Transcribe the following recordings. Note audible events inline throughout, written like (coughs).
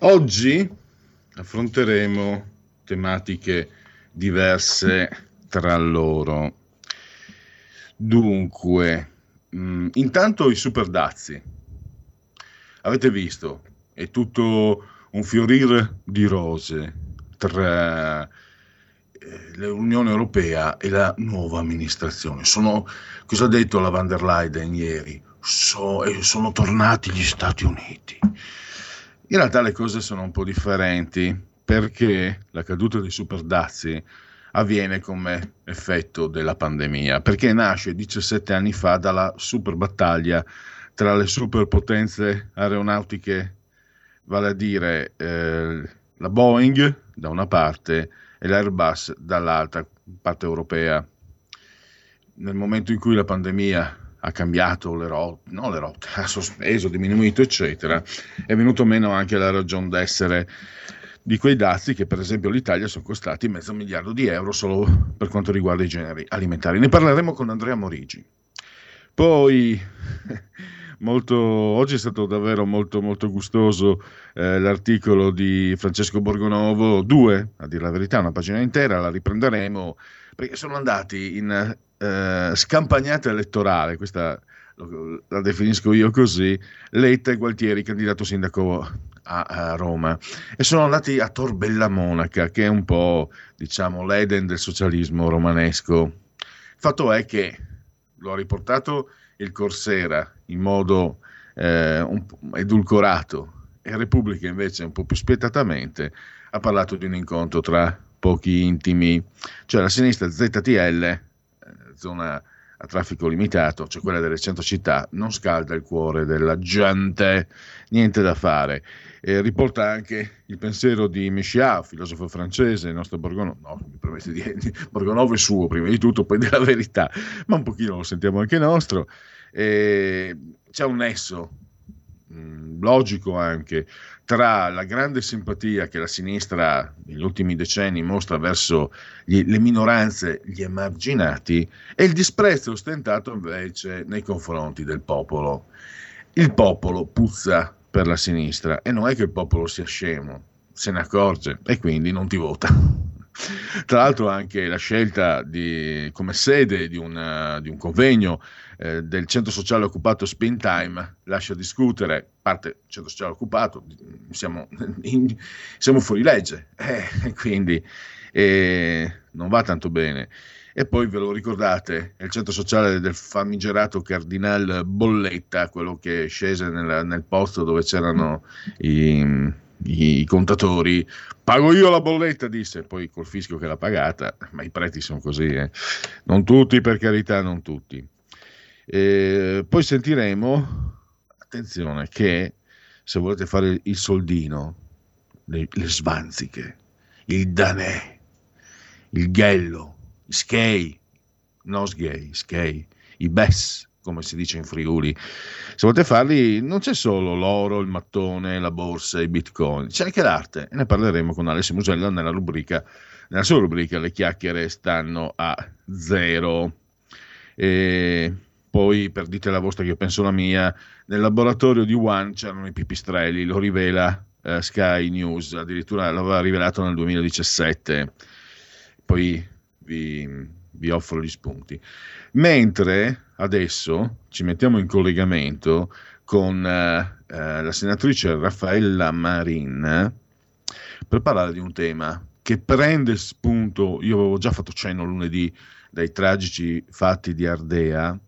Oggi affronteremo tematiche diverse tra loro. Dunque, mh, mm, intanto i super dazi. Avete visto, è tutto un fiorire di rose tra eh, l'Unione Europea e la nuova amministrazione. Sono, cosa ha detto la van der Leyen ieri? So, eh, sono tornati gli Stati Uniti. In realtà le cose sono un po' differenti perché la caduta dei superdazi avviene come effetto della pandemia, perché nasce 17 anni fa dalla super battaglia tra le superpotenze aeronautiche, vale a dire eh, la Boeing da una parte e l'Airbus dall'altra parte europea. Nel momento in cui la pandemia ha cambiato le rotte, no le rotte, (laughs) ha sospeso, diminuito, eccetera, è venuto meno anche la ragione d'essere di quei dazi che per esempio l'Italia sono costati mezzo miliardo di euro solo per quanto riguarda i generi alimentari. Ne parleremo con Andrea Morigi. Poi, (laughs) molto, oggi è stato davvero molto, molto gustoso eh, l'articolo di Francesco Borgonovo, due, a dire la verità, una pagina intera, la riprenderemo, perché sono andati in eh, scampagnata elettorale, questa la definisco io così, Letta e Gualtieri, candidato sindaco a, a, Roma, e sono andati a Torbella Monaca, che è un po', diciamo, l'Eden del socialismo romanesco. Il fatto è che lo ha riportato il Corsera in modo eh, un, edulcorato. E Repubblica invece un po' più spietatamente ha parlato di un incontro tra pochi intimi, cioè la sinistra ZTL zona a traffico limitato, cioè quella delle cento città, non scalda il cuore della gente, niente da fare. Eh, riporta anche il pensiero di Michiat, filosofo francese, il nostro Borgonovo, no, mi permette di, di (laughs) Borgonovo è suo prima di tutto, poi della verità, ma un pochino lo sentiamo anche nostro. Eh, c'è un nesso logico anche tra la grande simpatia che la sinistra negli ultimi decenni mostra verso gli, le minoranze, gli emarginati, e il disprezzo ostentato invece nei confronti del popolo. Il popolo puzza per la sinistra e non è che il popolo sia scemo, se ne accorge e quindi non ti vota. Tra l'altro anche la scelta di, come sede di, una, di un convegno eh, del centro sociale occupato Spin Time lascia discutere, parte centro sociale occupato, siamo, (laughs) in, siamo fuori legge, eh, (laughs) quindi eh, non va tanto bene. E poi ve lo ricordate, il centro sociale del famigerato Cardinal Bolletta, quello che scese nel, nel posto dove c'erano i i contatori, pago io la bolletta, disse, poi col fischio che l'ha pagata, ma i preti sono così, eh. non tutti per carità, non tutti. E poi sentiremo, attenzione, che se volete fare il soldino, le, le svanziche, il danè, il ghello, i skei, no sgay, skei, i bess, come si dice in Friuli. Se volete farli, non c'è solo l'oro, il mattone, la borsa, i bitcoin, c'è anche l'arte. E ne parleremo con Alessio Musella nella rubrica, nella sua rubrica Le chiacchiere stanno a zero. E poi, per dite la vostra che io penso la mia, nel laboratorio di One c'erano i pipistrelli, lo rivela eh, Sky News, addirittura l'aveva rivelato nel 2017. Poi vi, vi offro gli spunti. Mentre adesso ci mettiamo in collegamento con eh, eh, la senatrice Raffaella Marin per parlare di un tema che prende spunto, io avevo già fatto cenno lunedì dai tragici fatti di Ardea,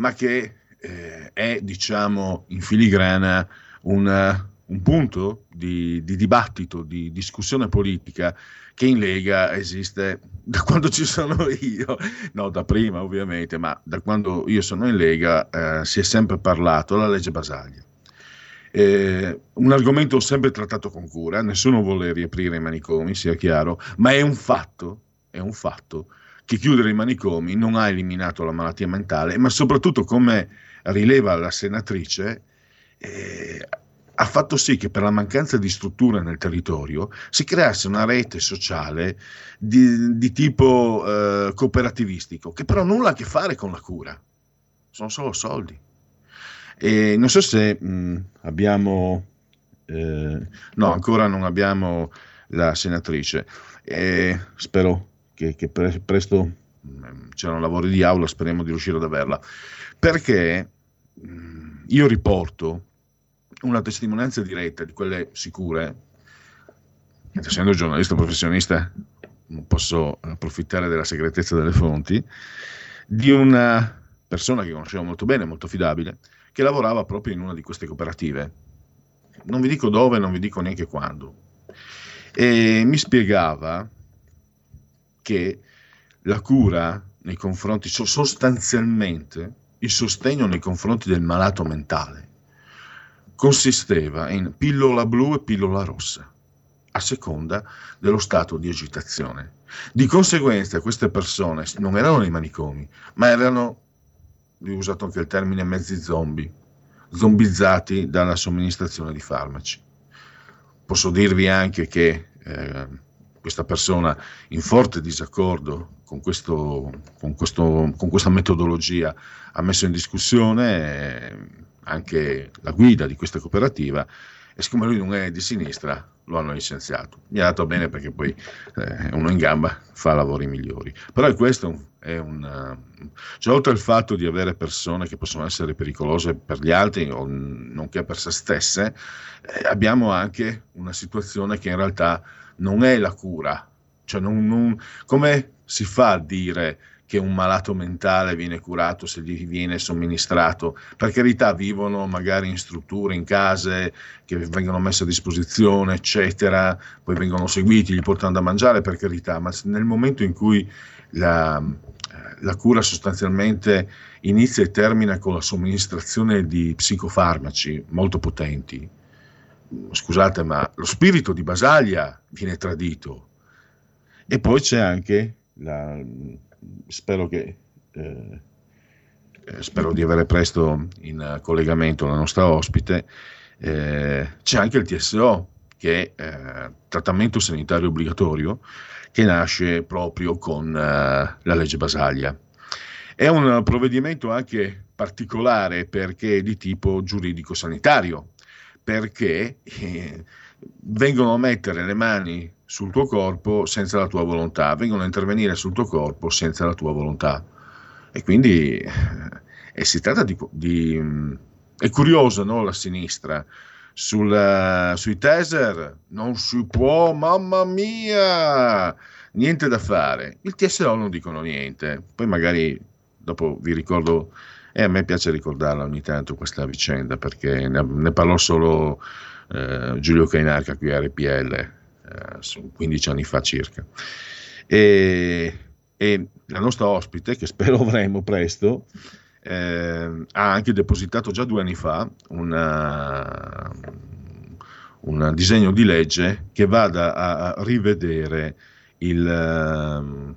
ma che eh, è, diciamo, in filigrana una, un punto di, di, dibattito, di discussione politica che in Lega esiste da (laughs) quando ci sono io, no da prima ovviamente, ma da quando io sono in Lega eh, si è sempre parlato della legge Basaglia. Eh, un argomento sempre trattato con cura, nessuno vuole riaprire i manicomi, sia chiaro, ma è un fatto, è un fatto che chiudere i manicomi non ha eliminato la malattia mentale, ma soprattutto come rileva la senatrice, eh, ha fatto sì che per la mancanza di strutture nel territorio si creasse una rete sociale di, di tipo eh, cooperativistico, che però nulla a che fare con la cura, sono solo soldi. E non so se mh, abbiamo, eh, no, ancora non abbiamo la senatrice, e spero che, che pre- presto mh, c'erano lavori di aula, speriamo di riuscire ad averla, perché mh, io riporto una testimonianza diretta di quelle sicure, essendo giornalista professionista non posso approfittare della segretezza delle fonti, di una persona che conoscevo molto bene, molto fidabile, che lavorava proprio in una di queste cooperative. Non vi dico dove, non vi dico neanche quando. E mi spiegava che la cura nei confronti, sostanzialmente il sostegno nei confronti del malato mentale, consisteva in pillola blu e pillola rossa, a seconda dello stato di agitazione. Di conseguenza queste persone non erano nei manicomi, ma erano, ho usato anche il termine, mezzi zombie, zombizzati dalla somministrazione di farmaci. Posso dirvi anche che eh, questa persona in forte disaccordo con, questo, con, questo, con, questa metodologia ha messo in discussione eh, anche la guida di questa cooperativa e siccome lui non è di sinistra lo hanno licenziato. Mi è andato bene perché poi eh, uno in gamba fa lavori migliori. Però questo è un... Uh, cioè, oltre al fatto di avere persone che possono essere pericolose per gli altri o nonché per se stesse, eh, abbiamo anche una situazione che in realtà non è la cura. Cioè, non, non, come si fa a dire che un malato mentale viene curato se gli viene somministrato. Per carità, vivono magari in strutture, in case che vengono messe a disposizione, eccetera, poi vengono seguiti, gli portano da mangiare, per carità, ma nel momento in cui la, la cura sostanzialmente inizia e termina con la somministrazione di psicofarmaci molto potenti, scusate, ma lo spirito di Basaglia viene tradito. E poi c'è anche la, spero che eh, eh, spero di avere presto in collegamento la nostra ospite. Eh, c'è anche il TSO, che è eh, trattamento sanitario obbligatorio, che nasce proprio con eh, la legge Basaglia. È un provvedimento anche particolare perché è di tipo giuridico-sanitario, perché eh, vengono a mettere le mani sul tuo corpo senza la tua volontà, vengono a intervenire sul tuo corpo senza la tua volontà. E quindi eh, si tratta di, di... È curioso, no, la sinistra. Sul, sui taser non si può, mamma mia, niente da fare. Il TSO non dicono niente. Poi magari dopo vi ricordo, e a me piace ricordarla ogni tanto questa vicenda perché ne, ne parlò solo eh, Giulio Cainarca qui a RPL eh, 15 anni fa circa. E, e, la nostra ospite, che (laughs) spero avremo presto, eh, ha anche depositato già due anni fa una, un disegno di legge che vada a, rivedere il, ehm,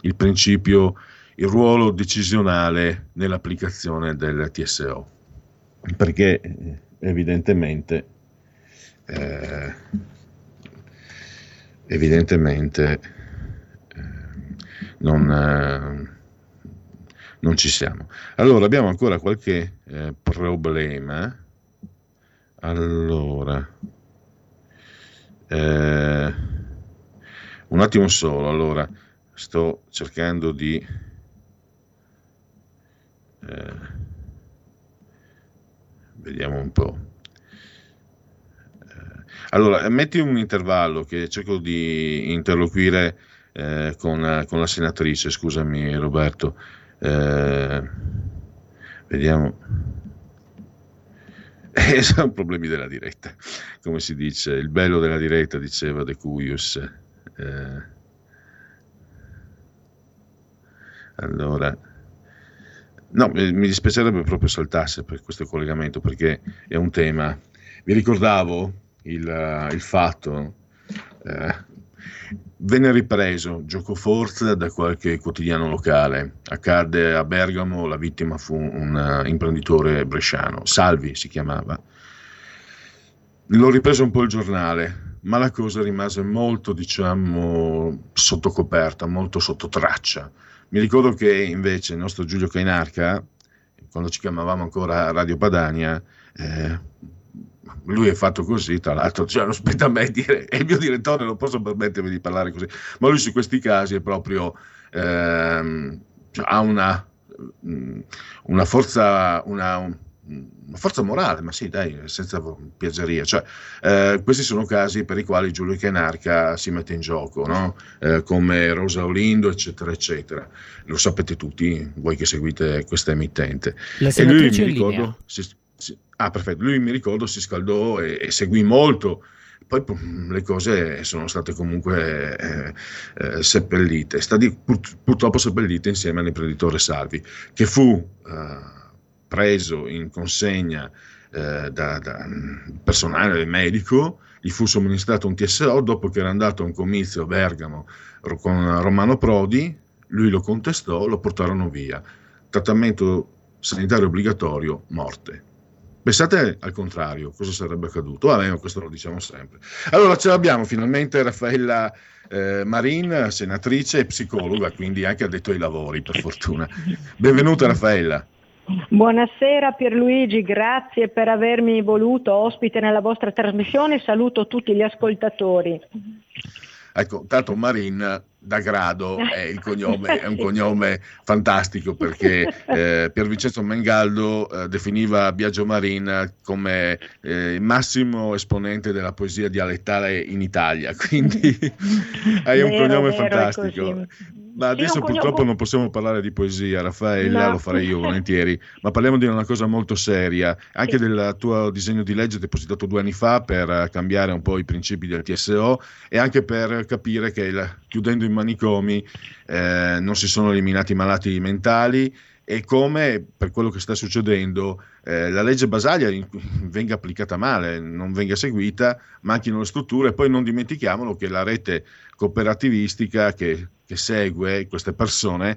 il principio, il ruolo decisionale nell'applicazione del TSO, perché eh, evidentemente eh, evidentemente eh, non, eh, non, ci siamo. Allora, abbiamo ancora qualche eh, problema. Allora, eh, un attimo solo, allora, sto cercando di... Eh, vediamo un po'. Allora, metti un intervallo che cerco di interloquire eh, con, con, la senatrice, scusami Roberto. Eh, vediamo. (laughs) Eh, sono problemi della diretta, come si dice, il bello della diretta, diceva De Cuius. Eh, allora, no, mi dispiacerebbe proprio saltasse per questo collegamento perché è un tema. Vi ricordavo il, il fatto, eh, venne ripreso gioco forza da qualche quotidiano locale. Accadde a Bergamo, la vittima fu un uh, imprenditore bresciano, Salvi si chiamava. L'ho ripreso un po' il giornale, ma la cosa rimase molto, diciamo, sotto molto sotto traccia. Mi ricordo che invece il nostro Giulio Cainarca, quando ci chiamavamo ancora Radio Padania, eh, lui è fatto così, tra l'altro, cioè, non spetta a me dire, è il mio direttore, non posso permettermi di parlare così, ma lui su questi casi è proprio, ehm, cioè, ha una, mm, una forza, una, una forza morale, ma sì, dai, senza piaggeria. Cioè, eh, questi sono casi per i quali Giulio Canarca si mette in gioco, no? eh, come Rosa Olindo, eccetera, eccetera. Lo sapete tutti, voi che seguite questa emittente. La e lui mi ricordo, si, si, ah, perfetto, lui mi ricordo si scaldò e, e seguì molto poi le cose sono state comunque eh, eh, seppellite, stati pur, purtroppo seppellite insieme all'imprenditore Salvi, che fu eh, preso in consegna eh, da, da, personale medico, gli fu somministrato un TSO dopo che era andato a un comizio a Bergamo con Romano Prodi, lui lo contestò, lo portarono via. Trattamento sanitario obbligatorio, morte. Pensate al contrario, cosa sarebbe accaduto? Vabbè, ma questo lo diciamo sempre. Allora, ce l'abbiamo finalmente Raffaella eh, Marin, senatrice e psicologa, quindi anche addetto ai lavori, per fortuna. Benvenuta Raffaella. Buonasera Pierluigi, grazie per avermi voluto ospite nella vostra trasmissione. Saluto tutti gli ascoltatori. Ecco, tanto Marin da grado è, cognome, è un cognome fantastico perché eh, Pier Vincenzo Mengaldo eh, definiva Biagio Marin come eh, il massimo esponente della poesia dialettale in Italia, (laughs) quindi hai un vero, cognome vero, fantastico. Ma adesso purtroppo non possiamo parlare di poesia, Raffaella, no. lo farei io volentieri, ma parliamo di una cosa molto seria, anche sì. del tuo disegno di legge depositato due anni fa per cambiare un po' i principi del TSO e anche per capire che chiudendo i manicomi eh, non si sono eliminati i malati mentali e come per quello che sta succedendo eh, la legge Basaglia venga applicata male, non venga seguita, manchino le strutture e poi non dimentichiamolo che la rete cooperativistica che, che segue queste persone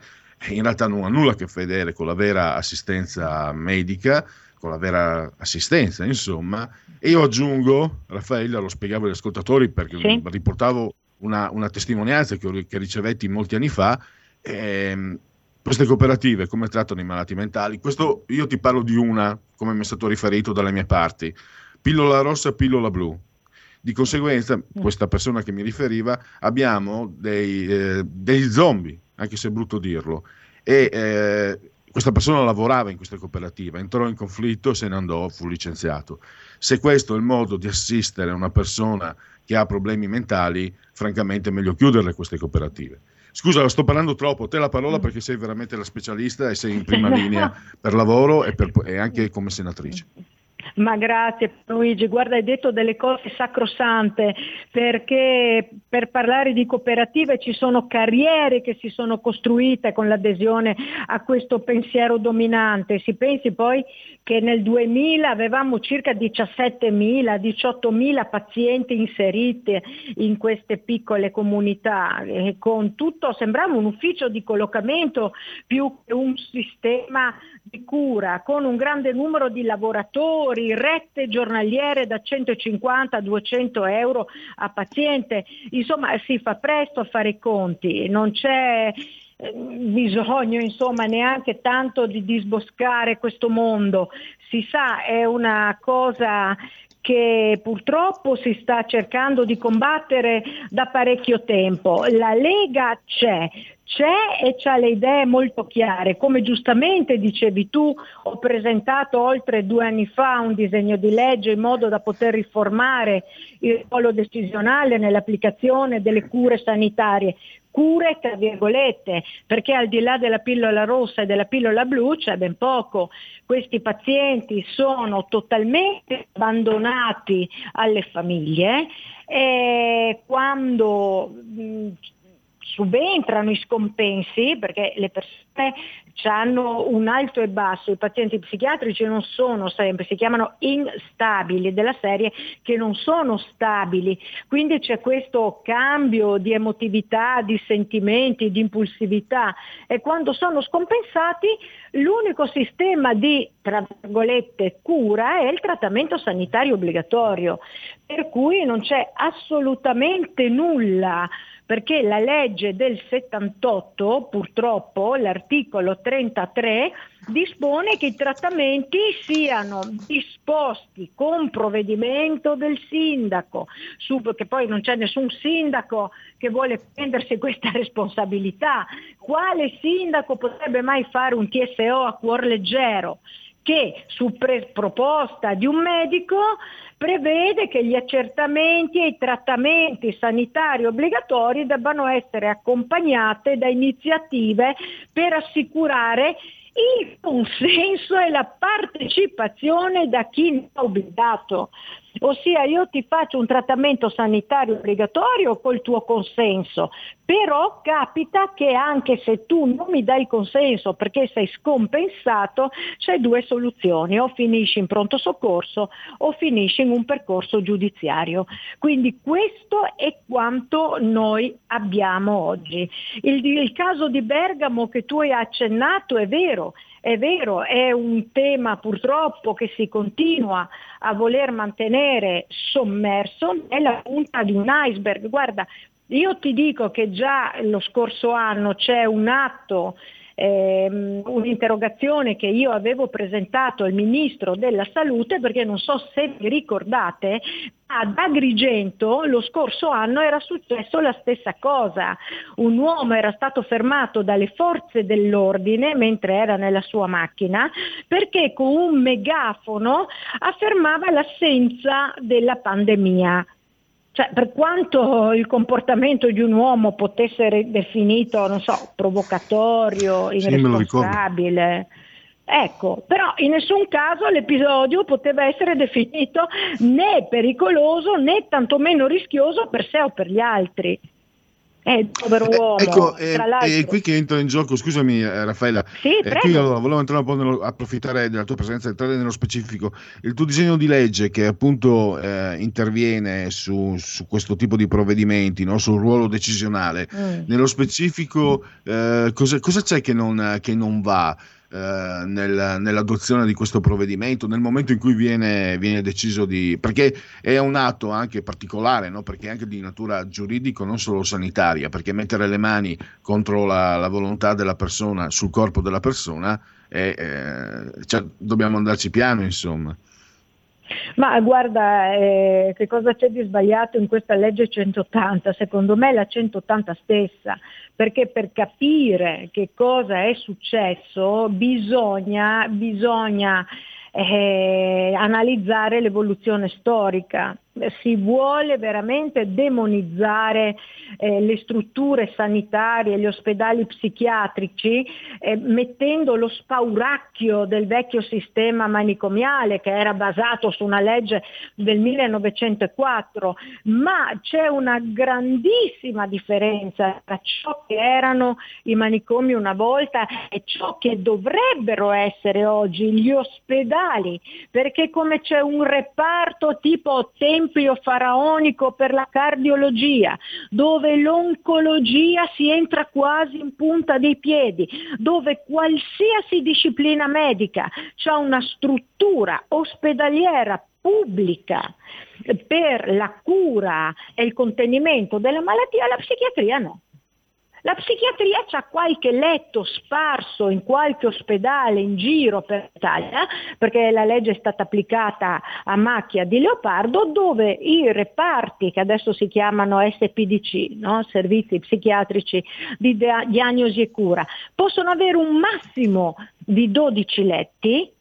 in realtà non ha nulla a che vedere con la vera assistenza medica, con la vera assistenza, insomma. E io aggiungo, Raffaella, lo spiegavo agli ascoltatori perché sì. riportavo una, una testimonianza che, che, ricevetti molti anni fa. Ehm, queste cooperative come trattano i malati mentali? Questo io ti parlo di una, come mi è stato riferito dalle mie parti, pillola rossa, pillola blu. Di conseguenza, mm. questa persona che mi riferiva, abbiamo dei, eh, degli zombie, anche se è brutto dirlo, e eh, questa persona lavorava in questa cooperativa, entrò in conflitto e se ne andò, fu licenziato. Se questo è il modo di assistere una persona che ha problemi mentali, francamente è meglio chiuderle queste cooperative. Scusa, sto parlando troppo, te la parola mm. perché sei veramente la specialista e sei in prima (laughs) linea per lavoro e, per, e anche come senatrice. Ma grazie Luigi, guarda hai detto delle cose sacrosante perché per parlare di cooperative ci sono carriere che si sono costruite con l'adesione a questo pensiero dominante. Si pensi poi che nel 2000 avevamo circa 17.000, 18.000 pazienti inseriti in queste piccole comunità. E con tutto sembrava un ufficio di collocamento più che un sistema di cura con un grande numero di lavoratori rette giornaliere da 150 a 200 euro a paziente, insomma si fa presto a fare i conti, non c'è bisogno insomma neanche tanto di disboscare questo mondo, si sa è una cosa che purtroppo si sta cercando di combattere da parecchio tempo. La Lega c'è, c'è e ha le idee molto chiare. Come giustamente dicevi tu, ho presentato oltre due anni fa un disegno di legge in modo da poter riformare il ruolo decisionale nell'applicazione delle cure sanitarie. Cure tra virgolette, perché al di là della pillola rossa e della pillola blu c'è ben poco. Questi pazienti sono totalmente abbandonati alle famiglie e quando mh, subentrano i scompensi perché le persone hanno un alto e basso, i pazienti psichiatrici non sono sempre, si chiamano instabili della serie che non sono stabili, quindi c'è questo cambio di emotività, di sentimenti, di impulsività. E quando sono scompensati l'unico sistema di, tra virgolette, cura è il trattamento sanitario obbligatorio, per cui non c'è assolutamente nulla perché la legge del 78, purtroppo, l'articolo 33, dispone che i trattamenti siano disposti con provvedimento del sindaco, che poi non c'è nessun sindaco che vuole prendersi questa (laughs) responsabilità. Quale sindaco potrebbe mai fare un TSO a cuor leggero? Che su pre- proposta di un medico prevede che gli accertamenti e i trattamenti sanitari obbligatori debbano essere accompagnati da iniziative per assicurare il consenso e la partecipazione da chi ne ha obbligato. Ossia io ti faccio un trattamento sanitario obbligatorio col tuo consenso, però capita che anche se tu non mi dai il consenso perché sei scompensato, c'è due soluzioni, o finisci in pronto soccorso o finisci in un percorso giudiziario. Quindi questo è quanto noi abbiamo oggi. Il, il caso di Bergamo che tu hai accennato è vero, è vero, è un tema purtroppo che si continua a voler mantenere sommerso nella punta di un iceberg. Guarda, io ti dico che già lo scorso anno c'è un atto ehm, un'interrogazione che io avevo presentato al Ministro della Salute perché non so se vi ricordate, ad Agrigento lo scorso anno era successo la stessa cosa. Un uomo era stato fermato dalle forze dell'ordine mentre era nella sua macchina perché con un megafono affermava l'assenza della pandemia. Cioè, per quanto il comportamento di un uomo potesse essere definito, non so, provocatorio, irresponsabile, ecco, però in nessun caso l'episodio poteva essere definito né pericoloso né tantomeno rischioso per sé o per gli altri. Eh, il povero eh, uomo. ecco, eh, è qui che entra in gioco, scusami eh, Raffaella, sì, eh, qui allora, volevo entrare un po' nello, approfittare della tua presenza, entrare nello specifico. Il tuo disegno di legge che appunto eh, interviene su, su, questo tipo di provvedimenti, no? sul ruolo decisionale, mm. nello specifico eh, cosa, cosa, c'è che non, che non va? Eh, nel, nell'adozione di questo provvedimento, nel momento in cui viene, viene, deciso di... perché è un atto anche particolare, no? perché è anche di natura giuridico, non solo sanitaria, perché mettere le mani contro la, la volontà della persona, sul corpo della persona, è, eh, cioè, dobbiamo andarci piano, insomma. Ma guarda, eh, che cosa c'è di sbagliato in questa legge 180? Secondo me la 180 stessa, perché per capire che cosa è successo bisogna, bisogna eh, analizzare l'evoluzione storica si vuole veramente demonizzare eh, le strutture sanitarie, gli ospedali psichiatrici, eh, mettendo lo spauracchio del vecchio sistema manicomiale che era basato su una legge del 1904, ma c'è una grandissima differenza tra ciò che erano i manicomi una volta e ciò che dovrebbero essere oggi gli ospedali, perché come c'è un reparto tipo tempo tempio faraonico per la cardiologia, dove l'oncologia si entra quasi in punta dei piedi, dove qualsiasi disciplina medica ha una struttura ospedaliera pubblica per la cura e il contenimento della malattia, la psichiatria no. La psichiatria ha qualche letto sparso in qualche ospedale in giro per l'Italia, perché la legge è stata applicata a macchia di leopardo, dove i reparti, che adesso si chiamano SPDC, no? servizi psichiatrici di diagnosi e cura, possono avere un massimo di 12 letti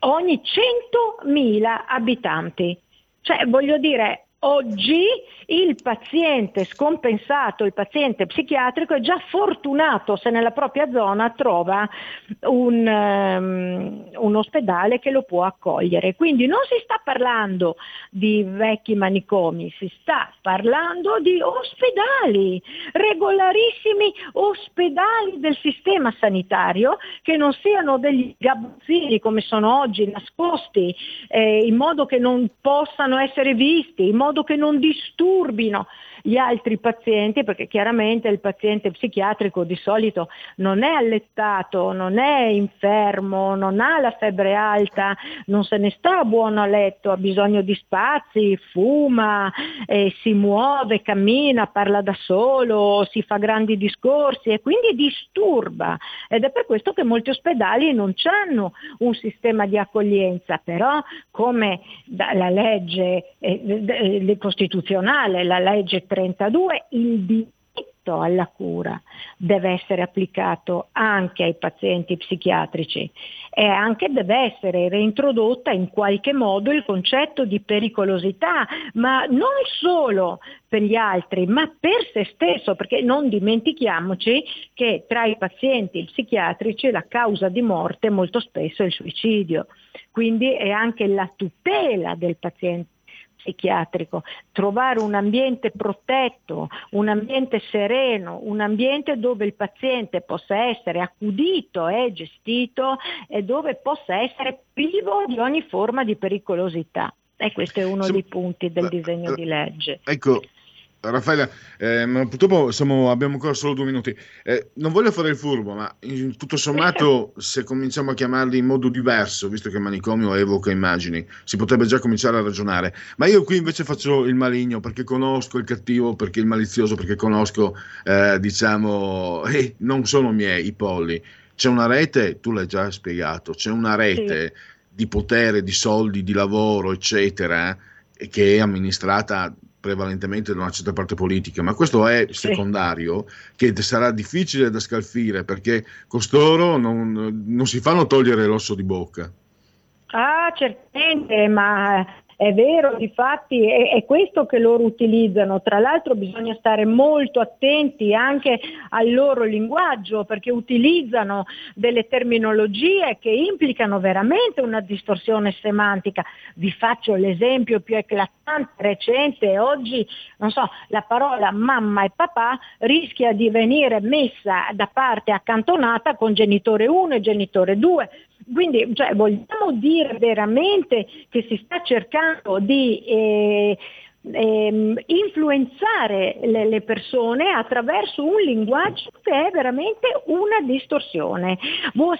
ogni 100.000 abitanti. Cioè, voglio dire, Oggi il paziente scompensato, il paziente psichiatrico è già fortunato se nella propria zona trova un, um, un, ospedale che lo può accogliere. Quindi non si sta parlando di vecchi manicomi, si sta parlando di ospedali, regolarissimi ospedali del sistema sanitario che non siano degli gabuzzini come sono oggi nascosti eh, in modo che non possano essere visti, in modo modo che non disturbino gli altri pazienti, perché chiaramente il paziente psichiatrico di solito non è allettato, non è infermo, non ha la febbre alta, non se ne sta buono a letto, ha bisogno di spazi, fuma, eh, si muove, cammina, parla da solo, si fa grandi discorsi e quindi disturba. Ed è per questo che molti ospedali non hanno un sistema di accoglienza, però come la legge eh, costituzionale, la legge 32 il diritto alla cura deve essere applicato anche ai pazienti psichiatrici e anche deve essere reintrodotta in qualche modo il concetto di pericolosità, ma non solo per gli altri, ma per se stesso, perché non dimentichiamoci che tra i pazienti psichiatrici la causa di morte molto spesso è il suicidio, quindi è anche la tutela del paziente psichiatrico, trovare un ambiente protetto, un ambiente sereno, un ambiente dove il paziente possa essere accudito e gestito e dove possa essere privo di ogni forma di pericolosità. E questo è uno dei punti del disegno di legge. Ecco, Raffaella, eh, purtroppo siamo, abbiamo ancora solo due minuti. Eh, non voglio fare il furbo, ma in, tutto sommato, se cominciamo a chiamarli in modo diverso, visto che manicomio evoca immagini, si potrebbe già cominciare a ragionare. Ma io qui invece faccio il maligno perché conosco il cattivo, perché il malizioso, perché conosco, eh, diciamo, eh, non sono miei i polli. C'è una rete, tu l'hai già spiegato, c'è una rete sì. di potere, di soldi, di lavoro, eccetera, che è amministrata prevalentemente da una certa parte politica, ma questo è secondario che sarà difficile da scalfire perché costoro non, non si fanno togliere l'osso di bocca. Ah, certamente, ma è vero, difatti è, è questo che loro utilizzano. Tra l'altro bisogna stare molto attenti anche al loro linguaggio perché utilizzano delle terminologie che implicano veramente una distorsione semantica. Vi faccio l'esempio più eclatante, recente, oggi, non so, la parola mamma e papà rischia di venire messa da parte accantonata con genitore 1 e genitore 2 quindi cioè, vogliamo dire veramente che si sta cercando di eh, eh, influenzare le, le, persone attraverso un linguaggio che è veramente una distorsione.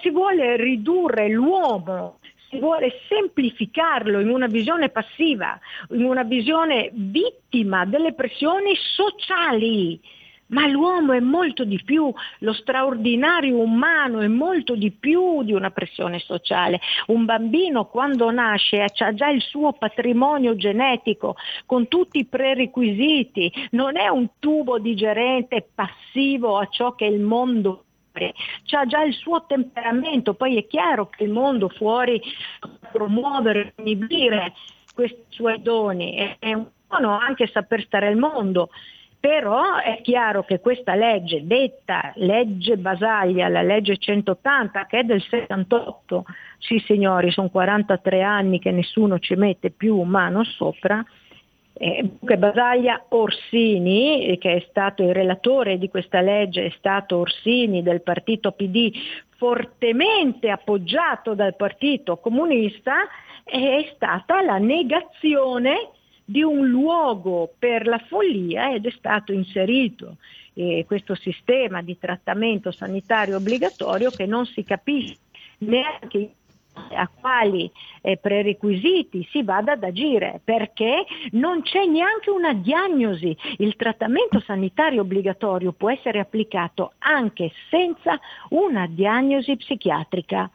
Si vuole ridurre l'uomo si vuole semplificarlo in una visione passiva, in una visione vittima delle pressioni sociali. Ma l'uomo è molto di più, lo straordinario umano è molto di più di una pressione sociale. Un bambino quando nasce ha già il suo patrimonio genetico con tutti i prerequisiti, non è un tubo digerente passivo a ciò che il mondo ha già il suo temperamento, poi è chiaro che il mondo fuori promuovere, inibire questi suoi doni, è un buono anche saper stare al mondo, però è chiaro che questa legge, detta legge Basaglia, la legge 180 che è del 78, sì signori, sono 43 anni che nessuno ci mette più mano sopra, eh, Basaglia Orsini, che è stato il relatore di questa legge, è stato Orsini del partito PD, fortemente appoggiato dal partito comunista, è stata la negazione di un luogo per la follia ed è stato inserito eh, questo sistema di trattamento sanitario obbligatorio che non si capisce neanche a quali eh, prerequisiti si vada ad agire, perché non c'è neanche una diagnosi. Il trattamento sanitario obbligatorio può essere applicato anche senza una diagnosi psichiatrica.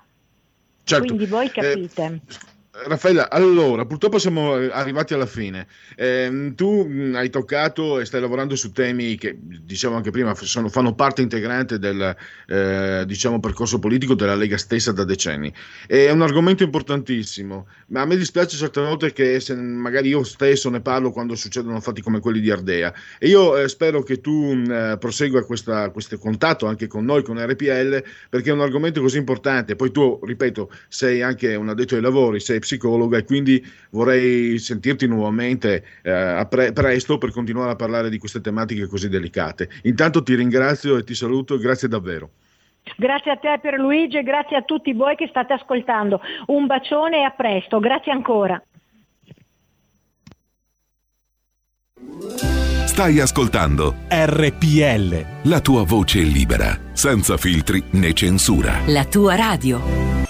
Certo. Quindi voi capite. Eh, Raffaella, allora, purtroppo siamo arrivati alla fine. Eh, tu mh, hai toccato e stai lavorando su temi che, diciamo anche prima, sono, fanno parte integrante del eh, diciamo, percorso politico della Lega stessa da decenni. È un argomento importantissimo, ma a me dispiace certe volte che se, magari io stesso ne parlo quando succedono fatti come quelli di Ardea. E io eh, spero che tu mh, prosegua questa, questo contatto anche con noi, con RPL, perché è un argomento così importante. Poi tu, ripeto, sei anche un addetto ai lavori, sei psicologa e quindi vorrei sentirti nuovamente eh, pre- presto per continuare a parlare di queste tematiche così delicate. Intanto ti ringrazio e ti saluto, grazie davvero. Grazie a te per Luigi e grazie a tutti voi che state ascoltando. Un bacione e a presto, grazie ancora. Stai ascoltando RPL. la tua voce libera, senza filtri né censura. La tua radio.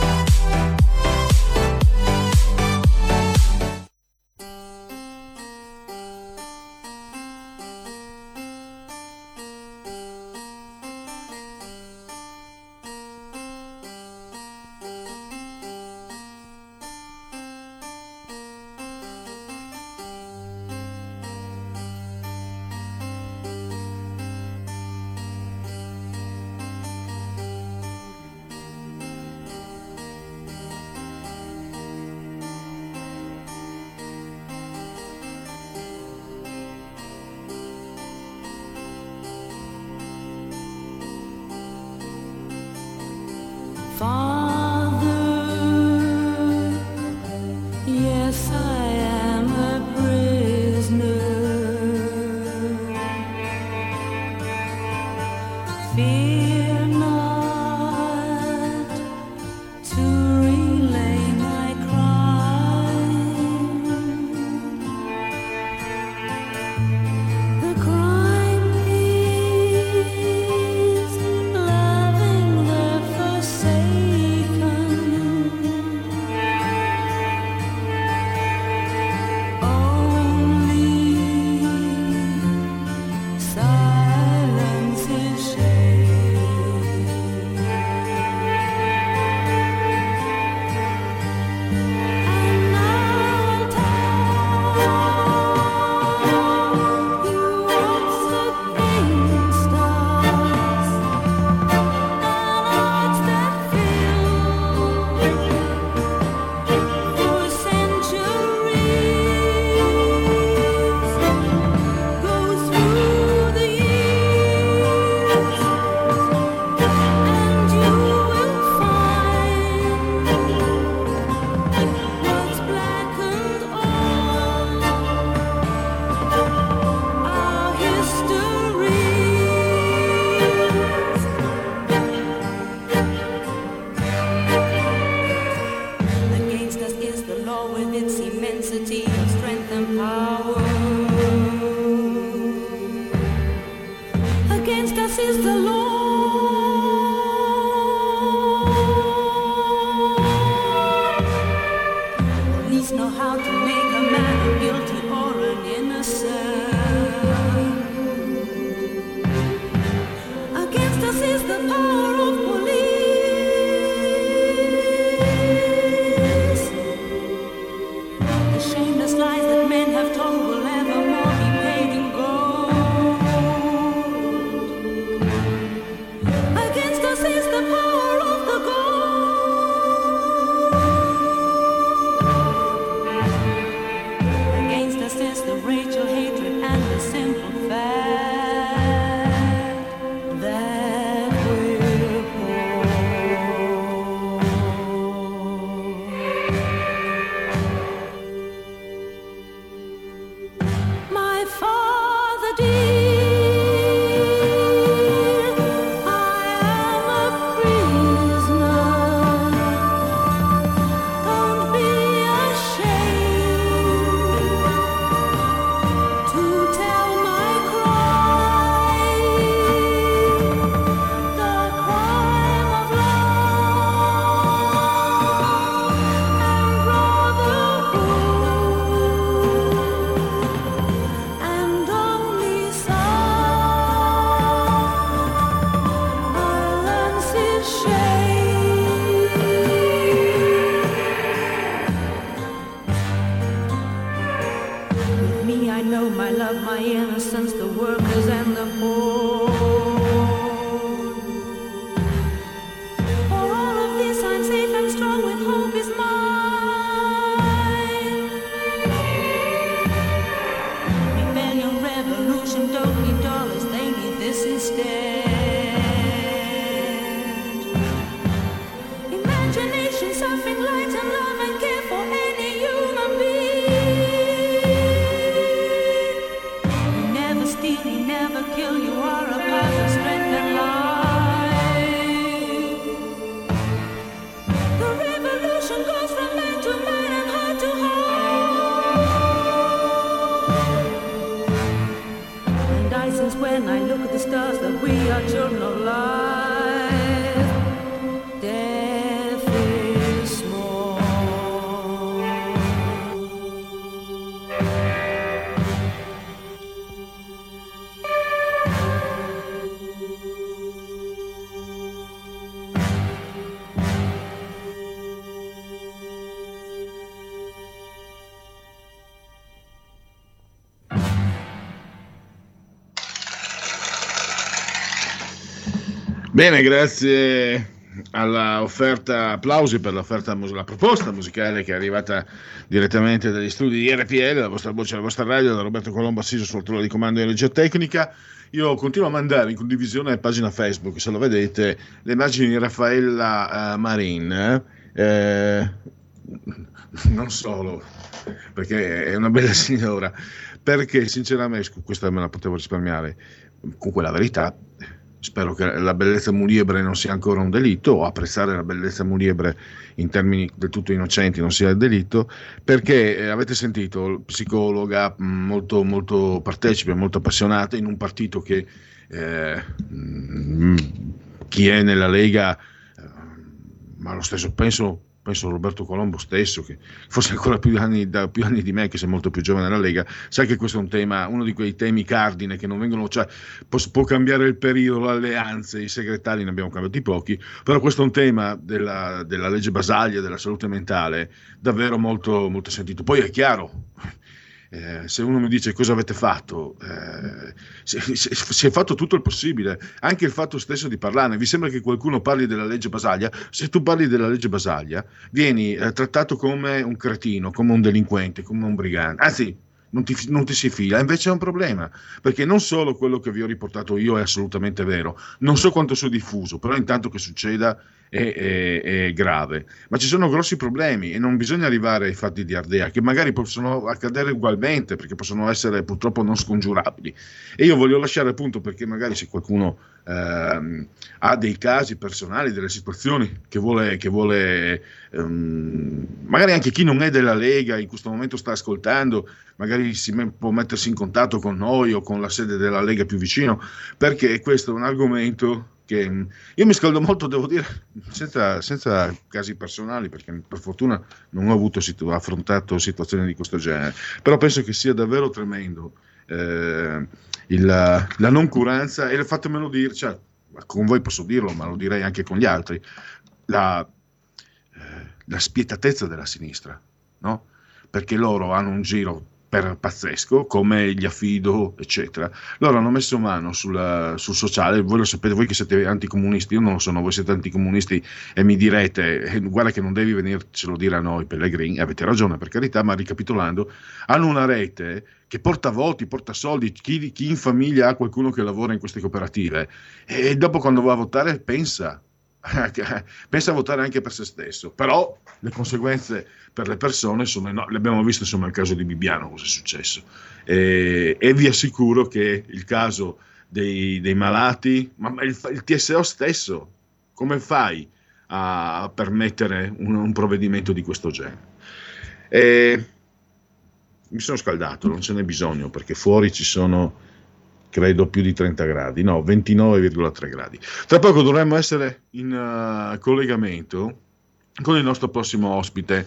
sun. Bene, grazie alla offerta, applausi per l'offerta, la proposta musicale che è arrivata direttamente dagli studi di RPL, la vostra voce, la vostra radio, da Roberto Colombo assiso sul trono di comando di energia tecnica. Io continuo a mandare in condivisione a pagina Facebook, se lo vedete, le immagini di Raffaella eh, Marin. eh, non solo, perché è una bella signora, perché sinceramente, questa me la potevo risparmiare, comunque la verità, spero che la bellezza muliebre non sia ancora un delitto o apprezzare la bellezza muliebre in termini del tutto innocenti non sia delitto perché eh, avete sentito psicologa mh, molto, molto partecipe molto appassionata in un partito che eh, mh, chi è nella Lega eh, ma lo stesso penso penso Roberto Colombo stesso, che forse ancora più anni, da più anni di me, che sei molto più giovane nella Lega, sai che questo è un tema, uno di quei temi cardine che non vengono, cioè può, può cambiare il periodo, le alleanze, i segretari ne abbiamo cambiati pochi, però questo è un tema della, della legge Basaglia, della salute mentale, davvero molto, molto sentito. Poi è chiaro, eh, se uno mi dice cosa avete fatto, eh, si, si- si è fatto tutto il possibile, anche il fatto stesso di parlarne. Vi sembra che qualcuno parli della legge Basaglia? Se tu parli della legge Basaglia, vieni eh, trattato come un cretino, come un delinquente, come un brigante. Anzi, non ti, non ti si fila, invece è un problema, perché non solo quello che vi ho riportato io è assolutamente vero, non so quanto sia diffuso, però intanto che succeda è, è- è grave, ma ci sono grossi problemi e non bisogna arrivare ai fatti di Ardea, che magari possono accadere ugualmente, perché possono essere purtroppo non scongiurabili. E io voglio lasciare appunto perché magari se qualcuno ehm, ha dei casi personali, delle situazioni che vuole, che vuole ehm, magari anche chi non è della Lega in questo momento sta ascoltando, magari si può mettersi in contatto con noi o con la sede della Lega più vicino, perché questo è un argomento che mm, io mi scaldo molto, devo dire, senza, senza casi personali, perché per fortuna non ho situ- affrontato situazioni di questo genere, però penso che sia davvero tremendo eh, il- la noncuranza e fatemelo dire, cioè, con voi posso dirlo, ma lo direi anche con gli altri, la, eh, la spietatezza della sinistra, no? perché loro hanno un giro per pazzesco, come gli affido, eccetera. Loro hanno messo mano sul, sul sociale, voi lo sapete, voi che siete anticomunisti, io non lo sono, voi siete anticomunisti e mi direte, eh, guarda che non devi venircelo dire a noi Pellegrini, avete ragione per carità, ma ricapitolando, hanno una rete che porta voti, porta soldi, chi, chi in famiglia ha qualcuno che lavora in queste cooperative. E dopo quando va a votare pensa, (laughs) pensa a votare anche per se stesso, però le conseguenze per le persone sono enormi. L'abbiamo visto insomma il caso di Bibbiano, cosa è successo. E, e vi assicuro che il caso dei, dei malati, ma ma il, il TSO stesso, come fai a permettere un, un provvedimento di questo genere? E mi sono scaldato, non ce n'è bisogno perché fuori ci sono credo più di 30 gradi, no, 29,3 gradi. Tra poco dovremmo essere in eh, collegamento con il nostro prossimo ospite,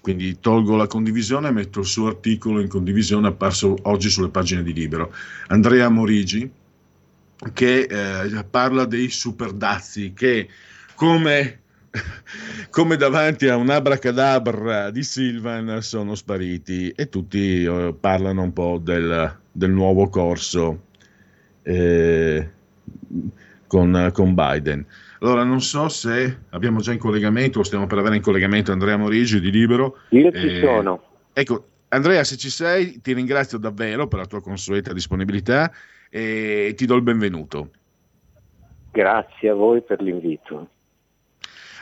quindi tolgo la condivisione e metto il suo articolo in condivisione apparso oggi sulle pagine di Libero. Andrea Morigi, che eh, parla dei super dazi che come, (laughs) come davanti a un abracadabra di Silvan sono spariti e tutti eh, parlano un po' del, del nuovo corso eh, con, con Biden. Allora, non so se abbiamo già in collegamento o stiamo per avere in collegamento Andrea Morigi di Libero. Io ci Eh, sono. Ecco, Andrea, se ci sei, ti ringrazio davvero per la tua consueta disponibilità e ti do il benvenuto. Grazie a voi per l'invito.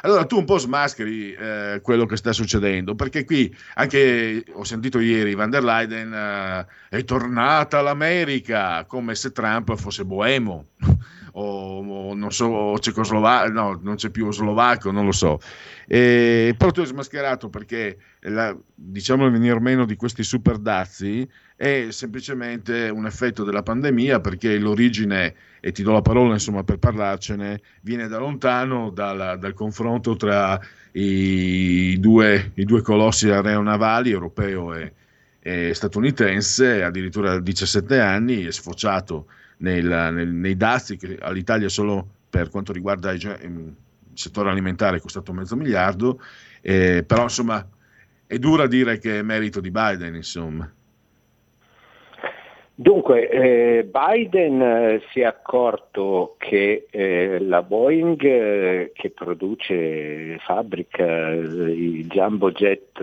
Allora tu un po' smascheri eh, quello che sta succedendo, perché qui anche ho sentito ieri Van der Leyen eh, è tornata all'America come se Trump fosse boemo o, o non so, o cecoslovacco, no, non c'è più slovacco, non lo so. E, però tu hai smascherato perché la, diciamo il venir meno di questi super dazi è semplicemente un effetto della pandemia perché l'origine, e ti do la parola insomma per parlarcene, viene da lontano dal, dal confronto tra i due, i due colossi aeronavali, europeo e, e statunitense, addirittura a 17 anni, è sfociato nel, nel, nei dazi che all'Italia solo per quanto riguarda il, il settore alimentare è costato mezzo miliardo, eh, però insomma è dura dire che è merito di Biden, insomma. Dunque, eh, Biden eh, si è accorto che eh, la Boeing eh, che produce, fabbrica eh, i jumbo jet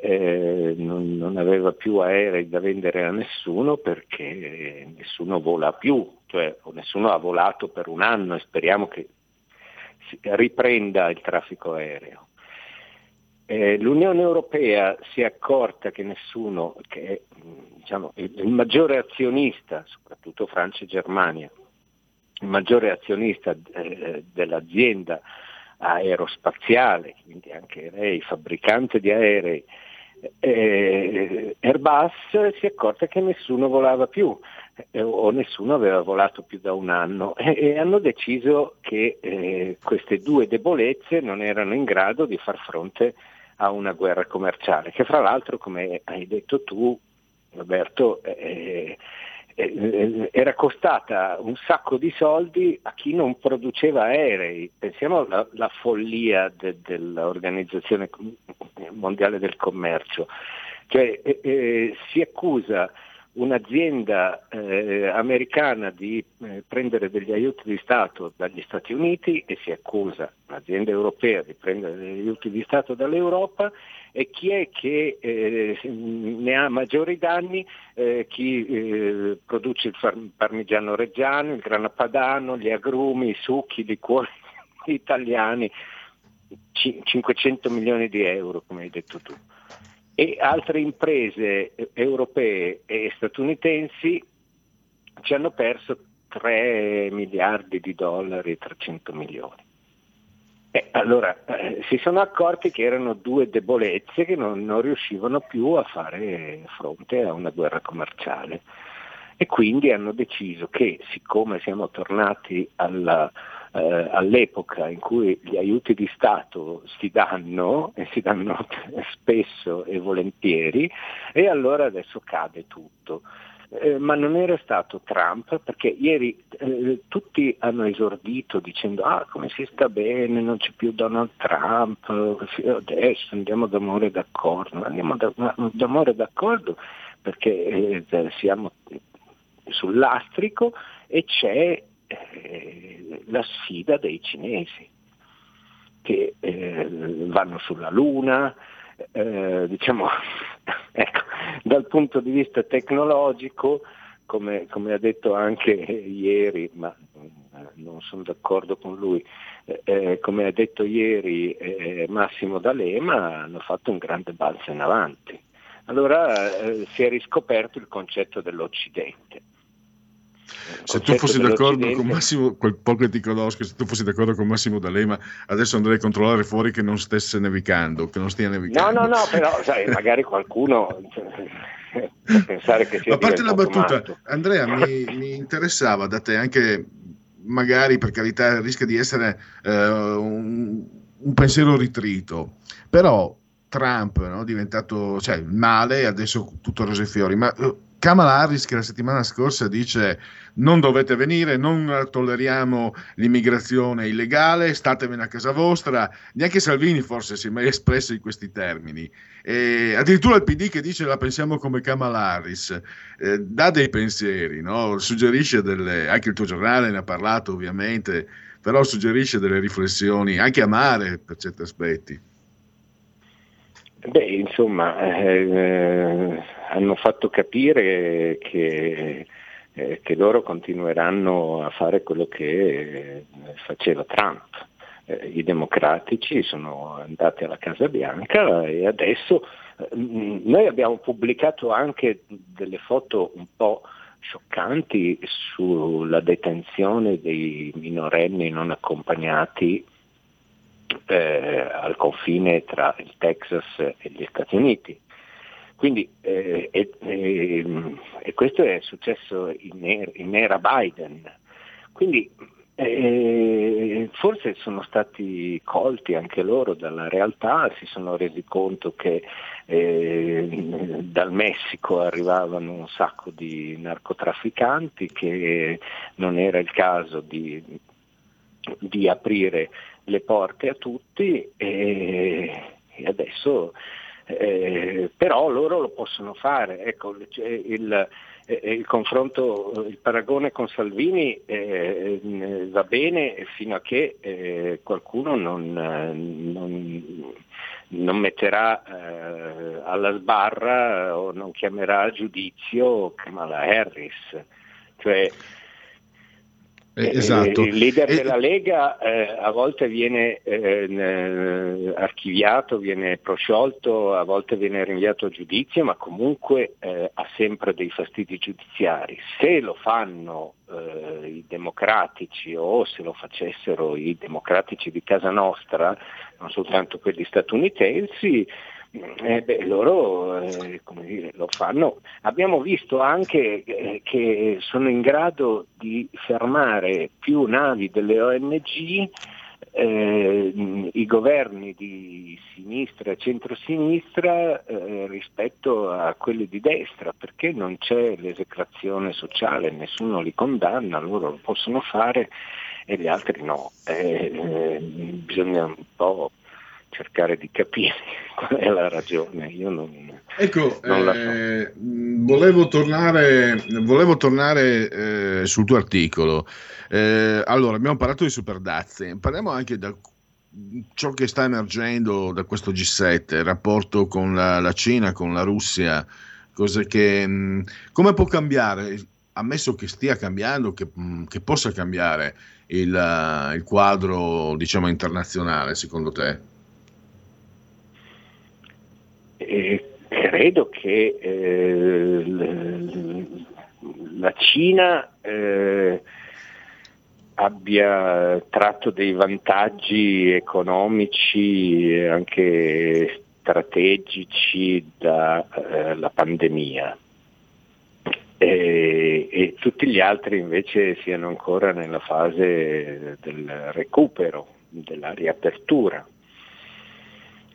eh, non, non, aveva più aerei da vendere a nessuno perché nessuno vola più, cioè nessuno ha volato per un anno e speriamo che riprenda il traffico aereo. Eh, L'Unione Europea si è accorta che nessuno, che diciamo, il maggiore azionista, soprattutto Francia e Germania, il maggiore azionista eh, dell'azienda aerospaziale, quindi anche lei fabbricante di aerei, eh, Airbus si è accorta che nessuno volava più eh, o nessuno aveva volato più da un anno e, e hanno deciso che eh, queste due debolezze non erano in grado di far fronte a una guerra commerciale, che fra l'altro, come hai detto tu, Roberto, eh, era costata un sacco di soldi a chi non produceva aerei. Pensiamo alla, alla follia de, dell'Organizzazione Mondiale del Commercio. Cioè, eh, eh si accusa un'azienda eh, americana di eh, prendere degli aiuti di Stato dagli Stati Uniti e si accusa un'azienda europea di prendere degli aiuti di Stato dall'Europa e chi è che eh, ne ha maggiori danni? Eh, chi eh, produce il parmigiano reggiano, il grana padano, gli agrumi, i succhi, i liquori (laughs) italiani, C- 500 milioni di euro come hai detto tu e altre imprese europee e statunitensi ci hanno perso 3 miliardi di dollari, 300 milioni. Eh, allora eh, si sono accorti che erano due debolezze che non, non, riuscivano più a fare fronte a una guerra commerciale e quindi hanno deciso che siccome siamo tornati alla, eh, all'epoca in cui gli aiuti di Stato si danno e si danno (laughs) spesso e volentieri e allora adesso cade tutto. Eh, ma non era stato Trump perché ieri eh, tutti hanno esordito dicendo ah come si sta bene, non c'è più Donald Trump, adesso andiamo d'amore d'accordo, andiamo d'amore d'accordo perché eh, siamo sul lastrico e c'è eh, la sfida dei cinesi che eh, vanno sulla Luna, eh, diciamo, (laughs) ecco, dal punto di vista tecnologico, come, come, ha detto anche ieri, ma eh, non sono d'accordo con lui, eh, eh, come ha detto ieri Massimo D'Alema, hanno fatto un grande balzo in avanti. Allora si è riscoperto il concetto dell'Occidente se tu fossi d'accordo con Massimo, quel poco che ti conosco, se tu fossi d'accordo con Massimo D'Alema, adesso andrei a controllare fuori che non stesse nevicando, che non stia nevicando. No, no, no, però sai, magari qualcuno può pensare che sia A parte la battuta, matto. Andrea, mi, mi, interessava da te anche, magari per carità, rischia di essere eh, un, un pensiero ritrito, però Trump no, diventato cioè, male e adesso tutto rose e fiori, ma uh, Kamala Harris che la settimana scorsa dice non dovete venire, non tolleriamo l'immigrazione illegale, statevene a casa vostra, neanche Salvini forse si è mai espresso in questi termini. E addirittura il PD che dice la pensiamo come Kamala Harris, eh, dà dei pensieri, no? suggerisce delle, anche il tuo giornale ne ha parlato ovviamente, però suggerisce delle riflessioni anche amare per certi aspetti. Beh, insomma, eh, hanno fatto capire che, eh, che, loro continueranno a fare quello che eh, faceva Trump. eh, i democratici sono andati alla Casa Bianca e adesso eh, noi abbiamo pubblicato anche delle foto un po' scioccanti sulla detenzione dei minorenni non accompagnati eh, al confine tra il Texas e gli Stati Uniti. Quindi, eh, e, e, e, questo è successo in, er, in era Biden. Quindi eh, forse sono stati colti anche loro dalla realtà, si sono resi conto che eh, dal Messico arrivavano un sacco di narcotrafficanti, che non era il caso di, di aprire le porte a tutti e, e adesso eh, però loro lo possono fare. Ecco, il, il confronto, il paragone con Salvini eh, va bene fino a che eh, qualcuno non, non, non metterà eh, alla sbarra o non chiamerà a giudizio Kamala Harris. Cioè, eh, esatto. Il leader e... della Lega eh, a volte viene eh, archiviato, viene prosciolto, a volte viene rinviato a giudizio, ma comunque eh, ha sempre dei fastidi giudiziari. Se lo fanno eh, i democratici o se lo facessero i democratici di casa nostra, non soltanto quelli statunitensi, eh beh, loro eh, dire, lo fanno. Abbiamo visto anche eh, che sono in grado di fermare più navi delle ONG eh, i governi di sinistra e centrosinistra eh, rispetto a quelli di destra, perché non c'è l'esecrazione sociale, nessuno li condanna, loro lo possono fare e gli altri no. Eh, bisogna un po' cercare di capire (laughs) qual è la ragione. Io non, ecco, non eh, volevo tornare, volevo tornare eh, sul tuo articolo. Eh, allora, abbiamo parlato di superdazzi, parliamo anche da ciò che sta emergendo da questo G7, il rapporto con la, la Cina, con la Russia, cose che, mh, come può cambiare, ammesso che stia cambiando, che, mh, che possa cambiare il, il quadro diciamo, internazionale, secondo te? Credo che eh, la Cina eh, abbia tratto dei vantaggi economici e anche strategici dalla eh, pandemia e, e, tutti gli altri invece siano ancora nella fase del recupero, della riapertura.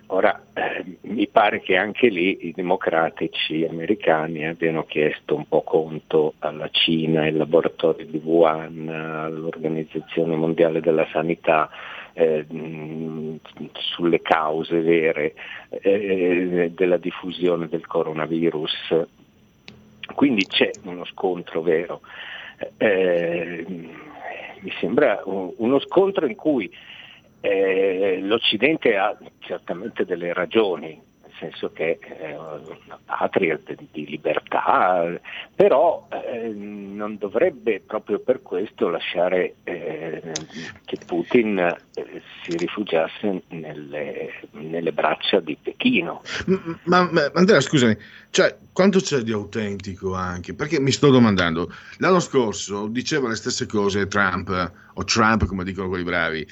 Ora, eh, mi pare che anche lì i democratici americani abbiano chiesto un po' conto alla Cina, ai laboratori di Wuhan, all'Organizzazione Mondiale della Sanità eh, sulle cause vere eh, della diffusione del coronavirus. Quindi c'è uno scontro vero. Eh, mi sembra uno scontro in cui eh, L'Occidente ha certamente delle ragioni, nel senso che è una patria di libertà, però eh, non dovrebbe proprio per questo lasciare eh, che Putin eh, si rifugiasse nelle, nelle, braccia di Pechino. Ma, ma Andrea, scusami, cioè, quanto c'è di autentico anche? Perché mi sto domandando, l'anno scorso diceva le stesse cose Trump, o Trump come dicono quelli bravi,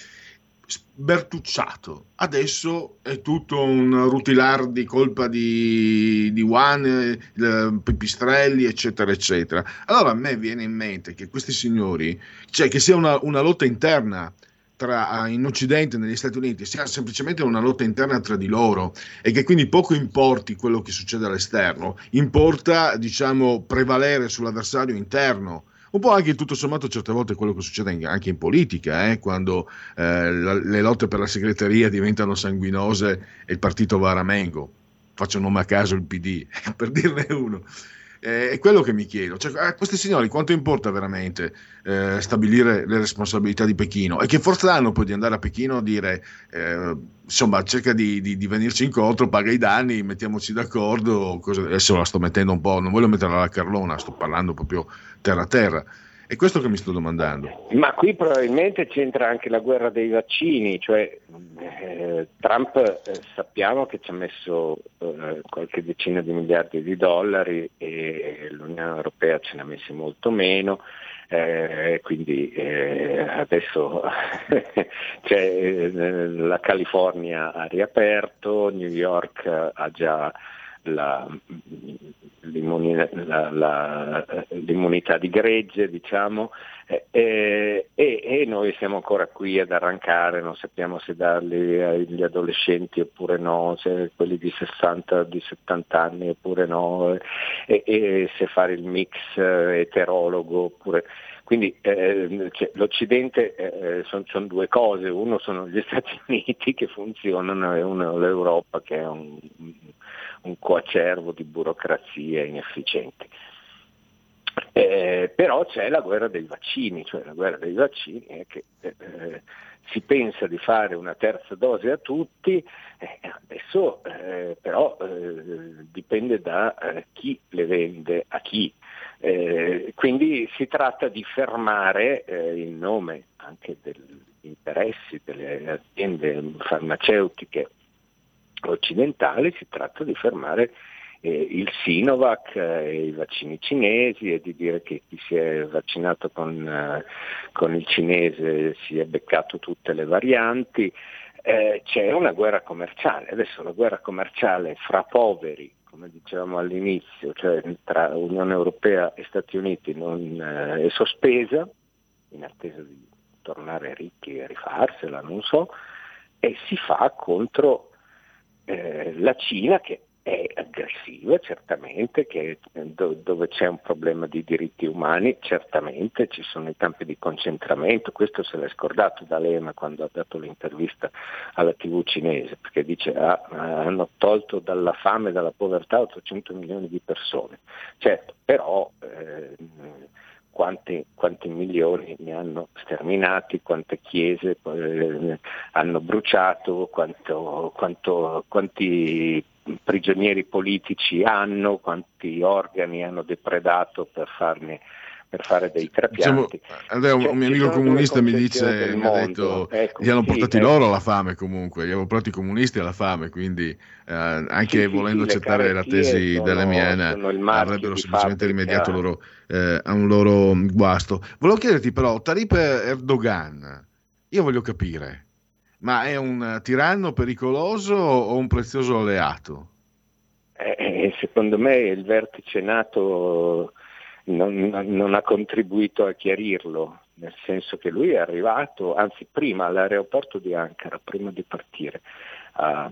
sbertucciato. Adesso è tutto un rutilar di colpa di, di Juan, eh, Pipistrelli, eccetera, eccetera. Allora a me viene in mente che questi signori, cioè che sia una, una lotta interna tra, in Occidente, negli Stati Uniti, sia semplicemente una lotta interna tra di loro e che quindi poco importi quello che succede all'esterno, importa, diciamo, prevalere sull'avversario interno un po' anche tutto sommato certe volte quello che succede anche in politica, eh, quando eh, la, le lotte per la segreteria diventano sanguinose e il partito va a ramengo. Faccio nome a caso il PD, (laughs) per dirne uno. Eh, è quello che mi chiedo. Cioè, a questi signori quanto importa veramente eh, stabilire le responsabilità di Pechino? E che forza hanno poi di andare a Pechino a dire, eh, insomma, cerca di, di, di, venirci incontro, paga i danni, mettiamoci d'accordo. Cosa, adesso la sto mettendo un po', non voglio metterla alla carlona, sto parlando proprio terra a terra. È questo che mi sto domandando. Ma qui probabilmente c'entra anche la guerra dei vaccini, cioè eh, Trump eh, sappiamo che ci ha messo eh, qualche decina di miliardi di dollari e l'Unione Europea ce ne ha messi molto meno. Eh, quindi eh, adesso (laughs) cioè, eh, la California ha riaperto, New York ha già la, l'immunità, la, l'immunità di gregge, diciamo, e, e, e, noi siamo ancora qui ad arrancare, non sappiamo se darli agli adolescenti oppure no, se quelli di 60, di 70 anni oppure no, e, e se fare il mix eterologo oppure... Quindi eh, cioè, l'Occidente eh, sono son due cose, uno sono gli Stati (laughs) Uniti che funzionano e uno l'Europa che è un, un coacervo di burocrazia inefficienti. Eh, però c'è la guerra dei vaccini, cioè la guerra dei vaccini è che eh, si pensa di fare una terza dose a tutti, eh, adesso eh, però eh, dipende da eh, chi le vende a chi. quindi si tratta di fermare in nome anche degli interessi delle aziende farmaceutiche occidentale si tratta di fermare eh, il Sinovac eh, i vaccini cinesi e di dire che chi si è vaccinato con, eh, con il cinese si è beccato tutte le varianti. Eh, c'è una guerra commerciale, adesso la guerra commerciale fra poveri, come dicevamo all'inizio, cioè tra Unione Europea e Stati Uniti non, eh, è sospesa, in attesa di tornare ricchi e rifarsela, non so, e si fa contro eh, la Cina che è aggressiva certamente, che, do, dove c'è un problema di diritti umani certamente ci sono i campi di concentramento, questo se l'è scordato D'Alema quando ha dato l'intervista alla tv cinese, perché dice ah, hanno tolto dalla fame e dalla povertà 800 milioni di persone. Certo, però eh, quanti, quanti, milioni ne hanno sterminati, quante chiese eh, hanno bruciato, quanto, quanto, quanti prigionieri politici hanno, quanti organi hanno depredato per farne per fare dei trapianti. Diciamo, cioè, un mio amico comunista mi dice, mi ha detto, ecco, gli hanno sì, portati ecco. loro alla fame comunque, gli hanno portato i comunisti alla fame, quindi eh, anche sì, volendo sì, accettare la tesi sono, dell'Emiena avrebbero semplicemente rimediato loro, eh, a un loro guasto. Volevo chiederti però, Tarip Erdogan, io voglio capire, ma è un tiranno pericoloso o un prezioso alleato? Eh, eh secondo me il vertice nato non, non, ha contribuito a chiarirlo, nel senso che lui è arrivato, anzi prima all'aeroporto di Ankara, prima di partire, ha,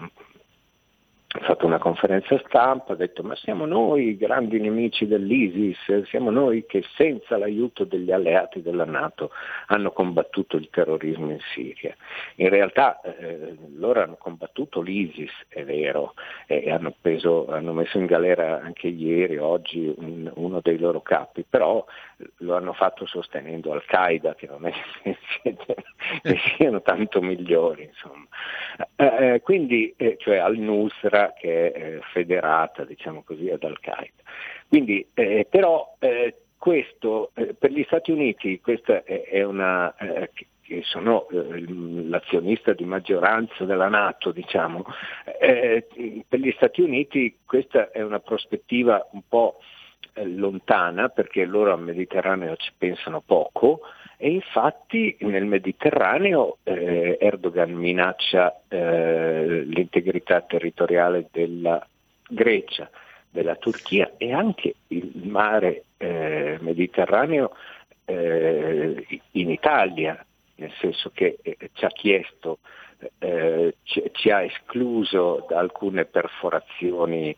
ha fatto una conferenza stampa, ha detto ma siamo noi i grandi nemici dell'ISIS, siamo noi che senza l'aiuto degli alleati della Nato hanno combattuto il terrorismo in Siria. In realtà eh, loro hanno combattuto l'ISIS, è vero, e hanno, preso, hanno messo in galera anche ieri, oggi, un, uno dei loro capi, però lo hanno fatto sostenendo Al-Qaeda, che non è (laughs) che siano tanto migliori. Insomma. Eh, eh, quindi, eh, cioè al-Nusra che è eh, federata diciamo così, ad Al-Qaeda. Quindi, eh, però eh, questo per gli Stati Uniti questa è, è una, che sono l'azionista di maggioranza della Nato, diciamo, per gli Stati Uniti questa è una prospettiva un po' lontana perché loro al Mediterraneo ci pensano poco e infatti nel Mediterraneo eh, Erdogan minaccia eh, l'integrità territoriale della Grecia, della Turchia e anche il mare eh, Mediterraneo eh, in Italia, nel senso che eh, ci ha chiesto eh, ci, ci, ha escluso da alcune perforazioni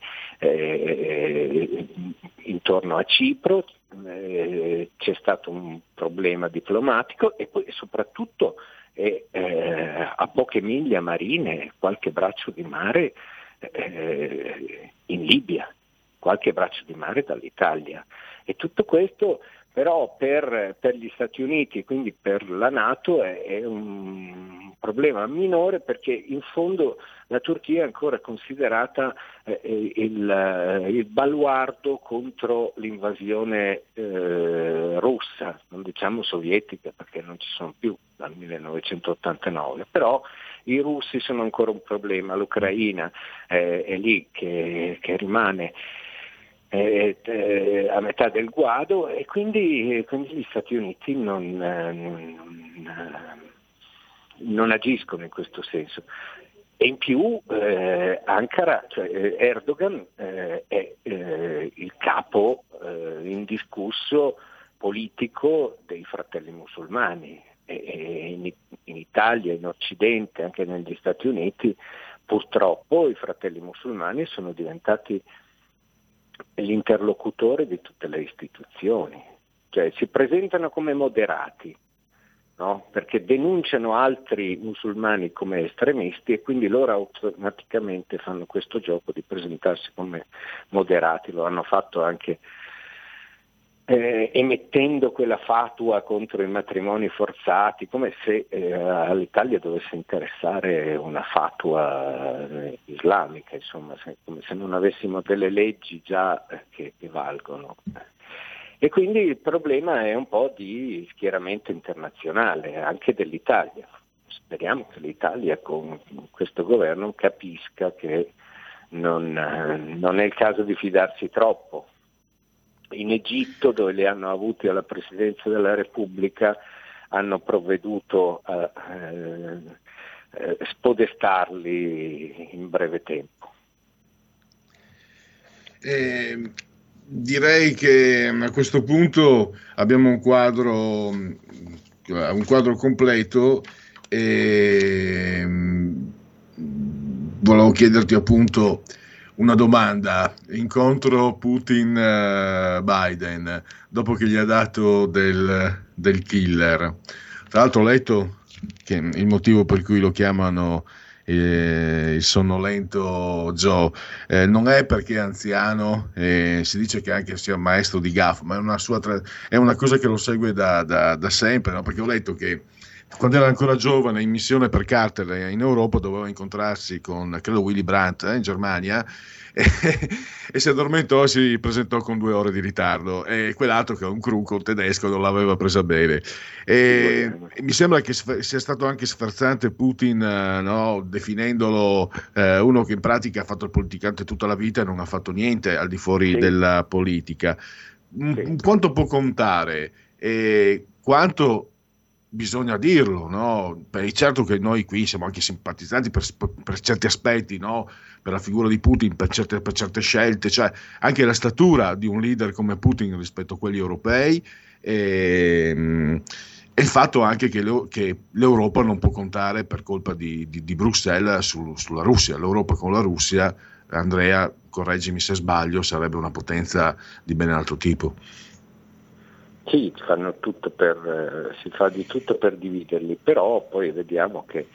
intorno a Cipro, eh, c'è stato un problema diplomatico e poi soprattutto eh, a poche miglia marine, qualche braccio di mare eh, in Libia, qualche braccio di mare dall'Italia. E tutto questo però per, per, gli Stati Uniti e quindi per la Nato è, è, un problema minore perché in fondo la Turchia è ancora considerata eh, il, eh, il, baluardo contro l'invasione eh, russa, non diciamo sovietica perché non ci sono più dal 1989, però i russi sono ancora un problema, l'Ucraina eh, è lì che, che rimane. eh, a metà del guado e quindi, quindi gli Stati Uniti non, non, non, agiscono in questo senso. E in più eh, Ankara, cioè Erdogan eh, è eh, il capo eh, indiscusso politico dei fratelli musulmani. E in, in Italia, in Occidente, anche negli Stati Uniti, purtroppo i fratelli musulmani sono diventati l'interlocutore di tutte le istituzioni, cioè si presentano come moderati, no? perché denunciano altri musulmani come estremisti e quindi loro automaticamente fanno questo gioco di presentarsi come moderati, lo hanno fatto anche eh, emettendo quella fatua contro i matrimoni forzati, come se eh, all'Italia dovesse interessare una fatua eh, islamica, insomma, se, come se non avessimo delle leggi già eh, che, che valgono. E quindi il problema è un po' di schieramento internazionale, anche dell'Italia. Speriamo che l'Italia con questo governo capisca che non, eh, non è il caso di fidarsi troppo, in Egitto dove li hanno avuti alla Presidenza della Repubblica hanno provveduto a eh, eh, spodestarli in breve tempo. Eh, direi che a questo punto abbiamo un quadro, un quadro completo e mm, volevo chiederti appunto una domanda. Incontro Putin-Biden dopo che gli ha dato del, del killer. Tra l'altro ho letto che il motivo per cui lo chiamano eh, il sonnolento Joe eh, non è perché è anziano, eh, si dice che anche sia maestro di gaff, ma è una, tra- è una cosa che lo segue da, da, da sempre, no? perché ho letto che quando era ancora giovane in missione per Carter in Europa doveva incontrarsi con credo Willy Brandt eh, in Germania (laughs) e, e, si addormentò e si presentò con due ore di ritardo e quell'altro che è un cruco tedesco non l'aveva presa bene e, e mi sembra che sia stato anche sferzante Putin eh, no, definendolo eh, uno che in pratica ha fatto il politicante tutta la vita e non ha fatto niente al di fuori sì. della politica sì. quanto può contare e quanto bisogna dirlo, no? Beh, certo che noi qui siamo anche simpatizzanti per, per certi aspetti, no? per la figura di Putin, per certe, per certe, scelte, cioè anche la statura di un leader come Putin rispetto a quelli europei e, ehm, e il fatto anche che, le, che, l'Europa non può contare per colpa di, di, di Bruxelles su, sulla Russia. L'Europa con la Russia, Andrea, correggimi se sbaglio, sarebbe una potenza di ben altro tipo. Sì, per, eh, si fa di tutto per dividerli, però poi vediamo che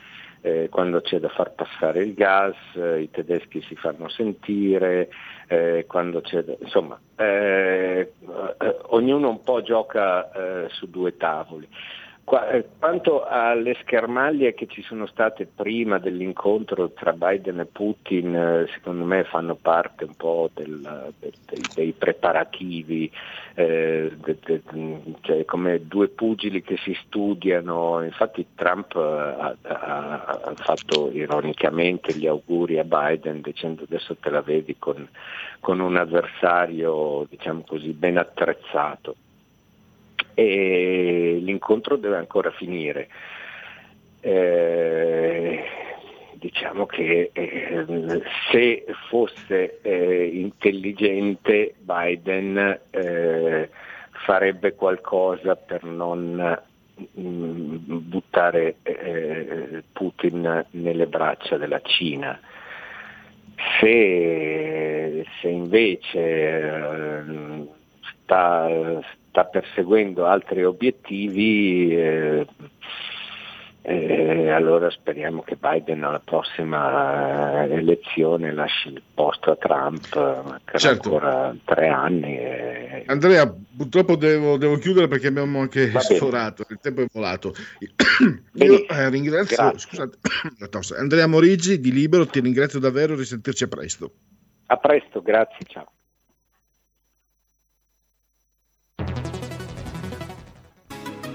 eh, quando c'è da far passare il gas eh, i tedeschi si fanno sentire, eh, da, insomma eh, ognuno un po' gioca su due tavoli. Eh, quanto alle schermaglie che ci sono state prima dell'incontro tra Biden e Putin, eh, secondo me fanno parte un po' del, del, dei preparativi, eh, de, de, cioè come due pugili che si studiano. Infatti Trump ha, ha, ha, fatto ironicamente gli auguri a Biden dicendo adesso te la vedi con, con un avversario diciamo così, ben attrezzato e l'incontro deve ancora finire. Eh, diciamo che eh, se fosse eh, intelligente Biden eh, farebbe qualcosa per non mh, mm, buttare eh, Putin nelle braccia della Cina. Se, se invece eh, sta, sta perseguendo altri obiettivi, eh, eh, allora speriamo che Biden alla prossima eh, elezione lasci il posto a Trump, mancano certo. ancora tre anni e, Andrea, purtroppo devo, devo chiudere perché abbiamo anche sforato, il tempo è volato. (clears throat) Io eh, ringrazio, scusate. (clears throat) Andrea Morigi di Libero, ti ringrazio davvero, risentirci a presto. A presto, grazie, ciao.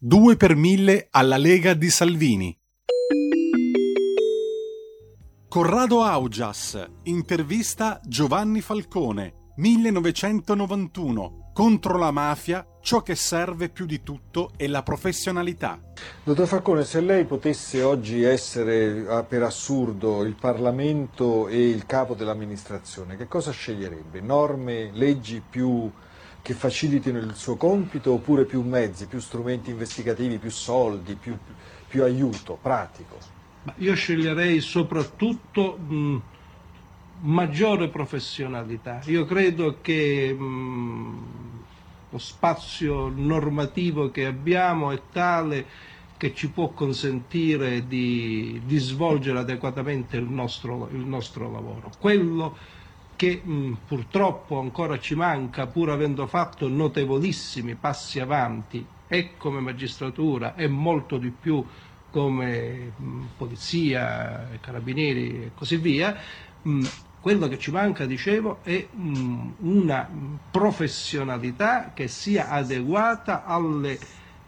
2 per 1000 alla Lega di Salvini. Corrado Augias, intervista Giovanni Falcone, 1991. Contro la mafia, ciò che serve più di tutto è la professionalità. Dottor Falcone, se lei potesse oggi essere ah, per assurdo il Parlamento e il capo dell'amministrazione, che cosa sceglierebbe? Norme, leggi più che facilitino il suo compito oppure più mezzi, più strumenti investigativi, più soldi, più, più aiuto pratico? Ma io sceglierei soprattutto mh, maggiore professionalità. Io credo che mh, lo spazio normativo che abbiamo è tale che ci può consentire di, di svolgere adeguatamente il nostro, il nostro lavoro. Quello che mh, purtroppo ancora ci manca, pur avendo fatto notevolissimi passi avanti, e come magistratura e molto di più come mh, polizia, carabinieri e così via, mh, quello che ci manca, dicevo, è una professionalità che sia adeguata alle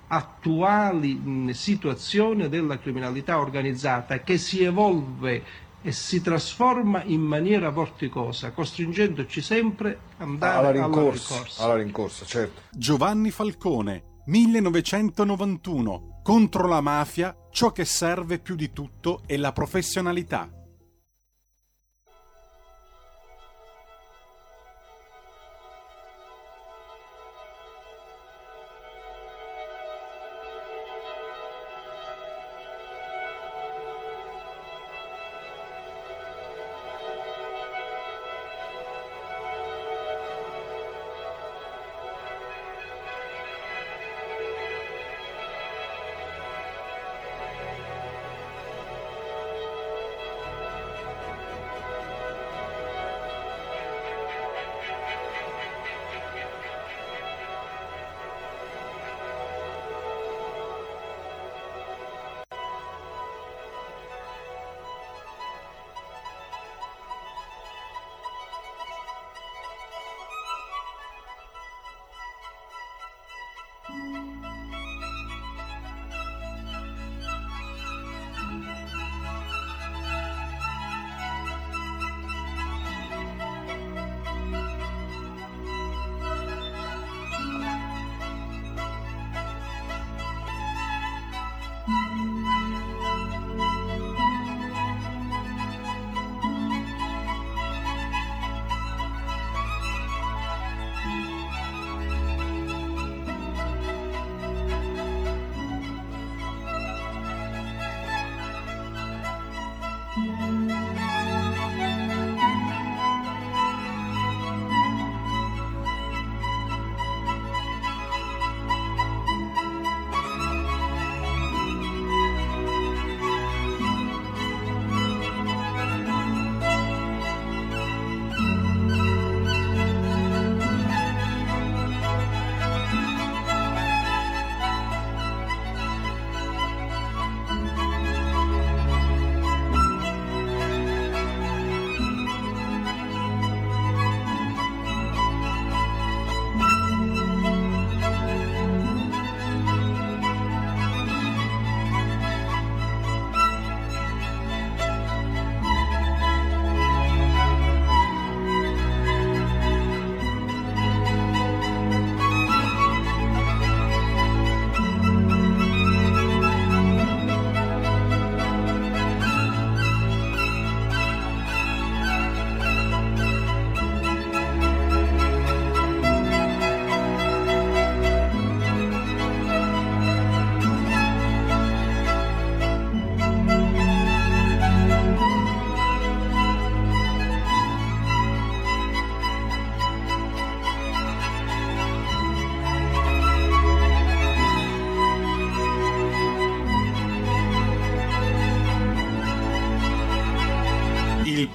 attuali situazioni della criminalità organizzata che si evolve e si trasforma in maniera vorticosa, costringendoci sempre ad andare alla alla rincorsa, rincorsa. alla rincorsa, certo. Giovanni Falcone, 1991. Contro la mafia, ciò che serve più di tutto è la professionalità.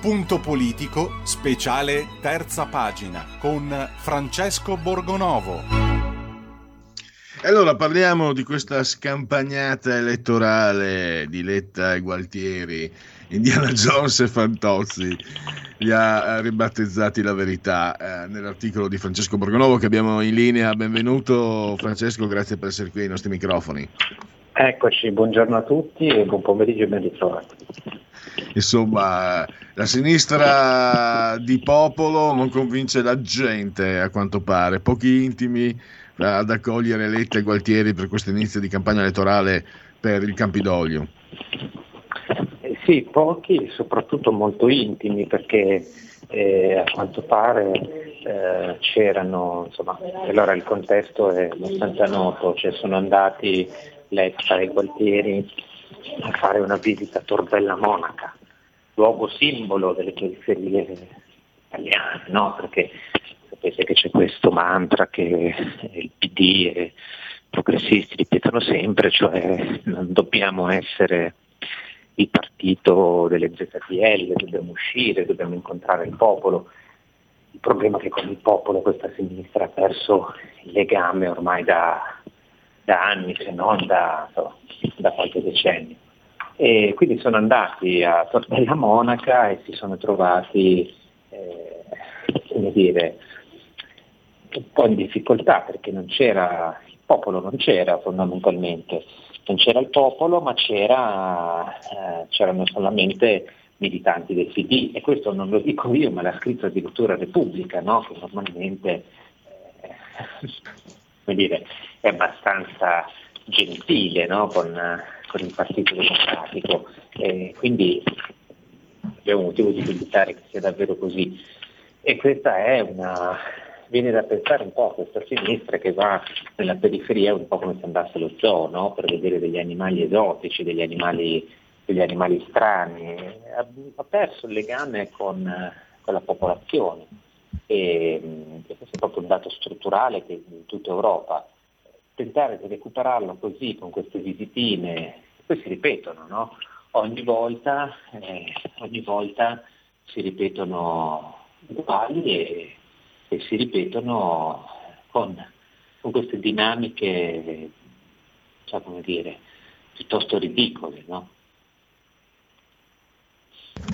Punto politico, speciale terza pagina con Francesco Borgonovo. E allora parliamo di questa scampagnata elettorale di Letta e Gualtieri, Indiana Jones e Fantozzi. Li ha ribattezzati la verità eh, nell'articolo di Francesco Borgonovo che abbiamo in linea. Benvenuto Francesco, grazie per essere qui ai nostri microfoni. Eccoci, buongiorno a tutti e buon pomeriggio e ben ritrovati. Insomma, la sinistra di popolo non convince la gente, a quanto pare, pochi intimi ad accogliere Letta e Gualtieri per questo inizio di campagna elettorale per il Campidoglio. Eh, sì, pochi, soprattutto molto intimi, perché eh, a quanto pare eh, c'erano, insomma, allora il contesto è abbastanza noto, cioè sono andati Letta e Gualtieri a fare una visita a Torbella Monaca, luogo simbolo delle periferie italiane, no? perché sapete che c'è questo mantra che il PD e i progressisti ripetono sempre, cioè non dobbiamo essere il partito delle ZTL, dobbiamo uscire, dobbiamo incontrare il popolo. Il problema è che con il popolo questa sinistra ha perso il legame ormai da, da anni, se non da, da qualche decennio. E quindi sono andati a Tortella Monaca e si sono trovati eh, come dire, un po' in difficoltà perché non c'era, il popolo non c'era fondamentalmente, non c'era il popolo ma c'era, eh, c'erano solamente militanti del PD e questo non lo dico io ma l'ha scritto addirittura Repubblica, no? che normalmente eh, (laughs) dire, è abbastanza gentile no? con, con, il Partito Democratico e quindi abbiamo motivo di dubitare che sia davvero così. E questa è una, viene da pensare un po' a questa sinistra che va nella periferia un po' come se andasse allo zoo, no? per vedere degli animali esotici, degli animali, degli animali strani. Ha, ha, perso il legame con, con la popolazione e, e, questo è proprio un dato strutturale che in tutta Europa. Tentare di recuperarlo così con queste visitine, poi si ripetono, no? ogni, volta, eh, ogni volta si ripetono uguali e, e si ripetono con, con queste dinamiche, cioè come dire, piuttosto ridicole, no?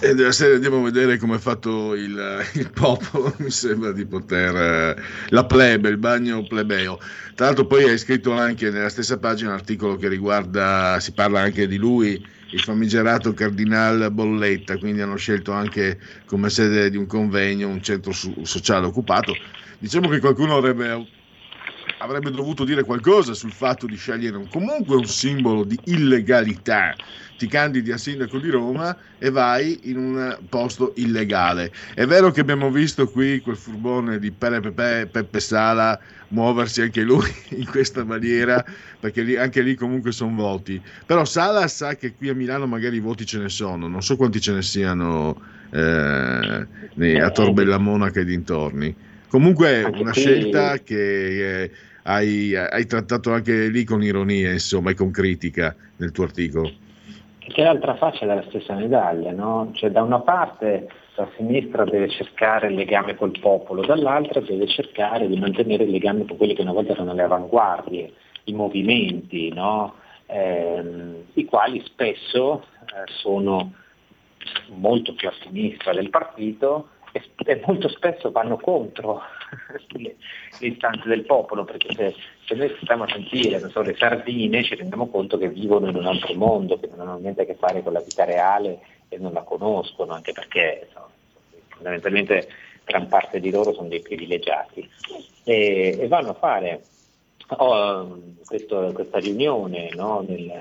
E della serie andiamo a vedere come è fatto il, il, popolo, (laughs) mi sembra di poter... Eh, la plebe, il bagno plebeo. Tra l'altro poi hai scritto anche nella stessa pagina un articolo che riguarda, si parla anche di lui, il famigerato Cardinal Bolletta, quindi hanno scelto anche come sede di un convegno un centro sociale occupato. Diciamo che qualcuno avrebbe, avrebbe dovuto dire qualcosa sul fatto di scegliere un, comunque un simbolo di illegalità. Ti candidi a sindaco di Roma e vai in un posto illegale. È vero che abbiamo visto qui quel furbone di Peppe, Peppe Sala muoversi anche lui (laughs) in questa maniera, perché lì, anche lì comunque sono voti. Però Sala sa che qui a Milano magari i voti ce ne sono, non so quanti ce ne siano eh, a Torbella Monaca e dintorni. Comunque è una scelta che eh, hai, hai, trattato anche lì con ironia, insomma, e con critica nel tuo articolo. Che è l'altra faccia della stessa medaglia, no? Cioè da una parte la sinistra deve cercare il legame col popolo, dall'altra deve cercare di mantenere il legame con quelli che una volta erano le avanguardie, i movimenti, no? ehm, i quali spesso eh, sono molto più a sinistra del partito e, molto spesso vanno contro (laughs) le, le, istanze del popolo, perché se, se noi stiamo a sentire so, le sardine ci rendiamo conto che vivono in un altro mondo, che non hanno niente a che fare con la vita reale e non la conoscono, anche perché insomma, fondamentalmente gran parte di loro sono dei privilegiati. E, e vanno a fare oh, questo, questa riunione no, del,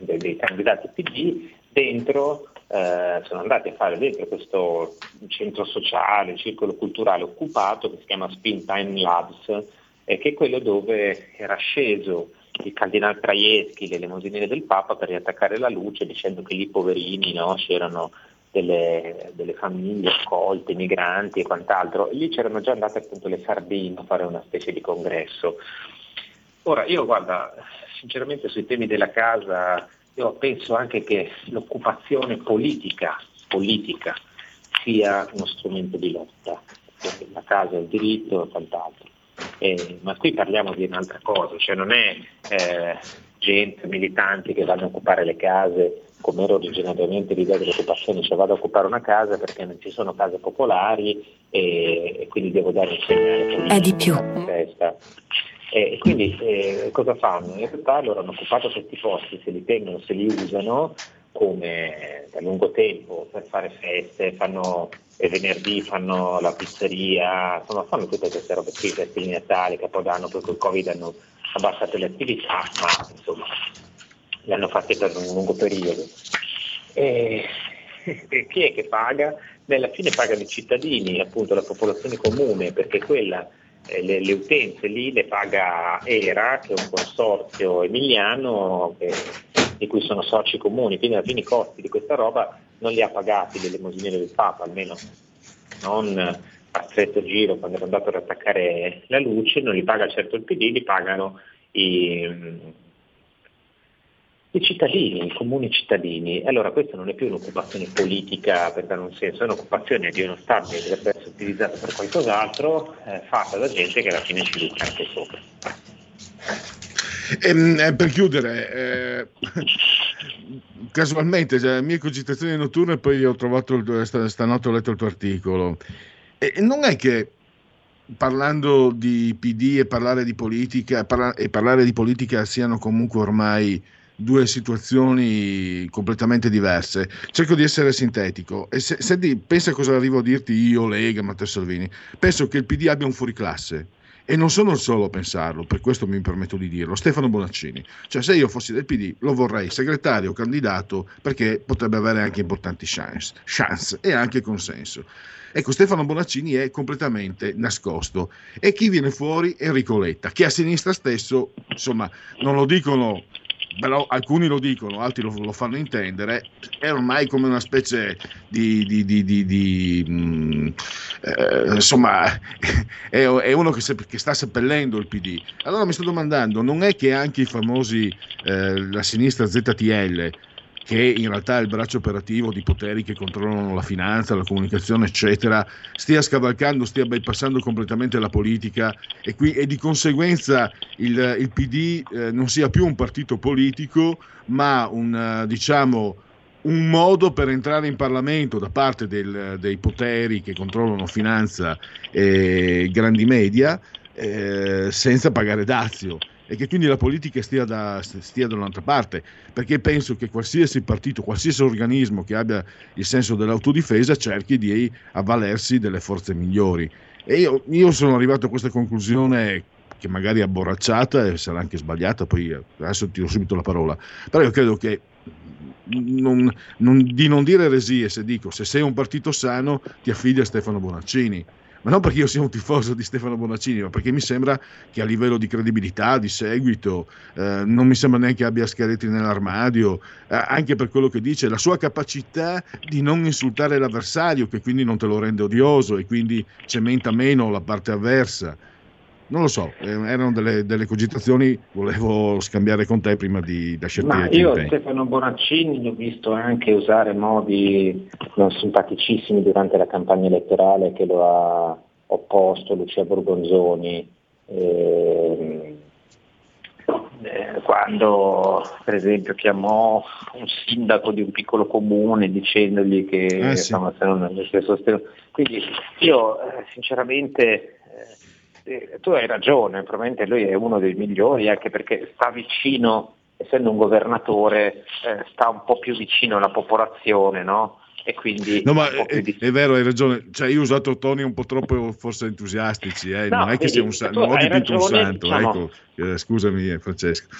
dei, dei candidati PD dentro eh, sono andati a fare dentro questo centro sociale, circolo culturale occupato che si chiama Spin Time Labs, eh, che è quello dove era sceso il cardinale Traieschi, le limousine del Papa, per riattaccare la luce dicendo che lì poverini no, c'erano delle, delle, famiglie accolte, migranti e quant'altro. Lì c'erano già andate appunto le sardine a fare una specie di congresso. Ora, io guarda, sinceramente sui temi della casa, io penso anche che l'occupazione politica, politica sia uno strumento di lotta, la casa è un diritto e quant'altro. Eh, ma qui parliamo di un'altra cosa, cioè non è eh, gente, militanti che vanno a occupare le case come era originariamente l'idea dell'occupazione, cioè vado a occupare una casa perché non ci sono case popolari e, e quindi devo dare un segnale. È di più. E quindi eh, cosa fanno? In realtà loro hanno occupato questi posti, se li tengono, se li usano come da lungo tempo per fare feste, fanno e venerdì fanno la pizzeria, insomma fanno tutte queste robe qui, feste di Natale, Capodanno, poi col Covid hanno abbassato le attività, ma insomma le hanno fatte per un lungo periodo. E, (laughs) e chi è che paga? Beh, alla fine pagano i cittadini, appunto la popolazione comune, perché quella, le, le, utenze lì le paga ERA, che è un consorzio emiliano che, di cui sono soci comuni, quindi alla fine i costi di questa roba non li ha pagati l'elemosiniere del Papa, almeno non a stretto giro quando è andato ad attaccare la luce, non li paga certo il PD, li pagano i i cittadini, i comuni cittadini. Allora questa non è più un'occupazione politica per dare un senso, è un'occupazione di uno Stato dovrebbe essere utilizzato per qualcos'altro, eh, fatta da gente che alla fine ci lucra anche sopra. Ehm, eh, per chiudere, eh, (laughs) casualmente, cioè, mie cogitazioni notturne, poi ho trovato, il, stanotte ho letto il tuo articolo, e non è che parlando di PD e parlare di politica, parla, e parlare di politica siano comunque ormai due situazioni completamente diverse. Cerco di essere sintetico e se, se pensa cosa arrivo a dirti io, Lega, Matteo Salvini, penso che il PD abbia un fuoriclasse. E non sono il solo a pensarlo, per questo mi permetto di dirlo, Stefano Bonaccini. Cioè se io fossi del PD lo vorrei segretario, candidato, perché potrebbe avere anche importanti chance, chance e anche consenso. Ecco, Stefano Bonaccini è completamente nascosto e chi viene fuori Enrico Letta, che a sinistra stesso, insomma, non lo dicono però alcuni lo dicono, altri lo, lo, fanno intendere, è ormai come una specie di... di, di, di, mh, eh, insomma, (laughs) è, è uno che, se, che, sta seppellendo il PD. Allora mi sto domandando, non è che anche i famosi, eh, la sinistra ZTL, che in realtà è il braccio operativo di poteri che controllano la finanza, la comunicazione, eccetera, stia scavalcando, stia bypassando completamente la politica e, qui, e di conseguenza il, il PD eh, non sia più un partito politico, ma un, diciamo, un modo per entrare in Parlamento da parte del, dei poteri che controllano finanza e grandi media eh, senza pagare dazio e che quindi la politica stia da, stia da parte, perché penso che qualsiasi partito, qualsiasi organismo che abbia il senso dell'autodifesa cerchi di avvalersi delle forze migliori. E io, io sono arrivato a questa conclusione che magari è abborracciata e sarà anche sbagliata, poi adesso tiro subito la parola, però io credo che non, non, di non dire eresie se dico se sei un partito sano ti affidi a Stefano Bonaccini ma non perché io sia un tifoso di Stefano Bonaccini, ma perché mi sembra che a livello di credibilità, di seguito, eh, non mi sembra neanche abbia scheletri nell'armadio, eh, anche per quello che dice, la sua capacità di non insultare l'avversario, che quindi non te lo rende odioso e quindi cementa meno la parte avversa. Non lo so, eh, erano delle, delle, cogitazioni, volevo scambiare con te prima di lasciarti Ma io Stefano Bonaccini l'ho visto anche usare modi non simpaticissimi durante la campagna elettorale che lo ha opposto Lucia Borgonzoni. Eh, eh, quando per esempio chiamò un sindaco di un piccolo comune dicendogli che eh sì. insomma, se non avesse sostenuto. Quindi io eh, sinceramente tu hai ragione, probabilmente lui è uno dei migliori anche perché sta vicino, essendo un governatore, eh, sta un po' più vicino alla popolazione, no? E quindi no, ma è, è, vero, hai ragione. Cioè, io ho usato toni un po' troppo forse entusiastici, eh? no, non è che sia un santo, non ho dipinto un santo, diciamo, ecco. Eh, scusami eh, Francesco.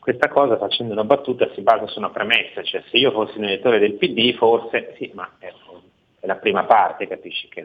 Questa cosa, facendo una battuta, si basa su una premessa, cioè se io fossi un elettore del PD, forse, sì, ma è, è la prima parte, capisci che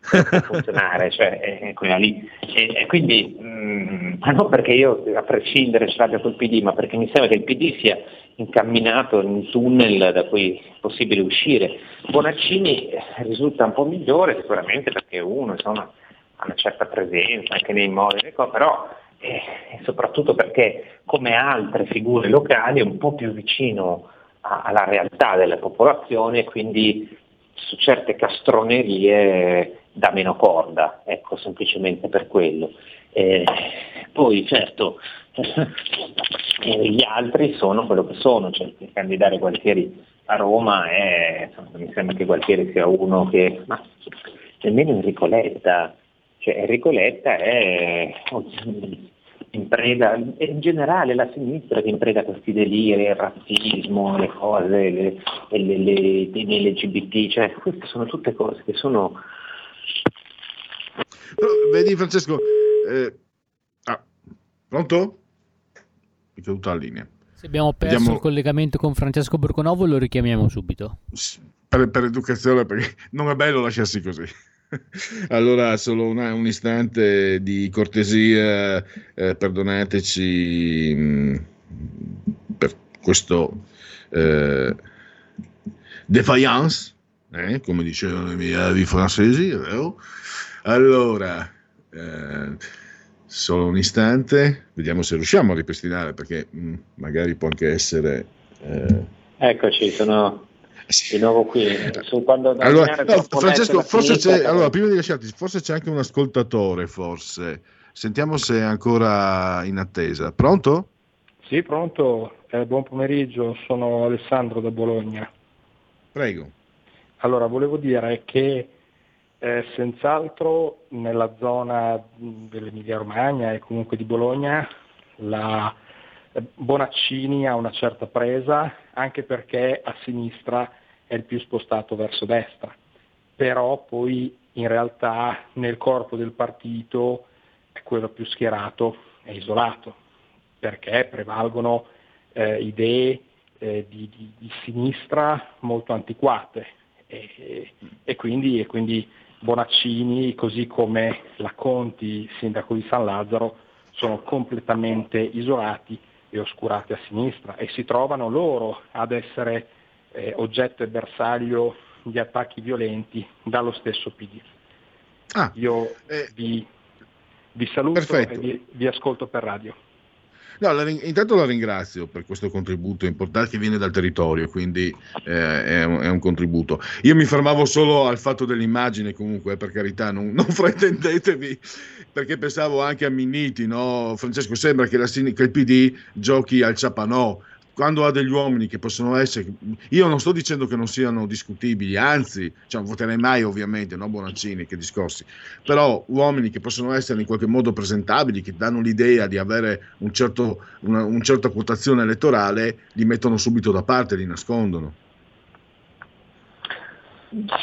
funzionare, cioè è quella lì. E, e quindi, mh, mm, ma non perché io a prescindere ce l'abbia col PD, ma perché mi sembra che il PD sia incamminato in un tunnel da cui è possibile uscire. Bonaccini risulta un po' migliore sicuramente perché uno insomma, ha una certa presenza anche nei modi, però eh, soprattutto perché come altre figure locali è un po' più vicino a, alla realtà della popolazione e quindi su certe castronerie dà meno corda, ecco, semplicemente per quello. Eh, poi certo (laughs) eh, gli altri sono quello che sono, cioè candidare Gualtieri a Roma è, insomma, mi sembra che Gualtieri sia uno che, ma nemmeno Enrico Letta, cioè Enrico Letta è in preda, in generale la sinistra che in preda questi deliri, il razzismo, le cose, le, le, le LGBT, cioè queste sono tutte cose che sono... Però, vedi Francesco, eh, ah, pronto? Mi è caduta la linea. Se abbiamo perso Vediamo- il collegamento con Francesco Borgonovo lo richiamiamo subito. per, per educazione, perché non è bello lasciarsi così. (laughs) Allora, solo una- un istante di cortesia, eh, perdonateci mh, per questo eh, defiance, eh, come dicevano i miei avi francesi, vero? Allora, eh, solo un istante, vediamo se riusciamo a ripristinare, perché mh, magari può anche essere... eh, Eccoci, sono di nuovo qui. Allora, no, Francesco, forse c'è, allora, prima di lasciarti, forse c'è anche un ascoltatore, forse. Sentiamo se è ancora in attesa. Pronto? Sì, pronto, Eh, buon pomeriggio, sono Alessandro da Bologna. Prego. Allora, volevo dire che eh, senz'altro nella zona mh, dell'Emilia Romagna e comunque di Bologna la eh, Bonaccini ha una certa presa, anche perché a sinistra è il più spostato verso destra, però poi in realtà nel corpo del partito è quello più schierato e isolato, perché prevalgono eh, idee eh, di, di- di sinistra molto antiquate e, e quindi, e quindi Bonaccini, così come la Conti, sindaco di San Lazzaro, sono completamente isolati e oscurati a sinistra e si trovano loro ad essere eh, oggetto e bersaglio di attacchi violenti dallo stesso PD. Io vi, vi saluto perfetto. e vi, vi ascolto per radio. No, la intanto la ringrazio per questo contributo importante che viene dal territorio, quindi eh, è, un, è un contributo. Io mi fermavo solo al fatto dell'immagine, comunque, eh, per carità, non, (laughs) non fraintendetevi, perché pensavo anche a Minniti, no? Francesco, sembra che, la, che il PD giochi al ciapanò. Quando ha degli uomini che possono essere, io non sto dicendo che non siano discutibili, anzi, cioè, non voterei mai ovviamente, no Bonaccini, che discorsi, però uomini che possono essere in qualche modo presentabili, che danno l'idea di avere un certo, una, una certa quotazione elettorale, li mettono subito da parte, li nascondono.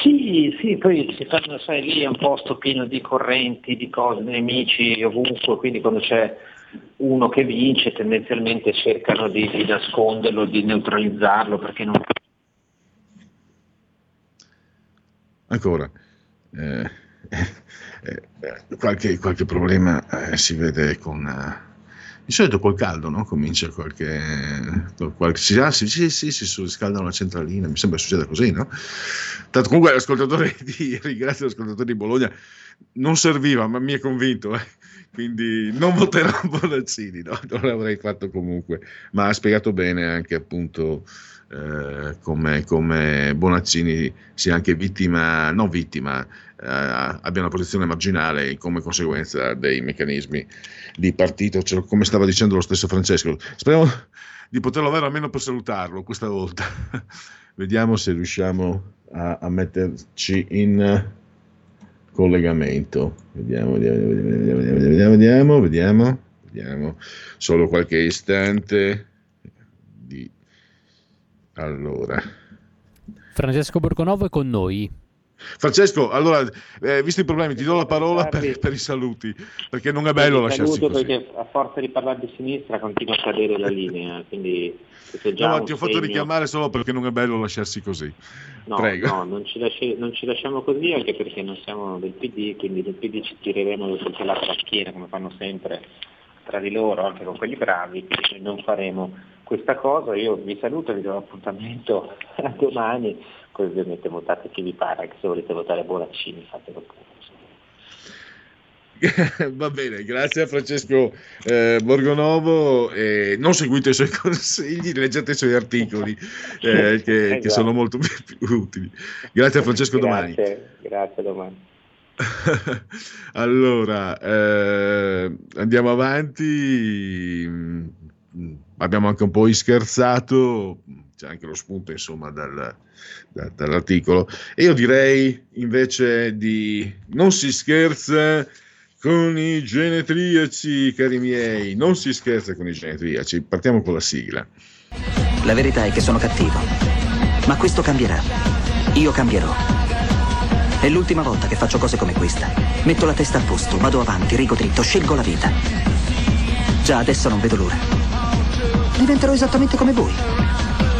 Sì, sì, poi si fanno, sai, lì è un posto pieno di correnti, di cose, nemici ovunque, quindi quando c'è uno che vince tendenzialmente cercano di, di nasconderlo, di neutralizzarlo, perché non... Ancora, eh, eh, qualche, qualche problema eh, si vede con... eh, di solito col caldo, no? Comincia qualche... qualche sì, ah, sì, sì, sì, si surriscalda una centralina, mi sembra succeda così, no? Tanto comunque l'ascoltatore (laughs) di, ringrazio l'ascoltatore di Bologna, non serviva, ma mi è convinto, eh. Quindi non voterò (laughs) Bonaccini, no? non l'avrei fatto comunque, ma ha spiegato bene anche appunto eh, come, Bonaccini sia anche vittima, non vittima, eh, abbia una posizione marginale come conseguenza dei meccanismi di partito, cioè, come stava dicendo lo stesso Francesco. Speriamo di poterlo avere almeno per salutarlo questa volta. (laughs) Vediamo se riusciamo a, a metterci in collegamento. Vediamo, vediamo, vediamo, vediamo, vediamo, vediamo, vediamo. Solo qualche istante. Di... Allora. Francesco Borgonovo è con noi. Francesco, allora, eh, visto i problemi, ti do la parola per, per i saluti, perché non è bello lasciarsi Saluto così. perché a forza di parlare di sinistra continua a cadere la linea, (laughs) quindi No, ti ho fatto segno. richiamare solo perché non è bello lasciarsi così. No, Prego. no, non ci, lasci- non ci lasciamo così anche perché non siamo del PD, quindi del PD ci tireremo coltellate alla schiena come fanno sempre tra di loro, anche con quelli bravi, non faremo questa cosa. Io vi saluto, vi do appuntamento (laughs) a domani, poi ovviamente votate chi vi pare, anche se volete votare Bonaccini, fatelo pure. (laughs) Va bene, grazie a Francesco eh, Borgonovo. Eh, non seguite i suoi (laughs) consigli, leggete i suoi articoli eh, che, (laughs) Esatto. che sono molto più, utili. Grazie a Francesco domani. Grazie, grazie domani. allora, eh, andiamo avanti. Mm, Abbiamo anche un po' scherzato, c'è anche lo spunto insomma dal- da- dall'articolo. E io direi invece di non si scherza con i genetriaci, cari miei, non si scherza con i genetriaci. Partiamo con la sigla. La verità è che sono cattivo. Ma questo cambierà. Io cambierò. È l'ultima volta che faccio cose come questa. Metto la testa a posto, vado avanti, rigo dritto, scelgo la vita. Già adesso non vedo l'ora. Diventerò esattamente come voi.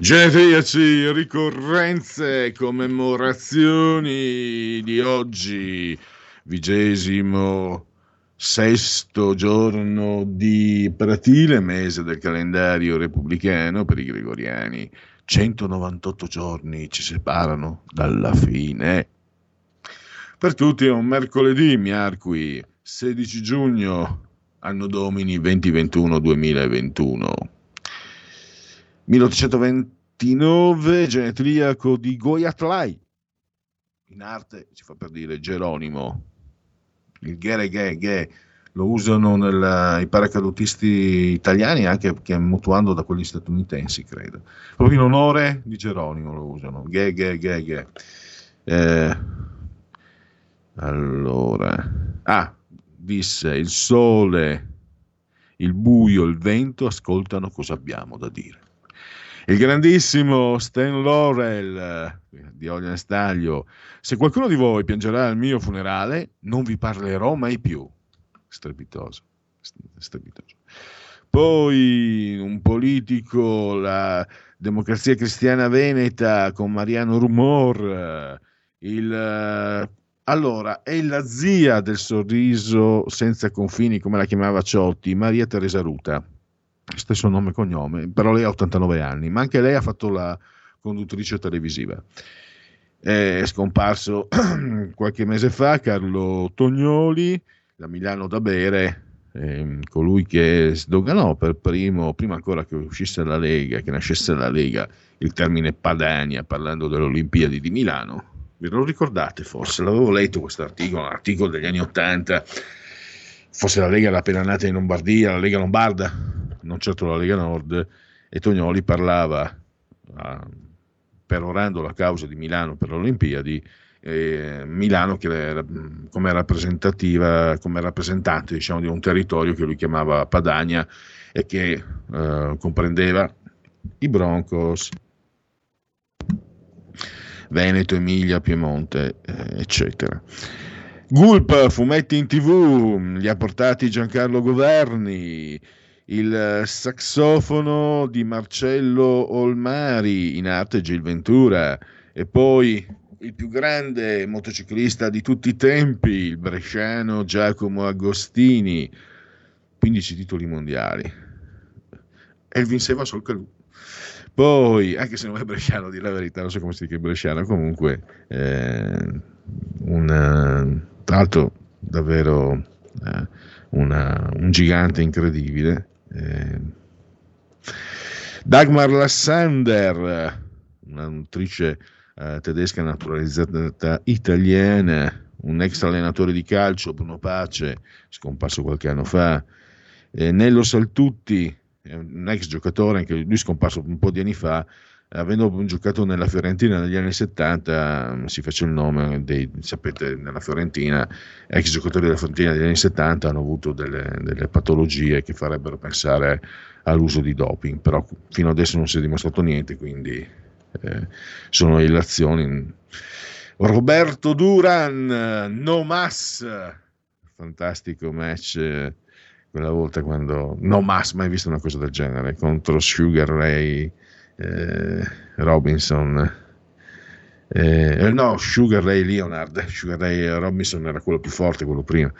Genetriaci, ricorrenze, commemorazioni di oggi, vigesimo sesto giorno di Pratile, mese del calendario repubblicano per i gregoriani. 198 giorni ci separano dalla fine. Per tutti è un mercoledì, miarqui, 16 giugno, anno domini 2021-2021. 1829, genetriaco di Goyatlai. In arte si fa per dire Geronimo. Il ghere ghe ghe lo usano nel- i paracadutisti italiani anche che mutuando da quelli statunitensi, credo. Proprio in onore di Geronimo lo usano. Ghe ghe ghe. Eh, allora, ah, disse il sole, il buio, il vento ascoltano cosa abbiamo da dire. Il grandissimo Stan Laurel eh, di Olio Staglio. Se qualcuno di voi piangerà al mio funerale, non vi parlerò mai più. Strepitoso. strepitoso. Poi un politico, la democrazia cristiana veneta con Mariano Rumor. eh, Il, eh, allora, è la zia del sorriso senza confini, come la chiamava Ciotti, Maria Teresa Ruta stesso nome e cognome, però lei ha 89 anni, ma anche lei ha fatto la conduttrice televisiva. È scomparso (clears throat) qualche mese fa Carlo Tognoli, da Milano da bere, ehm, colui che sdoganò per primo, prima ancora che uscisse la Lega, che nascesse la Lega, il termine Padania, parlando delle Olimpiadi di Milano. Ve lo ricordate forse? L'avevo letto questo articolo, un articolo degli anni 80, forse la Lega era appena nata in Lombardia, la Lega Lombarda, non certo la Lega Nord, e Tognoli parlava, ah, perorando la causa di Milano per le Olimpiadi, eh, Milano era, come rappresentativa, come rappresentante diciamo, di un territorio che lui chiamava Padania e che eh, comprendeva i Broncos, Veneto, Emilia, Piemonte, eh, eccetera. Gulp, fumetti in tv, li ha portati Giancarlo Governi, il eh, saxofono di Marcello Olmari, in arte Gil Ventura, e poi il più grande motociclista di tutti i tempi, il bresciano Giacomo Agostini, 15 titoli mondiali. E vinceva solo che lui. Poi, anche se non è bresciano, di la verità, non so come si dice bresciano, comunque, eh, un, tra l'altro davvero eh, una- un gigante incredibile. Eh. Dagmar Lassander, una nutrice eh, tedesca naturalizzata italiana, un ex allenatore di calcio, Bruno Pace, scomparso qualche anno fa, eh, Nello Saltutti, è un ex giocatore, anche lui scomparso un po' di anni fa, avendo giocato nella Fiorentina negli anni 70, mm, si fece il nome dei, sapete, nella Fiorentina, ex giocatori della Fiorentina degli anni 70 hanno avuto delle, delle patologie che farebbero pensare all'uso di doping, però fino adesso non si è dimostrato niente, quindi eh, sono illazioni. Roberto Duran, no mas, fantastico match quella volta quando no Mass mai visto una cosa del genere contro Sugar Ray eh, Robinson eh, no Sugar Ray Leonard. Sugar Ray Robinson era quello più forte quello prima.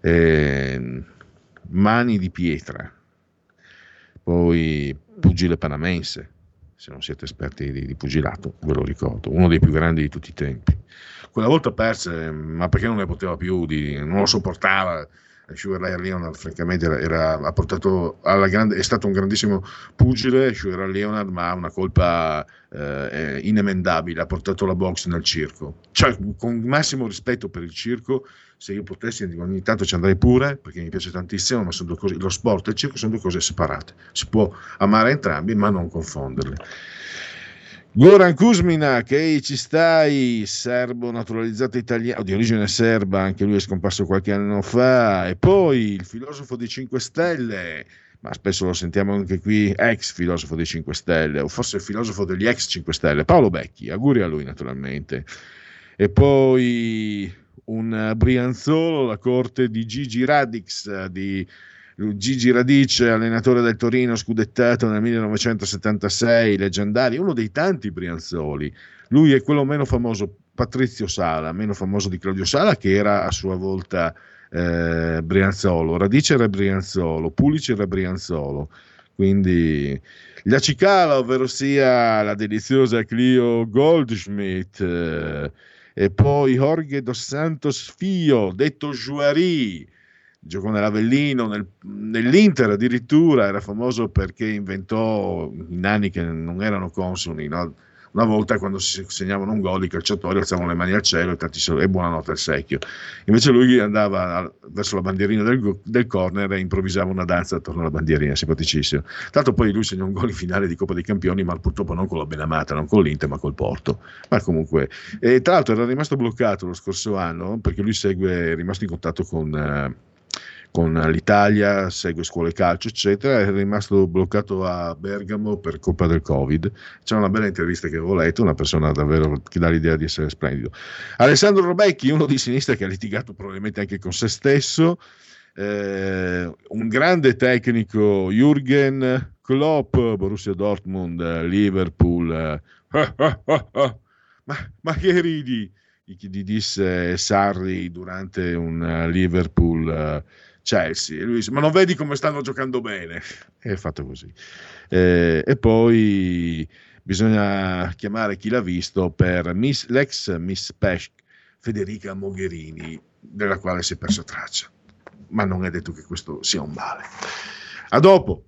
Eh, mani di pietra. Poi pugile panamense se non siete esperti di, di, pugilato ve lo ricordo. Uno dei più grandi di tutti i tempi. Quella volta perse ma perché non ne poteva più di, non lo sopportava Sugar Leonard francamente era, era, grande, è stato un grandissimo pugile Sugar Leonard ma ha una colpa eh, inemendabile ha portato la box nel circo. Cioè con massimo rispetto per il circo se io potessi ogni tanto ci andrei pure perché mi piace tantissimo ma cose lo sport e il circo sono due cose separate. Si può amare entrambi ma non confonderle Goran Kuzminak, ehi ci stai, serbo naturalizzato italiano, di origine serba, anche lui è scomparso qualche anno fa, e poi il filosofo dei 5 Stelle, ma spesso lo sentiamo anche qui, ex filosofo dei 5 Stelle, o forse il filosofo degli ex 5 Stelle, Paolo Becchi, auguri a lui naturalmente. E poi un Brianzolo, la corte di Gigi Radix, di Gigi Radice, allenatore del Torino, scudettato nel 1976, leggendario, uno dei tanti Brianzoli. Lui è quello meno famoso, Patrizio Sala, meno famoso di Claudio Sala, che era a sua volta eh, Brianzolo. Radice era Brianzolo, Pulice era Brianzolo. Quindi gli Acicala, ovvero sia la deliziosa Clio Goldschmidt, eh, e poi Jorge dos Santos Fio, detto Juari, giocò nell'Avellino, nel, nell'Inter addirittura, era famoso perché inventò in anni che non erano consoni, no? una volta quando si segnavano un gol i calciatori alzavano le mani al cielo e, tanti, e buonanotte al secchio. Invece lui andava verso la bandierina del, del, corner e improvvisava una danza attorno alla bandierina, simpaticissimo. Tanto poi lui segnò un gol in finale di Coppa dei Campioni, ma purtroppo non con la Benamata, non con l'Inter, ma col Porto. Ma comunque, e tra l'altro era rimasto bloccato lo scorso anno perché lui segue, è rimasto in contatto con... Eh, con l'Italia, segue scuole calcio, eccetera, è rimasto bloccato a Bergamo per colpa del Covid. C'è una bella intervista che avevo letto, una persona davvero che dà l'idea di essere splendido. Alessandro Robecchi, uno di sinistra che ha litigato probabilmente anche con se stesso, eh, un grande tecnico, Jürgen Klopp, Borussia Dortmund, Liverpool. (laughs) Ma, ma, che ridi? Gli disse Sarri durante un Liverpool. Chelsea. E lui dice, ma non vedi come stanno giocando bene? E è fatto così. Eh, e poi bisogna chiamare chi l'ha visto per Miss, l'ex Miss Pesch, Federica Mogherini, della quale si è perso traccia. Ma non è detto che questo sia un male. A dopo.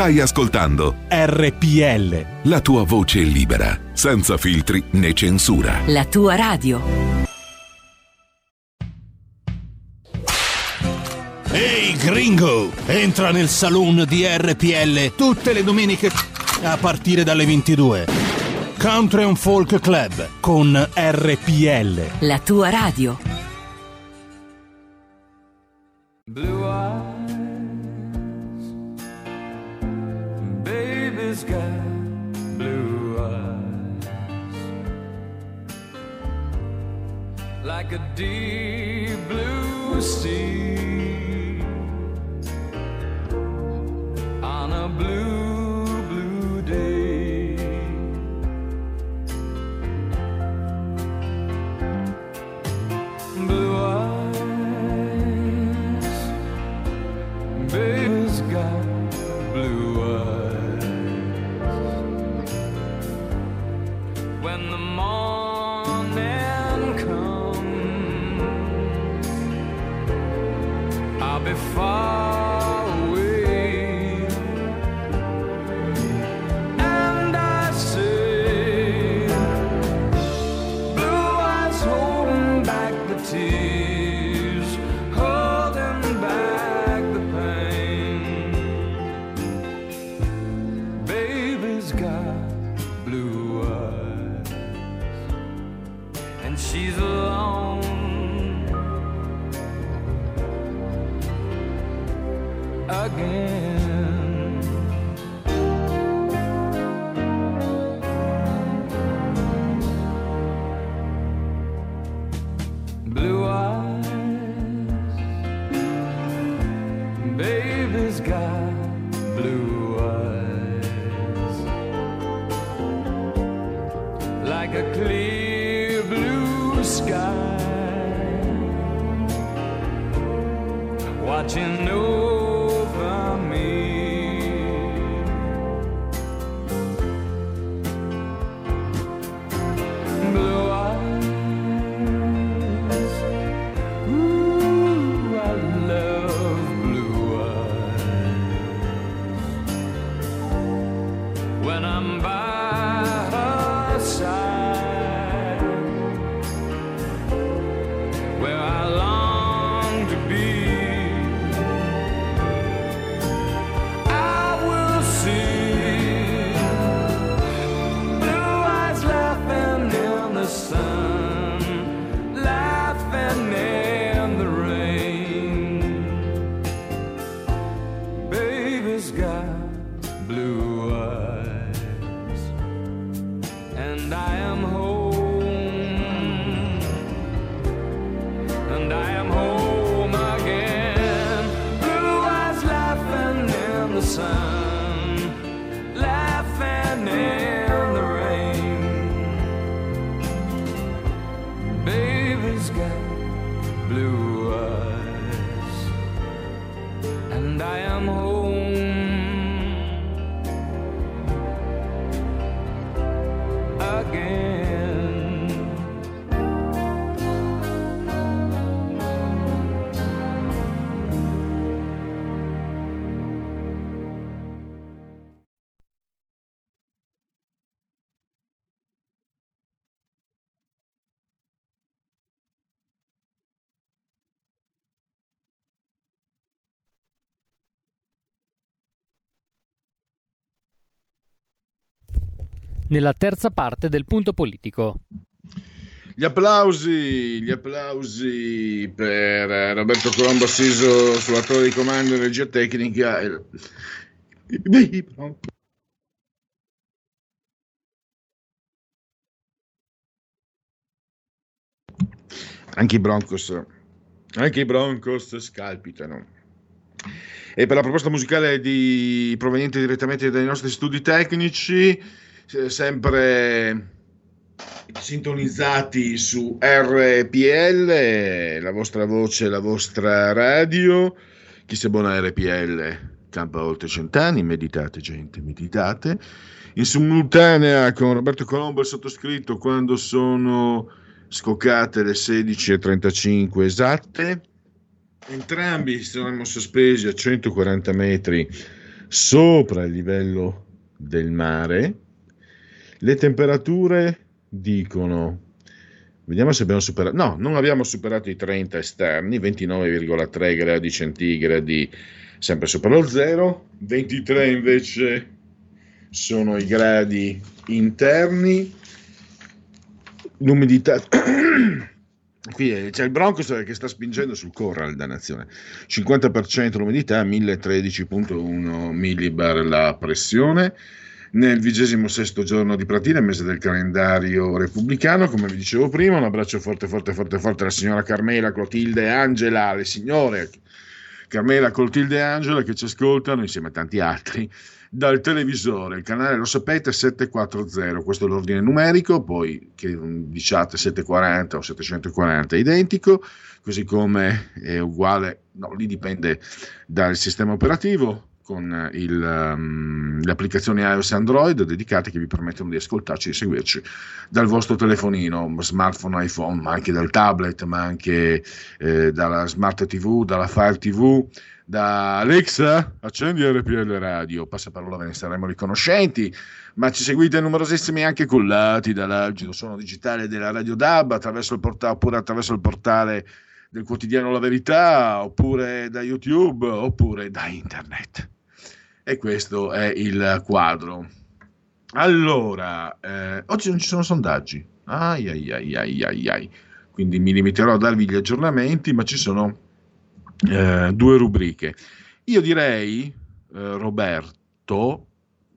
Stai ascoltando RPL. la tua voce libera, senza filtri né censura. La tua radio. Ehi gringo, entra nel saloon di RPL tutte le domeniche a partire dalle 22. Country and Folk Club con RPL. La tua radio. Like a deep blue sea on a blue, Nella terza parte del punto politico. Gli applausi, gli applausi per eh, Roberto Colombo assiso sulla torre di comando regia tecnica. Anche i Broncos, anche i Broncos scalpitano. E per la proposta musicale di- proveniente direttamente dai nostri studi tecnici, sempre sintonizzati su RPL, la vostra voce, la vostra radio. Chi sia buona RPL campa oltre cent'anni, meditate gente, meditate. In simultanea con Roberto Colombo e sottoscritto quando sono scoccate le 16.35 esatte. Entrambi saremmo sospesi a 140 metri sopra il livello del mare. Le temperature dicono, vediamo se abbiamo superato, no, non abbiamo superato i 30 esterni, 29,3 gradi centigradi sempre sopra lo zero, 23 invece sono i gradi interni, l'umidità... (coughs) Qui c'è il Broncos che sta spingendo sul corral, dannazione. 50% l'umidità, 1013.1 millibar la pressione. Nel vigesimo sesto giorno di Pratina, mese del calendario repubblicano, come vi dicevo prima, un abbraccio forte, forte, forte, forte alla signora Carmela, Clotilde Angela, le signore Carmela, Clotilde e Angela che ci ascoltano insieme a tanti altri dal televisore. Il canale lo sapete 740, questo è l'ordine numerico, poi che diciate 740 o 740 è identico, così come è uguale, no, lì dipende dal sistema operativo, con il, um, le applicazioni iOS e Android dedicate che vi permettono di ascoltarci e seguirci dal vostro telefonino, smartphone, iPhone, ma anche dal tablet, ma anche eh, dalla smart TV, dalla Fire TV, da Alexa, accendi RPL Radio, passaparola ve ne saremo riconoscenti, ma ci seguite numerosissimi anche collati dall'algido suono digitale della Radio DAB attraverso il portale, oppure attraverso il portale del quotidiano La Verità, oppure da YouTube, oppure da internet. E questo è il quadro. Allora, eh, oggi non ci sono sondaggi. Ai ai ai ai ai ai. Quindi mi limiterò a darvi gli aggiornamenti, ma ci sono eh, due rubriche. Io direi, eh, Roberto,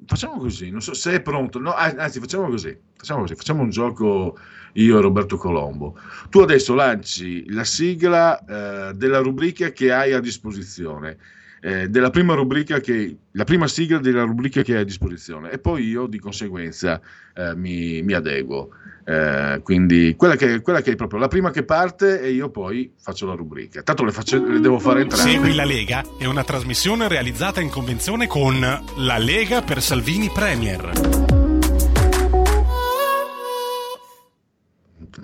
facciamo così, non so se è pronto, no, anzi facciamo così, facciamo così, facciamo un gioco io e Roberto Colombo. Tu adesso lanci la sigla eh, della rubrica che hai a disposizione, eh, della prima rubrica che, la prima sigla della rubrica che hai a disposizione e poi io di conseguenza eh, mi, mi adeguo. Eh, quindi quella che, quella che è proprio la prima che parte e io poi faccio la rubrica. Tanto le, faccio, le devo fare entrare. Segui la Lega è una trasmissione realizzata in convenzione con La Lega per Salvini Premier.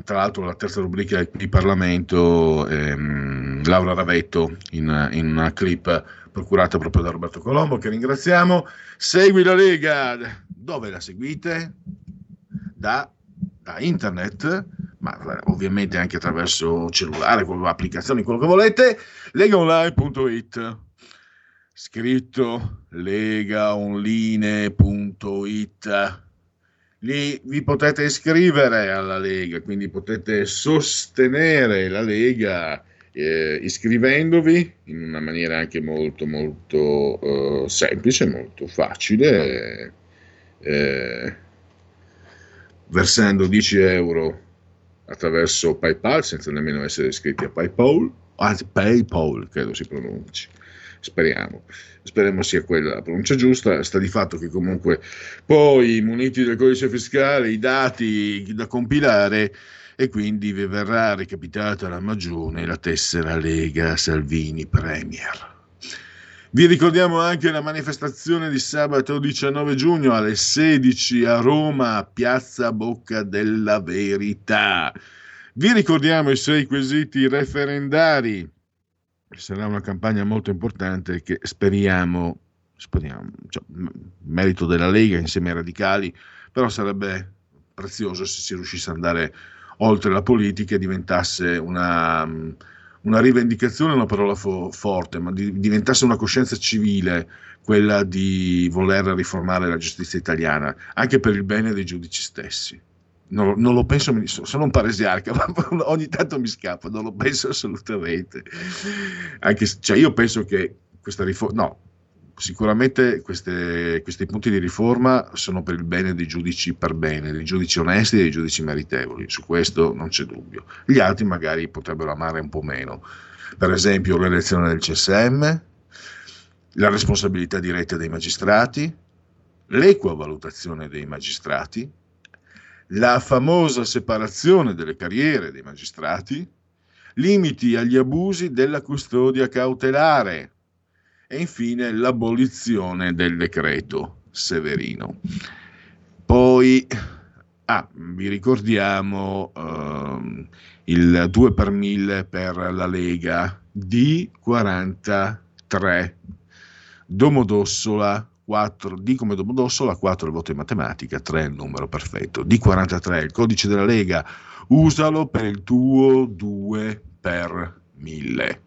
tra l'altro la terza rubrica di Parlamento, ehm, Laura Ravetto, in, in, una clip procurata proprio da Roberto Colombo, che ringraziamo. Segui la Lega, dove la seguite? Da, da internet, ma ovviamente anche attraverso cellulare, applicazioni, quello che volete, legaonline.it. Scritto legaonline.it lì vi potete iscrivere alla Lega, quindi potete sostenere la Lega eh, iscrivendovi in una maniera anche molto molto eh, semplice, molto facile, eh, versando 10 euro attraverso PayPal senza nemmeno essere iscritti a PayPal, anzi PayPal credo si pronunci speriamo. Speriamo sia quella la pronuncia giusta. Sta di fatto che comunque poi, muniti del codice fiscale, i dati da compilare e quindi vi verrà recapitata la magione la tessera Lega Salvini Premier. Vi ricordiamo anche la manifestazione di sabato 19 giugno alle 16 a Roma, Piazza Bocca della Verità. Vi ricordiamo i sei quesiti referendari sarà una campagna molto importante che speriamo, speriamo cioè, merito della Lega insieme ai radicali, però sarebbe prezioso se si riuscisse ad andare oltre la politica diventasse una, una rivendicazione, una parola fo- forte, ma di, diventasse una coscienza civile quella di voler riformare la giustizia italiana, anche per il bene dei giudici stessi non, non, lo penso, sono un paresiarca, (laughs) ma ogni tanto mi scappa, non lo penso assolutamente. Anche cioè io penso che questa riforma, no, sicuramente queste, questi punti di riforma sono per il bene dei giudici per bene, dei giudici onesti e dei giudici meritevoli, su questo non c'è dubbio. Gli altri magari potrebbero amare un po' meno, per esempio l'elezione del CSM, la responsabilità diretta dei magistrati, l'equa valutazione dei magistrati, la famosa separazione delle carriere dei magistrati, limiti agli abusi della custodia cautelare e infine l'abolizione del decreto Severino. Poi ah, vi ricordiamo uh, il 2 per 1000 per la Lega D43 Domodossola 4, D come Domodossola, 4 il voto in matematica, 3 il numero perfetto. D43, il codice della Lega, usalo per il tuo 2 per 1000.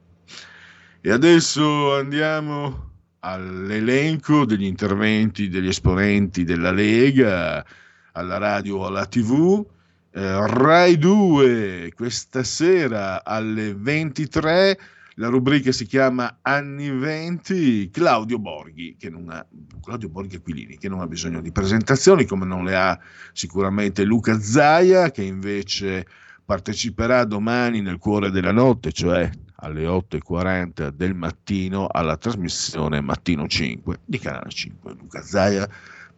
E adesso andiamo all'elenco degli interventi degli esponenti della Lega alla radio o alla TV. Eh, Rai 2 questa sera alle 23 la rubrica si chiama Anni 20, Claudio Borghi, che non ha, Claudio Borghi Aquilini, che non ha bisogno di presentazioni, come non le ha sicuramente Luca Zaia, che invece parteciperà domani nel cuore della notte, cioè alle 8.40 del mattino, alla trasmissione Mattino 5 di Canale 5. Luca Zaia,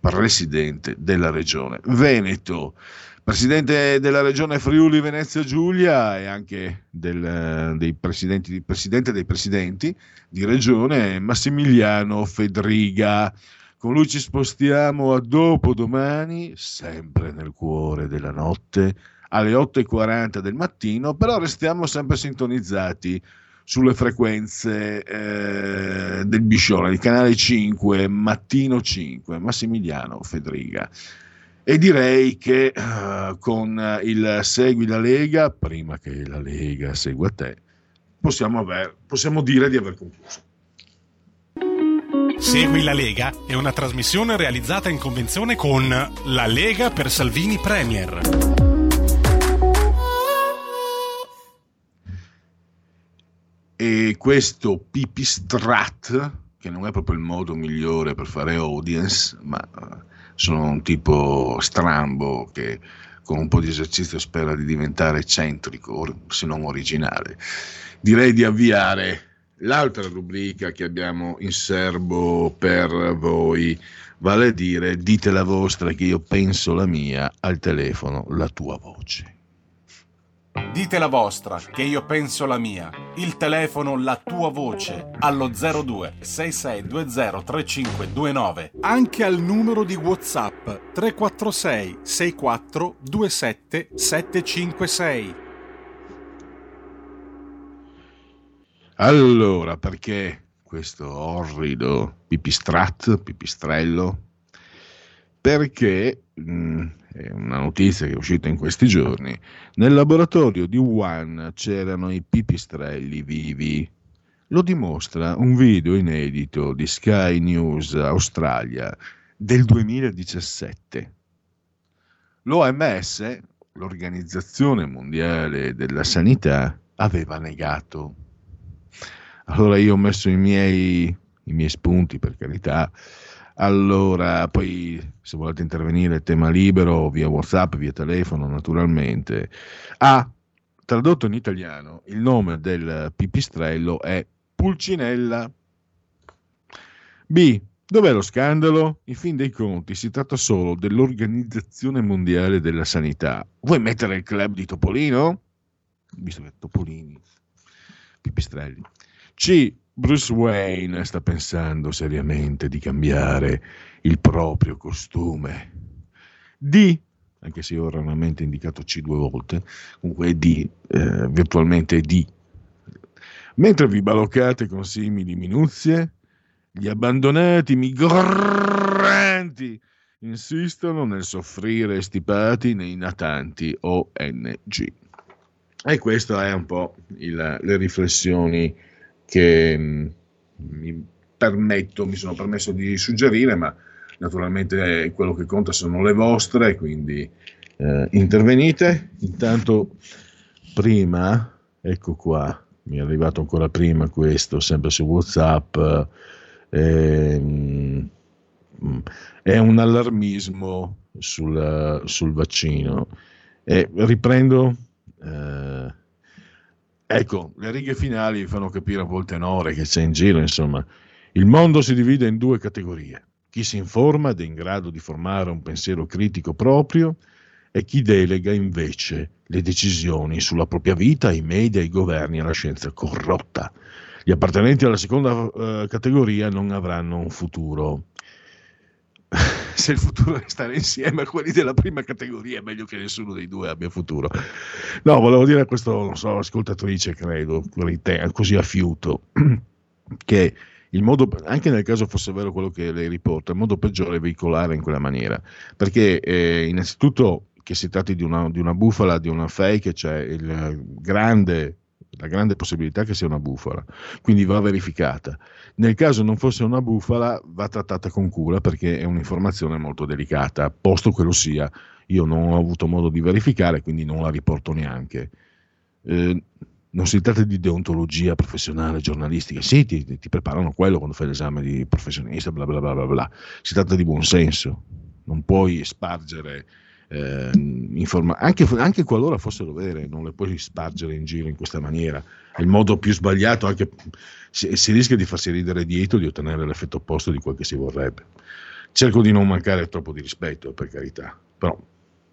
presidente della regione Veneto. presidente della regione Friuli Venezia Giulia e anche del, dei presidenti, presidente dei presidenti di regione Massimiliano Fedriga. Con lui ci spostiamo a dopodomani, sempre nel cuore della notte, alle 8.40 del mattino, però restiamo sempre sintonizzati sulle frequenze eh, del Biscione, di canale 5, mattino 5, Massimiliano Fedriga. E direi che eh, con il Segui la Lega, prima che la Lega segua te, possiamo, aver, possiamo dire di aver concluso. Segui la Lega è una trasmissione realizzata in convenzione con La Lega per Salvini Premier. E questo pipistrat, che non è proprio il modo migliore per fare audience, ma eh, sono un tipo strambo che con un po' di esercizio spera di diventare eccentrico, se non originale. Direi di avviare l'altra rubrica che abbiamo in serbo per voi, vale a dire dite la vostra che io penso la mia, al telefono la tua voce. Dite la vostra, che io penso la mia. Il telefono, la tua voce, allo 02 6620 3529. Anche al numero di WhatsApp 346 64 27 756. Allora, perché questo orrido pipistrat, pipistrello? Perché mh, è una notizia che è uscita in questi giorni. Nel laboratorio di Wuhan c'erano i pipistrelli vivi. Lo dimostra un video inedito di Sky News Australia del 2017. L'OMS, l'Organizzazione Mondiale della Sanità, aveva negato. Allora io ho messo i miei, i miei spunti, per carità. Allora, poi se volete intervenire, tema libero, via WhatsApp, via telefono, naturalmente. A, tradotto in italiano, il nome del pipistrello è Pulcinella. B, dov'è lo scandalo? In fin dei conti si tratta solo dell'Organizzazione Mondiale della Sanità. Vuoi mettere il club di Topolino? Visto che Topolini, pipistrelli. C. Bruce Wayne sta pensando seriamente di cambiare il proprio costume. D. Anche se ho raramente indicato C due volte, comunque è D, eh, virtualmente è D. Mentre vi baloccate con simili minuzie, gli abbandonati migranti insistono nel soffrire stipati nei natanti ONG. E queste è un po' il, le riflessioni che mh, mi permetto, mi sono permesso di suggerire, ma naturalmente quello che conta sono le vostre, quindi eh, intervenite. Intanto prima, ecco qua, mi è arrivato ancora prima questo, sempre su WhatsApp, ehm, è un allarmismo sul, sul vaccino. E riprendo. Eh, ecco, le righe finali fanno capire a volte Nore che c'è in giro, insomma. Il mondo si divide in due categorie. Chi si informa ed è in grado di formare un pensiero critico proprio e chi delega invece le decisioni sulla propria vita ai media, ai governi e alla scienza corrotta. Gli appartenenti alla seconda eh, categoria non avranno un futuro. Se il futuro è stare insieme a quelli della prima categoria, è meglio che nessuno dei due abbia futuro. No, volevo dire a questo, non so, ascoltatrice, credo, così a fiuto, (clears throat) che il modo, anche nel caso fosse vero quello che lei riporta, il modo peggiore è veicolare in quella maniera, perché eh, innanzitutto che si tratti di una, di una bufala, di una fake, c'è il grande, la grande possibilità che sia una bufala, quindi va verificata. Nel caso non fosse una bufala, va trattata con cura perché è un'informazione molto delicata, posto che lo sia. Io non ho avuto modo di verificare, quindi non la riporto neanche. Eh, non si tratta di deontologia professionale, giornalistica, sì, ti, ti, preparano quello quando fai l'esame di professionista, bla bla bla bla bla. Si tratta di buonsenso, non puoi spargere eh, informa- anche, anche, qualora fossero vere, non le puoi spargere in giro in questa maniera. È il modo più sbagliato, anche si, si rischia di farsi ridere dietro, di ottenere l'effetto opposto di quel che si vorrebbe. Cerco di non mancare troppo di rispetto, per carità, però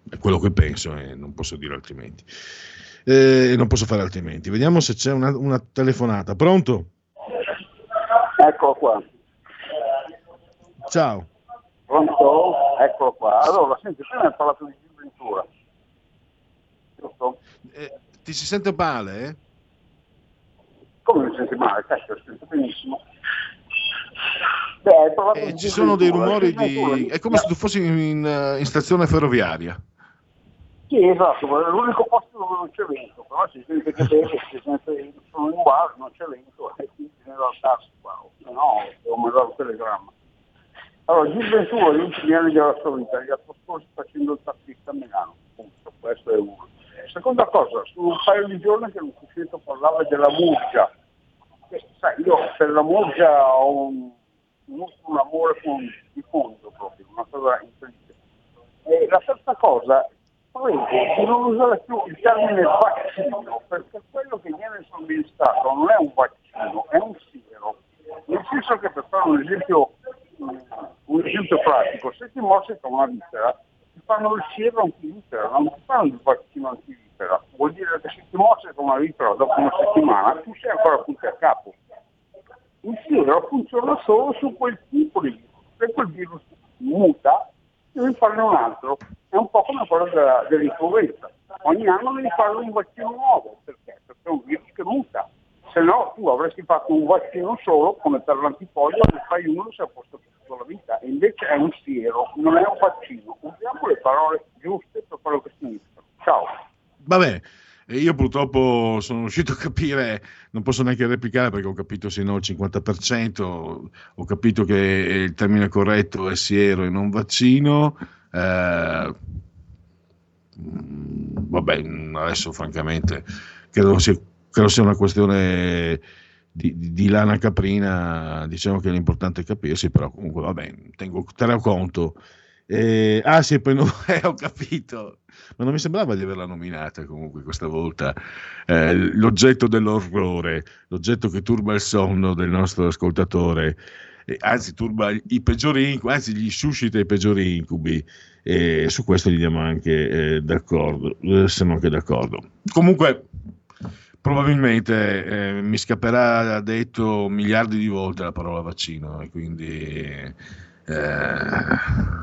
È quello che penso e non posso dire altrimenti. Eh, non posso fare altrimenti. Vediamo se c'è una, una telefonata. Pronto? Eccolo qua. Ciao. Pronto? Eccolo qua. Allora, senti, prima hai parlato di Ventura. Giusto? Eh, ti si sente male? Eh? Come mi senti male? Cazzo, sento benissimo. Beh, Eh, ci sono dei rumori Ventura- di... È come se tu fossi in, eh, in stazione ferroviaria. Sì, esatto, è l'unico posto dove non c'è vento, però si sente che bene, si sente sono in bar, non c'è vento, e quindi ne realtà qua, se no devo mandare un telegramma. Allora, Gil Ventura, gli ultimi anni della sua vita, li ha trascorsi facendo il tassista a Milano, punto, questo è uno. Seconda cosa, sono un paio di giorni che non si sento parlare della Murgia. Eh, sai, io per la Murgia ho un, un, un amore con, di fondo proprio, una cosa incredibile. E la terza cosa, prego di non usare più il termine vaccino, perché quello che viene somministrato non è un vaccino, è un siero. Nel senso che per fare un esempio, un esempio pratico, se ti morsica una vipera, ti fanno il siero antivipera, non ti fanno il vaccino antivipera. Vuol dire che se ti morsica una vipera dopo una settimana, tu sei ancora punti a capo. Il siero funziona solo su quel tipo di virus. Se quel virus muta, devi farne un altro. È un po' come quello della- dell'influenza. Ogni anno devi fare un vaccino nuovo. Perché? Perché è un virus che muta. Se no tu avresti fatto un vaccino solo, come per l'antipolio, ne fai uno e sei a posto per tutta la vita. E invece è un siero, non è un vaccino. Usiamo le parole giuste per quello che significa. Ciao. Vabbè, e io purtroppo sono riuscito a capire, non posso neanche replicare perché ho capito sino al 50%, ho capito che il termine corretto è siero e non vaccino. eh, mm, vabbè, adesso francamente credo sia, credo sia una questione di, di- di lana caprina, diciamo che è capirsi, però comunque vabbè, tengo, terrò conto. Eh, ah sì, poi no, (laughs) eh, ho capito, ma non mi sembrava di averla nominata comunque questa volta. Eh, l'oggetto dell'orrore, l'oggetto che turba il sonno del nostro ascoltatore, anzi turba i peggiori incubi, anzi gli suscita i peggiori incubi. E su questo gli diamo anche eh, d'accordo, eh, siamo anche d'accordo. Comunque, probabilmente eh, mi scapperà detto miliardi di volte la parola vaccino e quindi eh,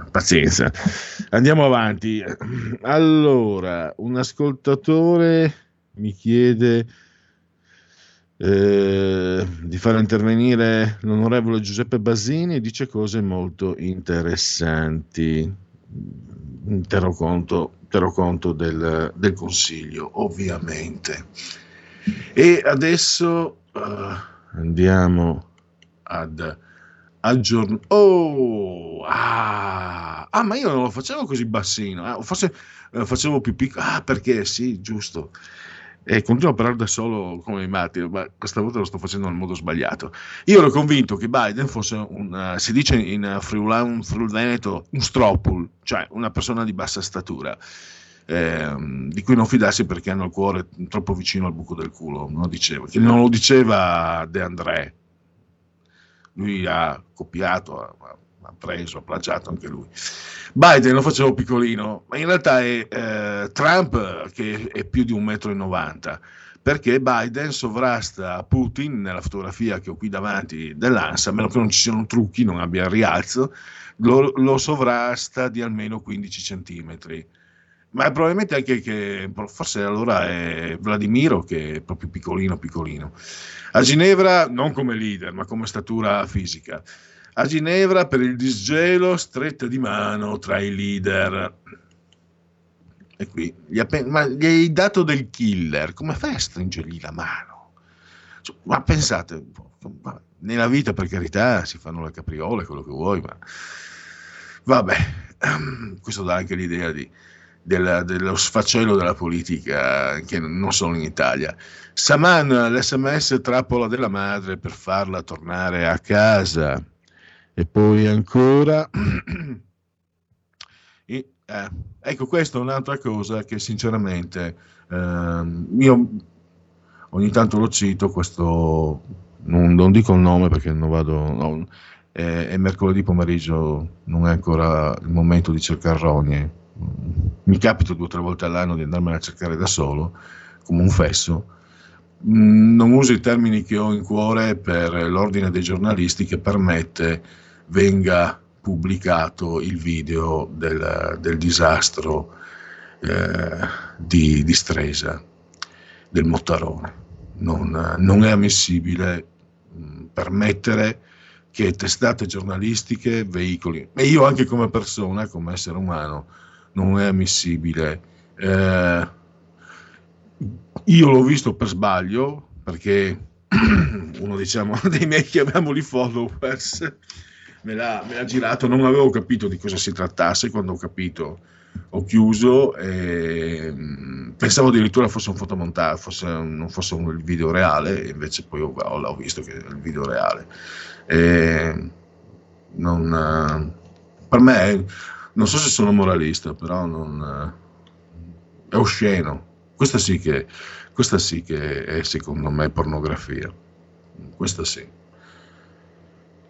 pazienza. Andiamo avanti. Allora, un ascoltatore mi chiede eh, di far intervenire l'onorevole Giuseppe Basini e dice cose molto interessanti. Terrò conto, terrò conto del, del consiglio, ovviamente. E adesso eh, andiamo ad aggiornare. Oh, ah, ah, ma io non lo facevo così bassino, eh, forse eh, facevo più piccolo. Ah, perché sì, giusto. E continuo a parlare da solo come i matti, ma questa volta lo sto facendo nel modo sbagliato. Io ero convinto che Biden fosse un, eh, si dice in Friulan, Friul Veneto, un stropul, cioè una persona di bassa statura ehm, di cui non fidarsi perché hanno il cuore troppo vicino al buco del culo, non lo diceva, che non lo diceva De André, lui ha copiato, ha, ha preso, ha plagiato anche lui. Biden lo facevo piccolino, ma in realtà è eh, Trump che è più di 1,90 m, perché Biden sovrasta Putin nella fotografia che ho qui davanti dell'ANSA, a meno che non ci siano trucchi, non abbia rialzo, lo, lo sovrasta di almeno 15 centimetri ma probabilmente anche che forse allora è Vladimiro che è proprio piccolino piccolino. A Ginevra non come leader ma come statura fisica. A Ginevra per il disgelo stretta di mano tra i leader. E qui gli, appen- ma gli hai dato del killer. Come fai a stringergli la mano? Cioè, ma pensate nella vita per carità si fanno le capriole quello che vuoi ma vabbè questo dà anche l'idea di del- dello sfaccello della politica, che non solo in Italia. Saman, l'SMS trappola della madre per farla tornare a casa. E poi ancora... (clears throat) E, eh, ecco, questa è un'altra cosa che sinceramente ehm, io ogni tanto lo cito, questo non, non dico il nome perché non vado... no, è, è mercoledì pomeriggio, non è ancora il momento di cercare rogne, mi capita due o tre volte all'anno di andarmela a cercare da solo, come un fesso. Mm, Non uso i termini che ho in cuore per l'ordine dei giornalisti che permette venga pubblicato il video del, del disastro eh, di, di Stresa, del Mottarone. Non, non è ammissibile mh, permettere che testate giornalistiche, veicoli, e io anche come persona, come essere umano, non è ammissibile. Eh, io l'ho visto per sbaglio, perché (clears throat) uno diciamo, (laughs) dei miei, chiamiamoli followers, me l'ha, me l'ha girato, non avevo capito di cosa si trattasse, quando ho capito ho chiuso e mh, pensavo addirittura fosse un fotomontaggio, fosse, non fosse un video reale, invece poi ho, ho- visto che è il video reale. E non, eh, per me, non so se sono moralista, però non, eh, è osceno. Questa sì, che, questa sì che è secondo me pornografia. Questa sì.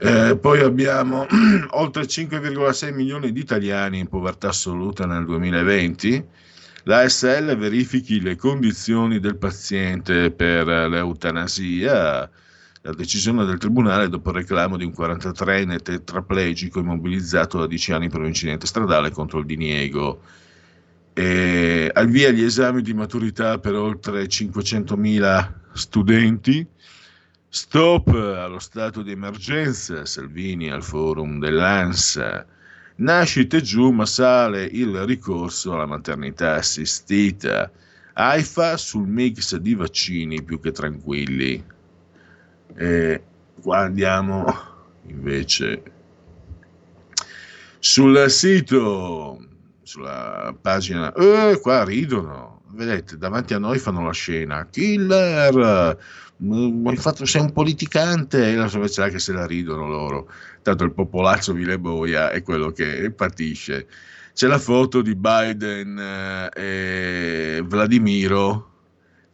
Eh, poi abbiamo (clears throat) oltre 5,6 milioni di italiani in povertà assoluta nel 2020. La ASL verifichi le condizioni del paziente per l'eutanasia. La decisione del tribunale dopo il reclamo di un 43enne tetraplegico immobilizzato da 10 anni per un incidente stradale contro il diniego. E al via gli esami di maturità per oltre 500.000 studenti. Stop allo stato di emergenza, Salvini al forum dell'ANSA. Nascite giù, ma sale il ricorso alla maternità assistita. AIFA sul mix di vaccini più che tranquilli. E andiamo invece sul sito, sulla pagina. Eh, qua ridono. Vedete, davanti a noi fanno la scena. Killer! Hai fatto, sei un politicante, e la là che se la ridono loro. Tanto il popolazzo Vile Boia è quello che patisce. C'è la foto di Biden eh, e Vladimiro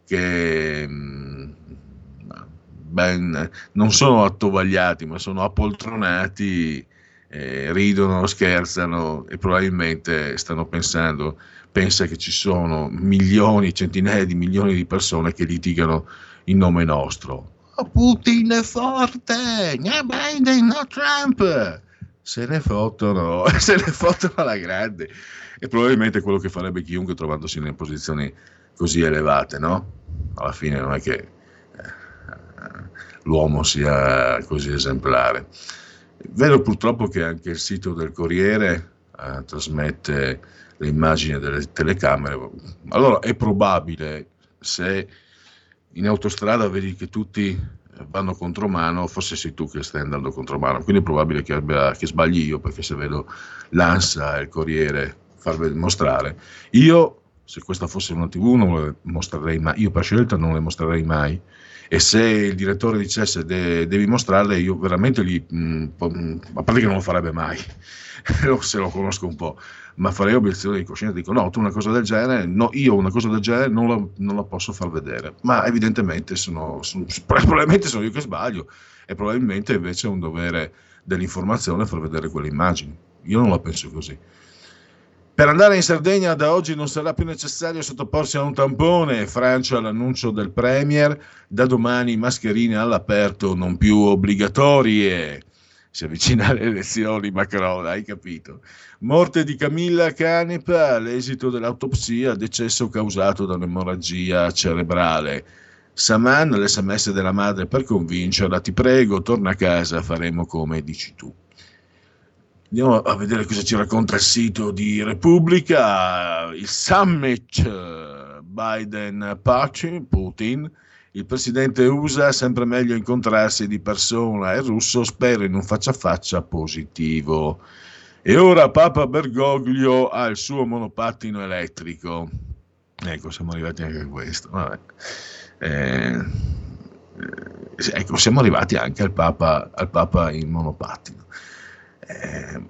che mm, ben, non sono attovagliati, ma sono appoltronati, eh, ridono, scherzano e probabilmente stanno pensando, pensa che ci sono milioni, centinaia di milioni di persone che litigano in nome nostro. Oh, Putin è forte, no Biden, no Trump. Se ne fottono, (laughs) se ne fottono alla grande. E probabilmente quello che farebbe chiunque trovandosi in posizioni così elevate, no? Alla fine non è che eh, l'uomo sia così esemplare. Vedo purtroppo che anche il sito del Corriere eh, trasmette le immagini delle telecamere. Allora è probabile se in autostrada vedi che tutti vanno contromano, forse sei tu che stai andando contromano, quindi è probabile che, abbia, che sbagli io perché se vedo l'ANSA e il Corriere far ved- mostrare, io se questa fosse una tv non le mostrerei mai, io per scelta non le mostrerei mai e se il direttore dicesse de- devi mostrarle io veramente gli, mh, po- mh, a parte che non lo farebbe mai, (laughs) se lo conosco un po', ma farei obiezione di coscienza, dico no, tu una cosa del genere, no, io una cosa del genere non la, non la posso far vedere, ma evidentemente sono, sono- probabilmente sono io che sbaglio e probabilmente invece è un dovere dell'informazione far vedere quelle immagini, io non la penso così. Per andare in Sardegna da oggi non sarà più necessario sottoporsi a un tampone. Francia l'annuncio del Premier. Da domani mascherine all'aperto non più obbligatorie. Si avvicina alle elezioni Macron, hai capito? Morte di Camilla Canepa, l'esito dell'autopsia, decesso causato da un'emorragia cerebrale. Saman, l'SMS della madre per convincerla, ti prego, torna a casa, faremo come dici tu. Andiamo a vedere cosa ci racconta il sito di Repubblica, il summit eh, Biden-Putin, il presidente USA sempre meglio incontrarsi di persona e russo spera in un faccia a faccia positivo. E ora Papa Bergoglio ha il suo monopattino elettrico. Ecco, siamo arrivati anche a questo. Eh, eh, ecco, siamo arrivati anche al Papa, al Papa in monopattino. Eh,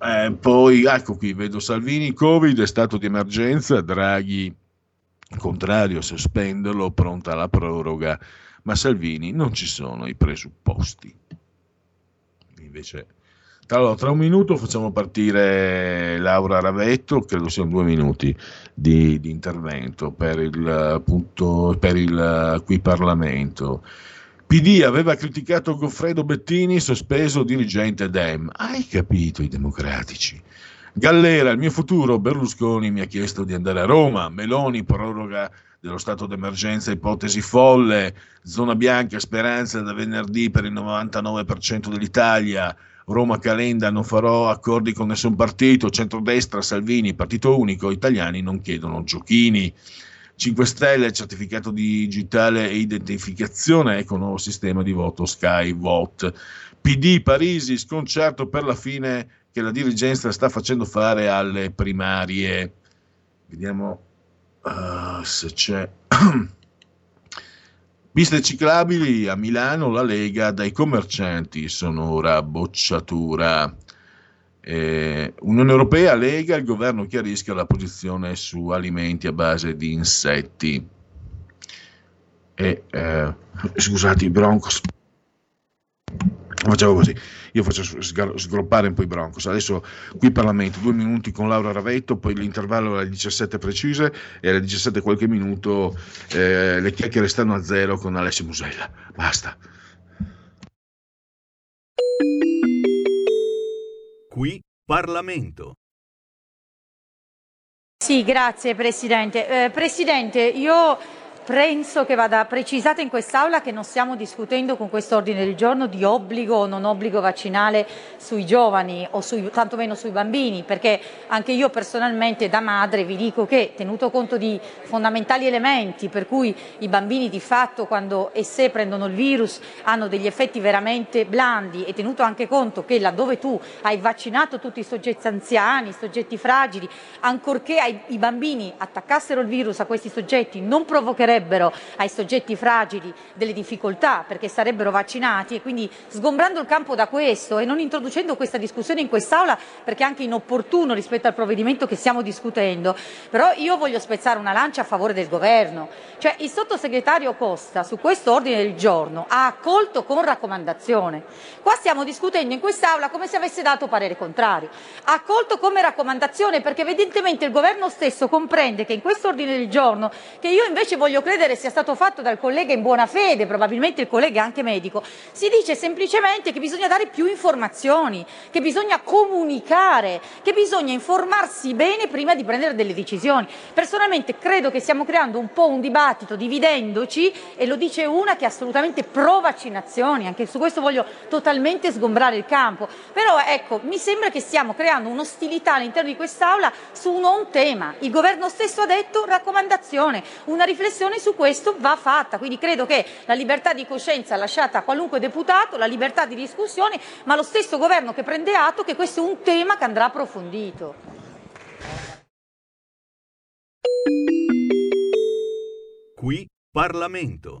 eh, poi ecco qui vedo Salvini Covid è stato di emergenza Draghi contrario a sospenderlo pronta alla proroga ma Salvini non ci sono i presupposti invece Allora, tra un minuto facciamo partire Laura Ravetto, credo siano due minuti di, di intervento per il eh, punto, per il eh, qui Parlamento. PD aveva criticato Goffredo Bettini, sospeso dirigente Dem. Hai capito i democratici? Gallera, il mio futuro, Berlusconi mi ha chiesto di andare a Roma, Meloni proroga dello stato d'emergenza, ipotesi folle, zona bianca, speranza da venerdì per il 99% dell'Italia, Roma Calenda, non farò accordi con nessun partito, centrodestra, Salvini, partito unico, italiani non chiedono giochini. 5 Stelle, certificato digitale e identificazione, ecco nuovo sistema di voto Sky Vote. PD Parisi, sconcerto per la fine che la dirigenza sta facendo fare alle primarie. Vediamo uh, se c'è. (clears throat) Piste ciclabili a Milano, la Lega dai commercianti sono ora bocciatura. Eh, Unione Europea, Lega, il governo chiarisca la posizione su alimenti a base di insetti. E, eh, scusate, i Broncos. Facciamo così, io faccio sgroppare un po' i Broncos. Adesso qui Parlamento, due minuti con Laura Ravetto, poi l'intervallo alle 17 precise e alle 17 qualche minuto eh, le chiacchiere stanno a zero con Alessio Musella. Basta. Qui Parlamento. Sì, grazie Presidente. Eh, Presidente, io penso che vada precisata in quest'Aula che non stiamo discutendo con questo ordine del giorno di obbligo o non obbligo vaccinale sui giovani o sui, tantomeno sui bambini, perché anche io personalmente da madre vi dico che tenuto conto di fondamentali elementi per cui i bambini di fatto quando e se prendono il virus hanno degli effetti veramente blandi e tenuto anche conto che laddove tu hai vaccinato tutti i soggetti anziani, i soggetti fragili, ancorché i bambini attaccassero il virus a questi soggetti non provocherebbero ai soggetti fragili delle difficoltà perché sarebbero vaccinati e quindi sgombrando il campo da questo e non introducendo questa discussione in quest'Aula perché è anche inopportuno rispetto al provvedimento che stiamo discutendo, però io voglio spezzare una lancia a favore del governo. Cioè il sottosegretario Costa su questo ordine del giorno ha accolto con raccomandazione. Qua stiamo discutendo in quest'Aula come se avesse dato parere contrario. Ha accolto come raccomandazione perché evidentemente il governo stesso comprende che in questo ordine del giorno, che io invece voglio credere sia stato fatto dal collega in buona fede, probabilmente il collega è anche medico, si dice semplicemente che bisogna dare più informazioni, che bisogna comunicare, che bisogna informarsi bene prima di prendere delle decisioni. Personalmente credo che stiamo creando un po' un dibattito dividendoci e lo dice una che è assolutamente pro vaccinazioni, anche su questo voglio totalmente sgombrare il campo. Però ecco, mi sembra che stiamo creando un'ostilità all'interno di quest'Aula su un non tema. Il governo stesso ha detto raccomandazione, una riflessione su questo va fatta, quindi credo che la libertà di coscienza lasciata a qualunque deputato, la libertà di discussione, ma lo stesso governo che prende atto che questo è un tema che andrà approfondito. Qui Parlamento.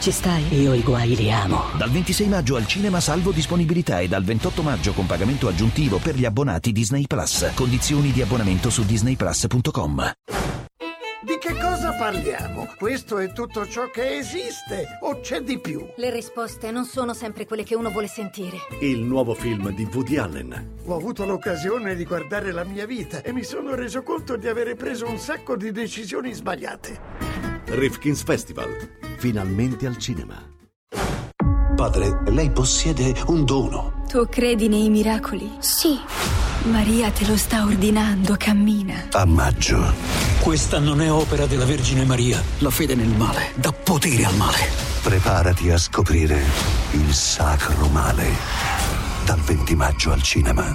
Ci stai? Io i guai li amo. Dal 26 maggio al cinema salvo disponibilità e dal 28 maggio con pagamento aggiuntivo per gli abbonati Disney Plus. Condizioni di abbonamento su disneyplus.com. Di che cosa parliamo? Questo è tutto ciò che esiste o c'è di più? Le risposte non sono sempre quelle che uno vuole sentire. Il nuovo film di Woody Allen. Ho avuto l'occasione di guardare la mia vita e mi sono reso conto di avere preso un sacco di decisioni sbagliate. Rifkin's Festival. Finalmente al cinema. Padre, lei possiede un dono. Tu credi nei miracoli? Sì. Maria te lo sta ordinando, cammina. A maggio. Questa non è opera della Vergine Maria. La fede nel male dà potere al male. Preparati a scoprire il sacro male. dal 20 maggio al cinema.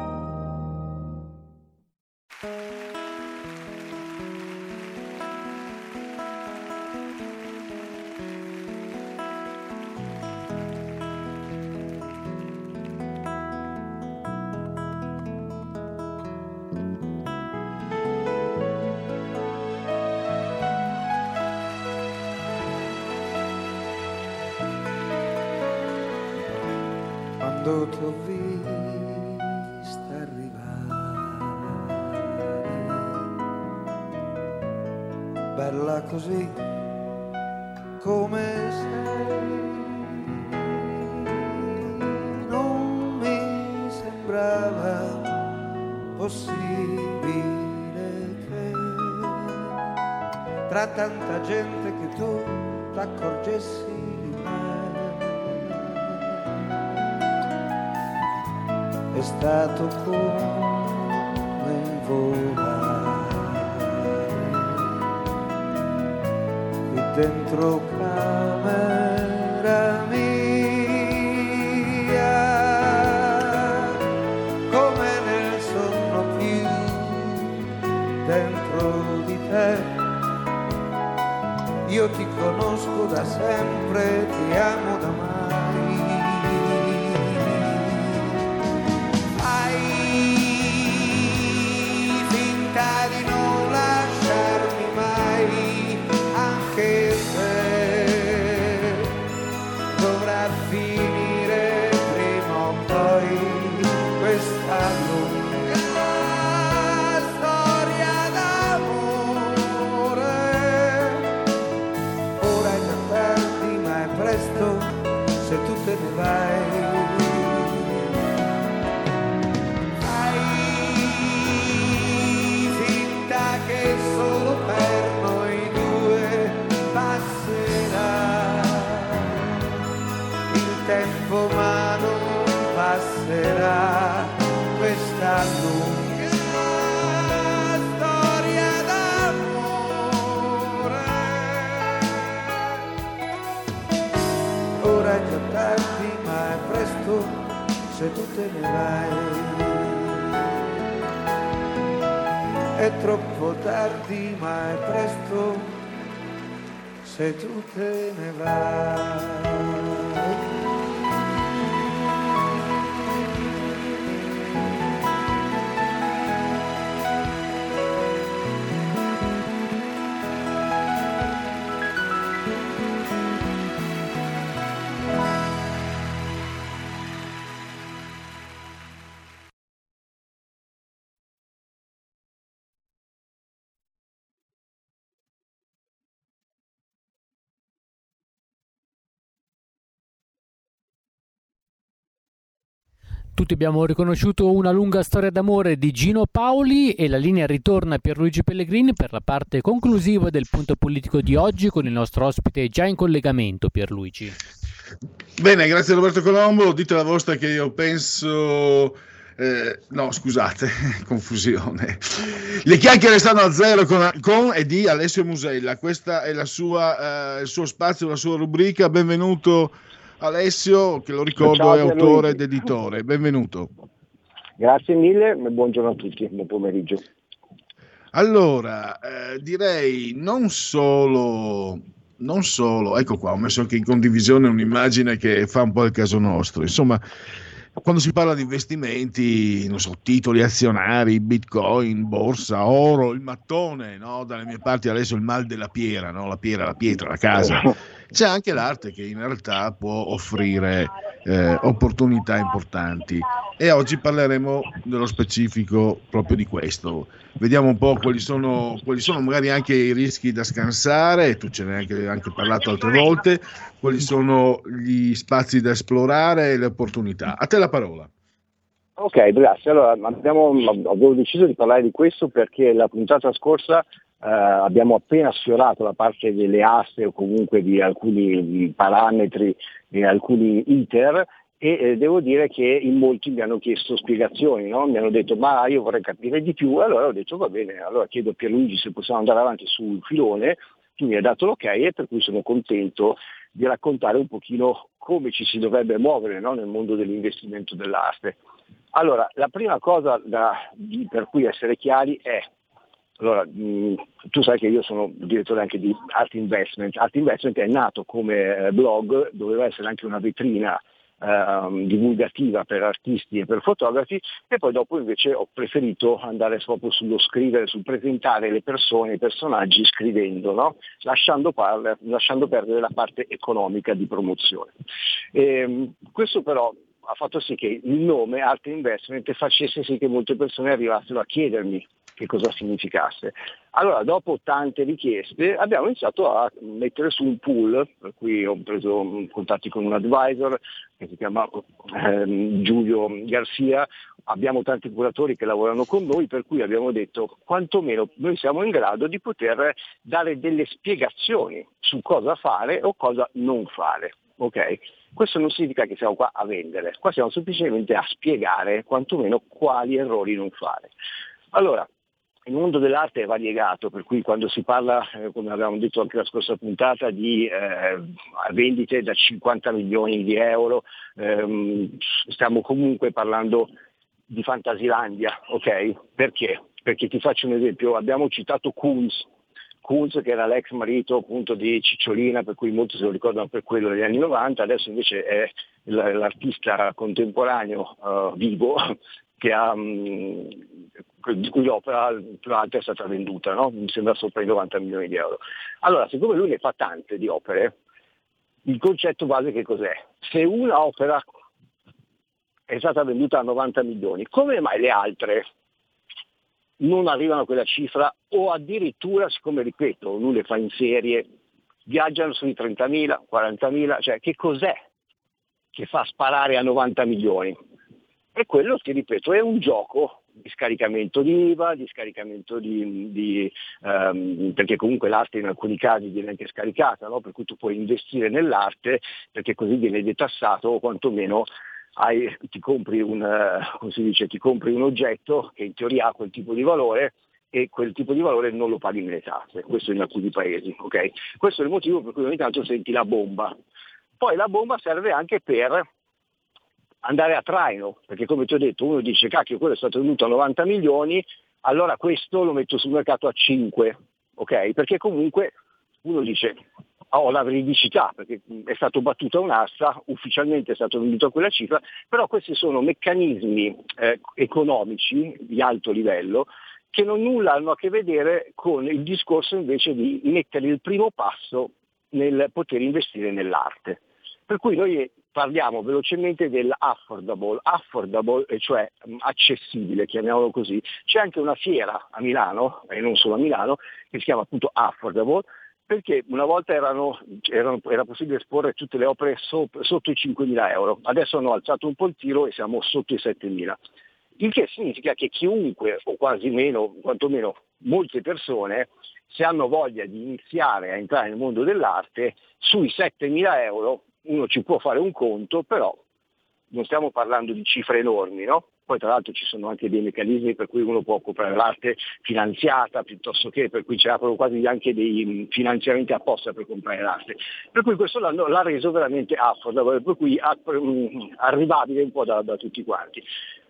Tra tanta gente che tu t'accorgessi di me. è stato come volare qui dentro camera conosco da sempre ti amo vai è troppo tardi ma è presto se tu te ne vai Tutti abbiamo riconosciuto una lunga storia d'amore di Gino Paoli e la linea ritorna a Pierluigi Pellegrini per la parte conclusiva del punto politico di oggi con il nostro ospite già in collegamento, Pierluigi. Bene, grazie Roberto Colombo. Dite la vostra che io penso. eh, no, scusate, (laughs) confusione. Le chiacchiere stanno a zero con, con e di Alessio Musella. Questa è sua, eh, il suo spazio, la sua rubrica. Benvenuto Alessio, che lo ricordo Ciao, è autore ed editore. Benvenuto. Grazie mille e buongiorno a tutti, buon pomeriggio. Allora, eh, direi non solo, non solo, ecco qua, ho messo anche in condivisione un'immagine che fa un po' il caso nostro. Insomma, quando si parla di investimenti, non so, titoli azionari, bitcoin, borsa, oro, il mattone, no? Dalle mie parti adesso il mal della piera, no? La piera, la pietra, la casa. (laughs) C'è anche l'arte che in realtà può offrire eh, opportunità importanti e oggi parleremo dello specifico proprio di questo. Vediamo un po' quali sono, quali sono magari anche i rischi da scansare, tu ce ne hai anche, anche parlato altre volte, quali sono gli spazi da esplorare e le opportunità. A te la parola. Ok, grazie. Allora, abbiamo, avevo deciso di parlare di questo perché la puntata scorsa eh, abbiamo appena sfiorato la parte delle aste o comunque di alcuni parametri e alcuni iter e eh, devo dire che in molti mi hanno chiesto spiegazioni, no? mi hanno detto ma io vorrei capire di più, allora ho detto va bene, allora chiedo a Pierluigi se possiamo andare avanti sul filone, tu mi hai dato l'ok e per cui sono contento di raccontare un pochino come ci si dovrebbe muovere no? nel mondo dell'investimento dell'arte. Allora, la prima cosa da, per cui essere chiari è, allora, mh, tu sai che io sono direttore anche di Art Investment, Art Investment è nato come eh, blog, doveva essere anche una vetrina ehm, divulgativa per artisti e per fotografi e poi dopo invece ho preferito andare proprio sullo scrivere, sul presentare le persone, i personaggi scrivendo, no? lasciando, parla- lasciando perdere la parte economica di promozione. Ehm, questo però ha fatto sì che il nome Art Investment facesse sì che molte persone arrivassero a chiedermi che cosa significasse. Allora, dopo tante richieste, abbiamo iniziato a mettere su un pool, per cui ho preso contatti con un advisor che si chiama ehm, Giulio Garcia, abbiamo tanti curatori che lavorano con noi, per cui abbiamo detto quantomeno noi siamo in grado di poter dare delle spiegazioni su cosa fare o cosa non fare. ok? Questo non significa che siamo qua a vendere, qua siamo semplicemente a spiegare quantomeno quali errori non fare. Allora, il mondo dell'arte è variegato, per cui quando si parla, eh, come avevamo detto anche la scorsa puntata, di eh, vendite da 50 milioni di euro, ehm, stiamo comunque parlando di Fantasilandia, ok? Perché? Perché ti faccio un esempio, abbiamo citato Kunz, Kunz che era l'ex marito appunto di Cicciolina, per cui molti se lo ricordano per quello degli anni 90, adesso invece è l'artista contemporaneo uh, vivo (laughs) che ha, mh, di cui l'opera più alta è stata venduta, no? mi sembra sopra i 90 milioni di euro. Allora, siccome lui ne fa tante di opere, il concetto base che cos'è? Se una opera è stata venduta a 90 milioni, come mai le altre non arrivano a quella cifra o addirittura, siccome ripeto, lui le fa in serie, viaggiano sui 30.000, 40.000, cioè che cos'è che fa sparare a 90 milioni? E quello, ti ripeto, è un gioco di scaricamento di IVA, di scaricamento di, di um, perché comunque l'arte in alcuni casi viene anche scaricata, no? per cui tu puoi investire nell'arte perché così viene detassato o quantomeno hai, ti, compri un, uh, dice, ti compri un oggetto che in teoria ha quel tipo di valore e quel tipo di valore non lo paghi nelle tasse, questo in alcuni paesi. Okay? Questo è il motivo per cui ogni tanto senti la bomba. Poi la bomba serve anche per andare a traino, perché come ti ho detto uno dice cacchio quello è stato venduto a 90 milioni, allora questo lo metto sul mercato a 5, ok? Perché comunque uno dice ho la veridicità perché è stato battuta un'asta, ufficialmente è stato venduto a quella cifra, però questi sono meccanismi eh, economici di alto livello che non nulla hanno a che vedere con il discorso invece di mettere il primo passo nel poter investire nell'arte. Per cui noi parliamo velocemente dell'affordable, affordable, cioè accessibile, chiamiamolo così. C'è anche una fiera a Milano, e non solo a Milano, che si chiama appunto affordable, perché una volta erano, erano, era possibile esporre tutte le opere so, sotto i 5.000 euro, adesso hanno alzato un po' il tiro e siamo sotto i 7.000. Il che significa che chiunque, o quasi meno, quantomeno molte persone, se hanno voglia di iniziare a entrare nel mondo dell'arte, sui 7.000 euro uno ci può fare un conto, però non stiamo parlando di cifre enormi, no? Poi tra l'altro ci sono anche dei meccanismi per cui uno può comprare l'arte finanziata piuttosto che, per cui ci aprono quasi anche dei finanziamenti apposta per comprare l'arte. Per cui questo l'ha, l'ha reso veramente affordable, per cui arrivabile un po' da, da tutti quanti.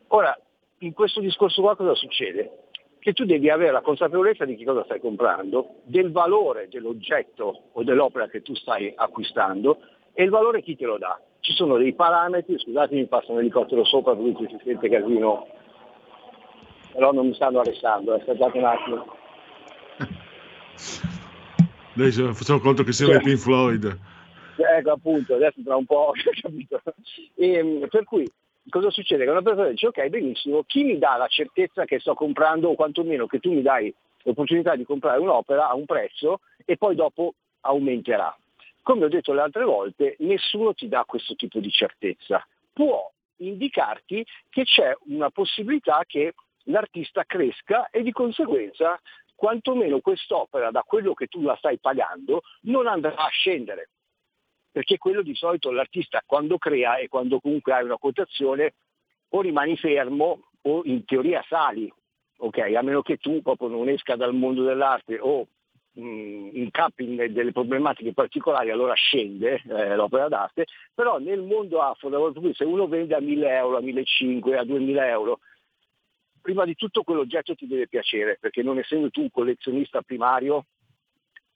Ora, in questo discorso qua cosa succede? Che tu devi avere la consapevolezza di che cosa stai comprando, del valore dell'oggetto o dell'opera che tu stai acquistando e il valore chi te lo dà? Ci sono dei parametri, scusate mi passa un elicottero sopra per cui si sente casino, però non mi stanno arrestando, aspettate un attimo. (laughs) Adesso facciamo conto che siamo i Pink Floyd. Ecco appunto, adesso tra un po', (laughs) capito? E, per cui cosa succede? Che una persona dice ok benissimo, chi mi dà la certezza che sto comprando o quantomeno che tu mi dai l'opportunità di comprare un'opera a un prezzo e poi dopo aumenterà. Come ho detto le altre volte, nessuno ti dà questo tipo di certezza. Può indicarti che c'è una possibilità che l'artista cresca e di conseguenza quantomeno quest'opera da quello che tu la stai pagando non andrà a scendere. Perché quello di solito l'artista quando crea e quando comunque hai una quotazione o rimani fermo o in teoria sali, ok? A meno che tu proprio non esca dal mondo dell'arte o incappi in delle problematiche particolari, allora scende eh, l'opera d'arte, però nel mondo afro, se uno vende a 1000 euro, a 1500, a 2000 euro, prima di tutto quell'oggetto ti deve piacere, perché non essendo tu un collezionista primario,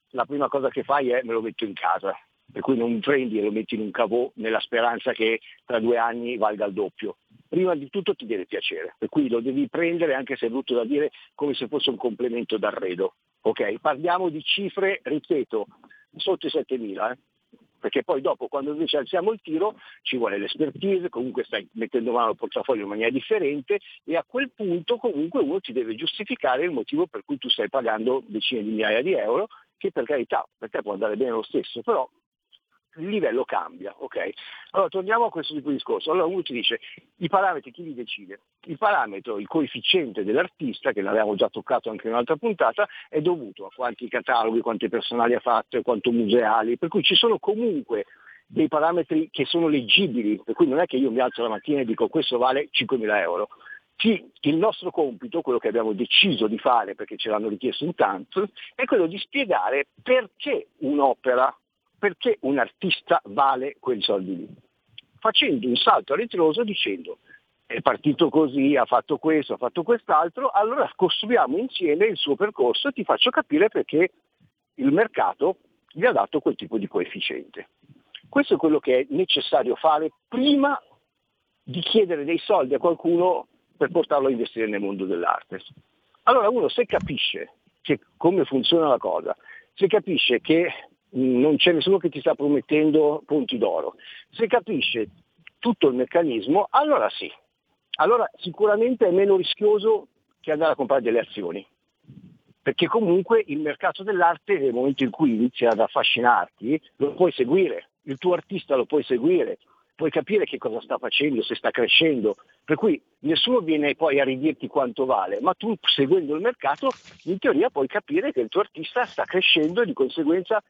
la prima cosa che fai è me lo metto in casa, per cui non prendi e lo metti in un cavò nella speranza che tra due anni valga il doppio. Prima di tutto ti deve piacere, per cui lo devi prendere anche se è brutto da dire come se fosse un complemento d'arredo. Ok, parliamo di cifre, ripeto, sotto i 7.000, eh? perché poi dopo quando invece alziamo il tiro ci vuole l'espertise, comunque stai mettendo mano al portafoglio in maniera differente e a quel punto comunque uno ti deve giustificare il motivo per cui tu stai pagando decine di migliaia di euro, che per carità per te può andare bene lo stesso, però il livello cambia, ok? Allora torniamo a questo tipo di discorso. Allora uno ti dice i parametri chi li decide? Il parametro, il coefficiente dell'artista, che l'avevamo già toccato anche in un'altra puntata, è dovuto a quanti cataloghi, quanti personali ha fatto quanto museali, per cui ci sono comunque dei parametri che sono leggibili, per cui non è che io mi alzo la mattina e dico questo vale 5.000 euro. Sì, il nostro compito, quello che abbiamo deciso di fare perché ce l'hanno richiesto in tanto, è quello di spiegare perché un'opera perché un artista vale quei soldi lì, facendo un salto a ritroso dicendo è partito così, ha fatto questo, ha fatto quest'altro, allora costruiamo insieme il suo percorso e ti faccio capire perché il mercato gli ha dato quel tipo di coefficiente. Questo è quello che è necessario fare prima di chiedere dei soldi a qualcuno per portarlo a investire nel mondo dell'arte. Allora uno se capisce che, come funziona la cosa, se capisce che non c'è nessuno che ti sta promettendo punti d'oro. Se capisce tutto il meccanismo, allora sì. Allora sicuramente è meno rischioso che andare a comprare delle azioni. Perché comunque il mercato dell'arte nel momento in cui inizia ad affascinarti lo puoi seguire, il tuo artista lo puoi seguire, puoi capire che cosa sta facendo, se sta crescendo, per cui nessuno viene poi a ridirti quanto vale, ma tu seguendo il mercato in teoria puoi capire che il tuo artista sta crescendo e di conseguenza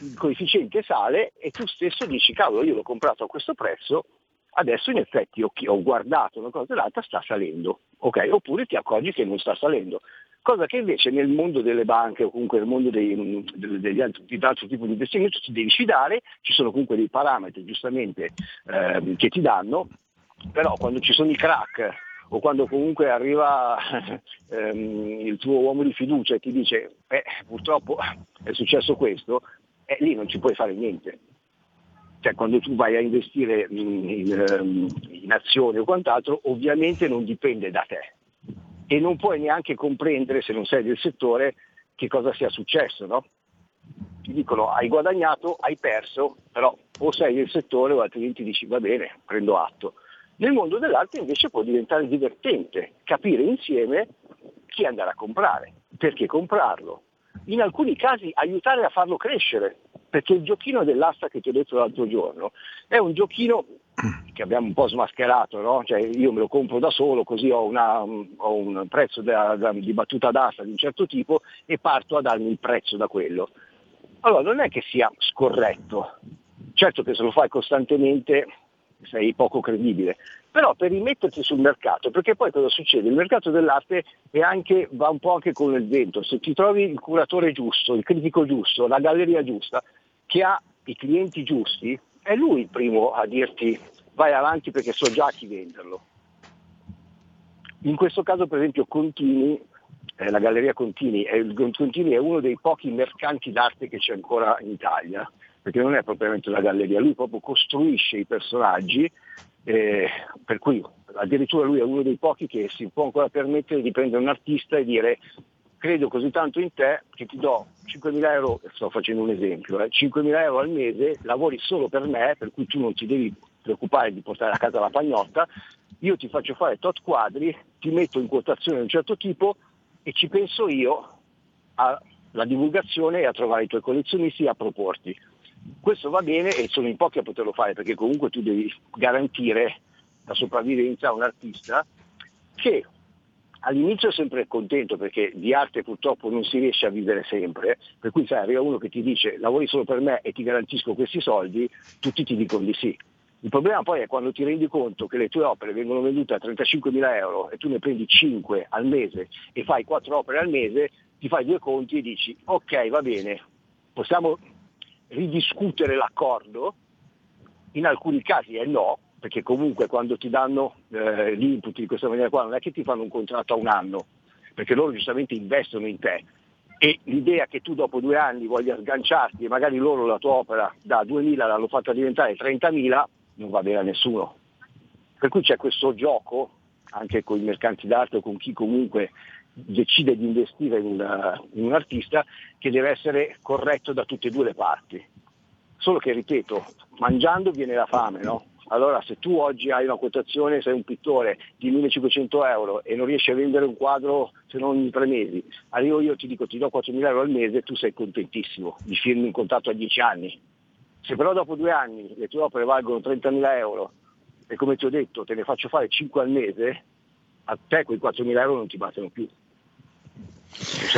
il coefficiente sale e tu stesso dici cavolo io l'ho comprato a questo prezzo, adesso in effetti ho, guardato una cosa e l'altra sta salendo, ok? Oppure ti accorgi che non sta salendo. Cosa che invece nel mondo delle banche o comunque nel mondo dei, degli altri, di altro tipo di investimento ti devi fidare, ci sono comunque dei parametri giustamente eh, che ti danno, però quando ci sono i crack o quando comunque arriva (laughs) ehm, il tuo uomo di fiducia e ti dice eh, purtroppo è successo questo, eh, lì non ci puoi fare niente. Cioè quando tu vai a investire in, in, ehm, in azioni o quant'altro, ovviamente non dipende da te e non puoi neanche comprendere, se non sei del settore, che cosa sia successo. No? Ti dicono hai guadagnato, hai perso, però o sei del settore o altrimenti dici va bene, prendo atto. Nel mondo dell'arte invece può diventare divertente capire insieme chi andare a comprare, perché comprarlo. In alcuni casi aiutare a farlo crescere, perché il giochino dell'asta che ti ho detto l'altro giorno è un giochino (clears throat) che abbiamo un po' smascherato, no? cioè io me lo compro da solo così ho, una, ho un prezzo da, da, di battuta d'asta di un certo tipo e parto a darmi il prezzo da quello. Allora non è che sia scorretto, certo che se lo fai costantemente sei poco credibile, però per rimetterti sul mercato, perché poi cosa succede? Il mercato dell'arte anche, va un po' anche con il vento, se ti trovi il curatore giusto, il critico giusto, la galleria giusta, che ha i clienti giusti, è lui il primo a dirti vai avanti perché so già a chi venderlo. In questo caso per esempio Contini, eh, la Galleria Contini è, Contini è uno dei pochi mercanti d'arte che c'è ancora in Italia, perché non è propriamente una galleria, lui proprio costruisce i personaggi, eh, per cui addirittura lui è uno dei pochi che si può ancora permettere di prendere un artista e dire credo così tanto in te che ti do 5.000 euro, sto facendo un esempio, eh, 5.000 euro al mese, lavori solo per me, per cui tu non ti devi preoccupare di portare a casa la pagnotta, io ti faccio fare tot quadri, ti metto in quotazione di un certo tipo e ci penso io alla divulgazione e a trovare i tuoi collezionisti e a proporti. Questo va bene e sono in pochi a poterlo fare perché comunque tu devi garantire la sopravvivenza a un artista che all'inizio sempre contento perché di arte purtroppo non si riesce a vivere sempre, per cui sai, arriva uno che ti dice lavori solo per me e ti garantisco questi soldi, tutti ti dicono di sì. Il problema poi è quando ti rendi conto che le tue opere vengono vendute a 35.000 euro e tu ne prendi 5 al mese e fai 4 opere al mese, ti fai due conti e dici ok va bene, possiamo ridiscutere l'accordo, in alcuni casi è no, perché comunque quando ti danno eh, l'input di questa maniera qua non è che ti fanno un contratto a un anno, perché loro giustamente investono in te e l'idea che tu dopo due anni voglia sganciarti e magari loro la tua opera da 2.000 l'hanno fatta diventare 30.000 non va bene a nessuno. Per cui c'è questo gioco anche con i mercanti d'arte o con chi comunque decide di investire in, una- in un artista che deve essere corretto da tutte e due le parti. Solo che, ripeto, mangiando viene la fame, no? Allora se tu oggi hai una quotazione, sei un pittore di 1500 euro e non riesci a vendere un quadro se non ogni tre mesi, arrivo io e ti dico ti do 4.000 euro al mese, tu sei contentissimo, mi firmi un contratto a 10 anni. Se però dopo due anni le tue opere valgono 30.000 euro e come ti ho detto te ne faccio fare 5 al mese, a te quei 4.000 euro non ti battono più.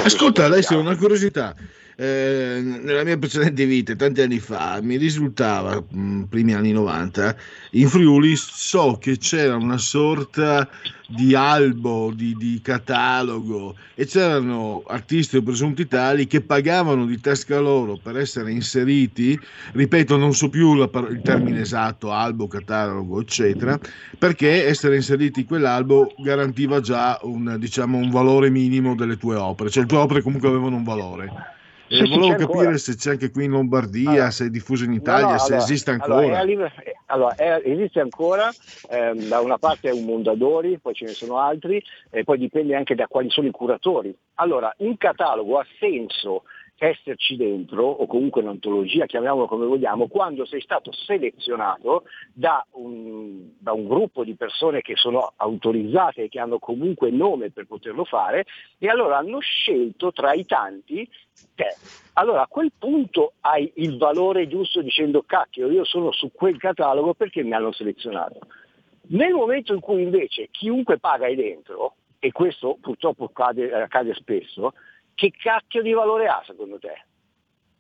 Ascolta Alessio, una curiosità. Eh, nella mia precedente vita, tanti anni fa, mi risultava, mh, primi anni 90, in Friuli so che c'era una sorta di albo, di, di catalogo e c'erano artisti o presunti tali che pagavano di tasca loro per essere inseriti, ripeto non so più la il termine esatto, albo, catalogo, eccetera, perché essere inseriti in quell'albo garantiva già un, diciamo, un valore minimo delle tue opere, cioè le tue opere comunque avevano un valore. E Sì, volevo capire ancora. se c'è anche qui in Lombardia, Allora, se è diffuso in No, Italia, no, se allora- esiste allora, ancora. è a live- eh, allora, è- esiste ancora, ehm, da una parte è un Mondadori, poi ce ne sono altri, e poi dipende anche da quali sono i curatori. Allora, un catalogo ha senso esserci dentro, o comunque un'antologia, chiamiamolo come vogliamo, quando sei stato selezionato da un, da un gruppo di persone che sono autorizzate e che hanno comunque nome per poterlo fare, e allora hanno scelto tra i tanti te. Allora a quel punto hai il valore giusto dicendo cacchio, io sono su quel catalogo perché mi hanno selezionato. Nel momento in cui invece chiunque paga è dentro, e questo purtroppo accade, accade spesso, che cacchio di valore ha secondo te?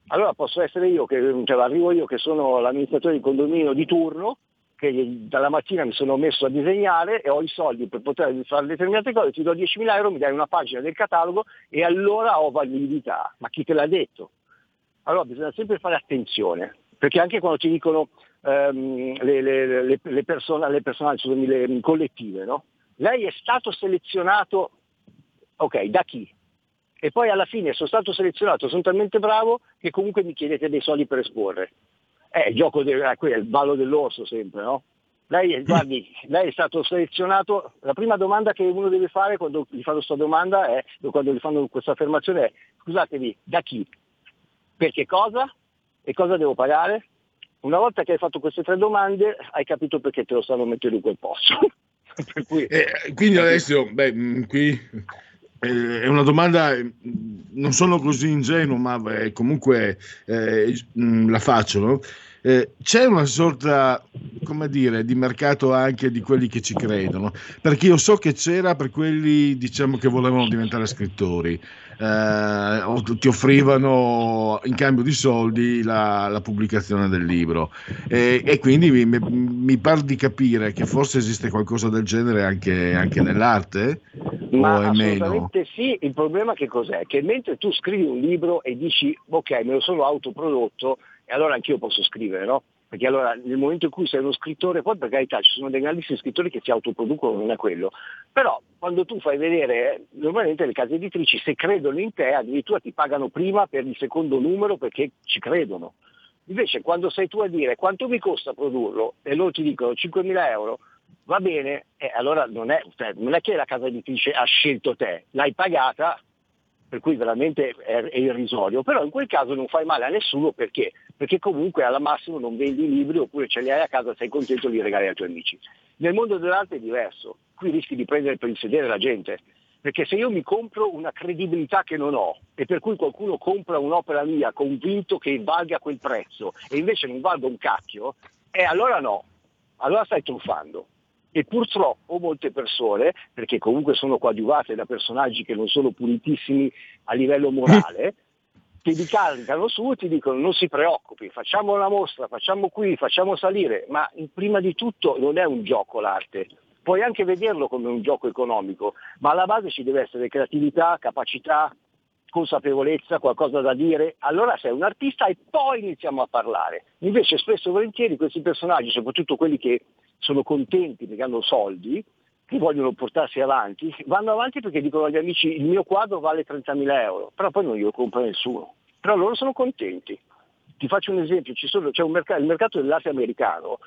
Allora posso essere io che cioè, arrivo io che sono l'amministratore di condominio di turno, che dalla mattina mi sono messo a disegnare e ho i soldi per poter fare determinate cose, ti do 10.000 euro, mi dai una pagina del catalogo e allora ho validità. Ma chi te l'ha detto? Allora bisogna sempre fare attenzione, perché anche quando ti dicono ehm, le, le, le, le persone, le persone scusami, le collettive, no? lei è stato selezionato, ok, da chi? E poi alla fine sono stato selezionato, sono talmente bravo che comunque mi chiedete dei soldi per esporre. È il gioco del, eh, è il ballo dell'orso sempre, no? Lei, è- guardi, lei è stato selezionato, la prima domanda che uno deve fare quando gli fanno questa domanda è, quando gli fanno questa affermazione è, scusatevi, da chi? Per che cosa? E cosa devo pagare? Una volta che hai fatto queste tre domande hai capito perché te lo stanno mettendo in quel posto. (laughs) per cui, Eh, quindi Alessio, beh, mh, qui eh, è una domanda, eh, non sono così ingenuo, ma beh, comunque eh, mh, la faccio. no? Eh, c'è una sorta, come dire, di mercato anche di quelli che ci credono, perché io so che c'era per quelli, diciamo, che volevano diventare scrittori, eh, ti offrivano in cambio di soldi la, la pubblicazione del libro. E, e quindi mi, mi pare di capire che forse esiste qualcosa del genere anche, anche nell'arte, Ma o è meno? assolutamente sì, il problema che cos'è? Che mentre tu scrivi un libro e dici ok me lo sono autoprodotto e allora anch'io posso scrivere, no? Perché allora nel momento in cui sei uno scrittore, poi per carità ci sono dei grandissimi scrittori che si autoproducono, non è quello, però quando tu fai vedere, normalmente le case editrici se credono in te addirittura ti pagano prima per il secondo numero perché ci credono. Invece quando sei tu a dire quanto mi costa produrlo e loro ti dicono 5.000 euro, va bene, e allora non è, cioè, non è che la casa editrice ha scelto te, l'hai pagata, per cui veramente è, è irrisorio, però in quel caso non fai male a nessuno perché? Perché comunque alla massimo non vendi i libri oppure ce li hai a casa, sei contento li regali ai tuoi amici. Nel mondo dell'arte è diverso, qui rischi di prendere per il sedere la gente, perché se io mi compro una credibilità che non ho e per cui qualcuno compra un'opera mia convinto che valga quel prezzo e invece non valga un cacchio, eh allora no, allora stai truffando. E purtroppo molte persone, perché comunque sono coadiuvate da personaggi che non sono pulitissimi a livello morale, (laughs) ti ricaricano su e ti dicono non si preoccupi, facciamo una mostra, facciamo qui, facciamo salire, ma prima di tutto non è un gioco l'arte. Puoi anche vederlo come un gioco economico, ma alla base ci deve essere creatività, capacità, consapevolezza, qualcosa da dire, allora sei un artista e poi iniziamo a parlare. Invece spesso e volentieri questi personaggi, soprattutto quelli che sono contenti perché hanno soldi, che vogliono portarsi avanti, vanno avanti perché dicono agli amici il mio quadro vale 30.000 euro, però poi non glielo compra nessuno. Però loro sono contenti. Ti faccio un esempio, sono- c'è un mercato, il mercato dell'arte americano,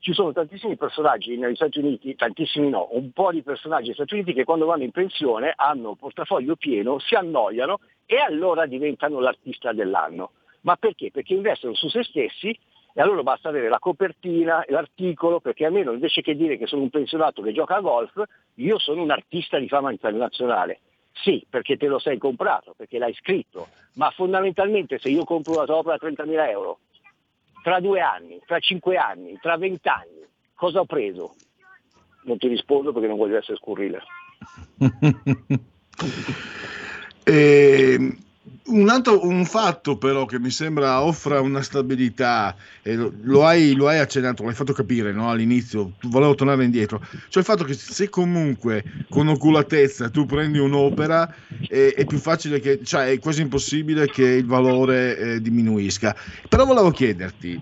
ci sono tantissimi personaggi negli Stati Uniti, tantissimi no, un po' di personaggi negli Stati Uniti che quando vanno in pensione hanno il portafoglio pieno, si annoiano e allora diventano l'artista dell'anno. Ma perché? Perché investono su se stessi e a loro basta avere la copertina, l'articolo, perché almeno invece che dire che sono un pensionato che gioca a golf, io sono un artista di fama internazionale. Sì, perché te lo sei comprato, perché l'hai scritto, ma fondamentalmente se io compro una tua opera a 30.000 euro, tra due anni, tra cinque anni, tra vent'anni, cosa ho preso? Non ti rispondo perché non voglio essere scurrile. (laughs) E un altro un fatto però che mi sembra offra una stabilità, e lo, lo hai, lo hai accennato, l'hai fatto capire no, all'inizio, volevo tornare indietro, cioè il fatto che se comunque con oculatezza tu prendi un'opera è, è più facile che, cioè è quasi impossibile che il valore eh, diminuisca. Però volevo chiederti,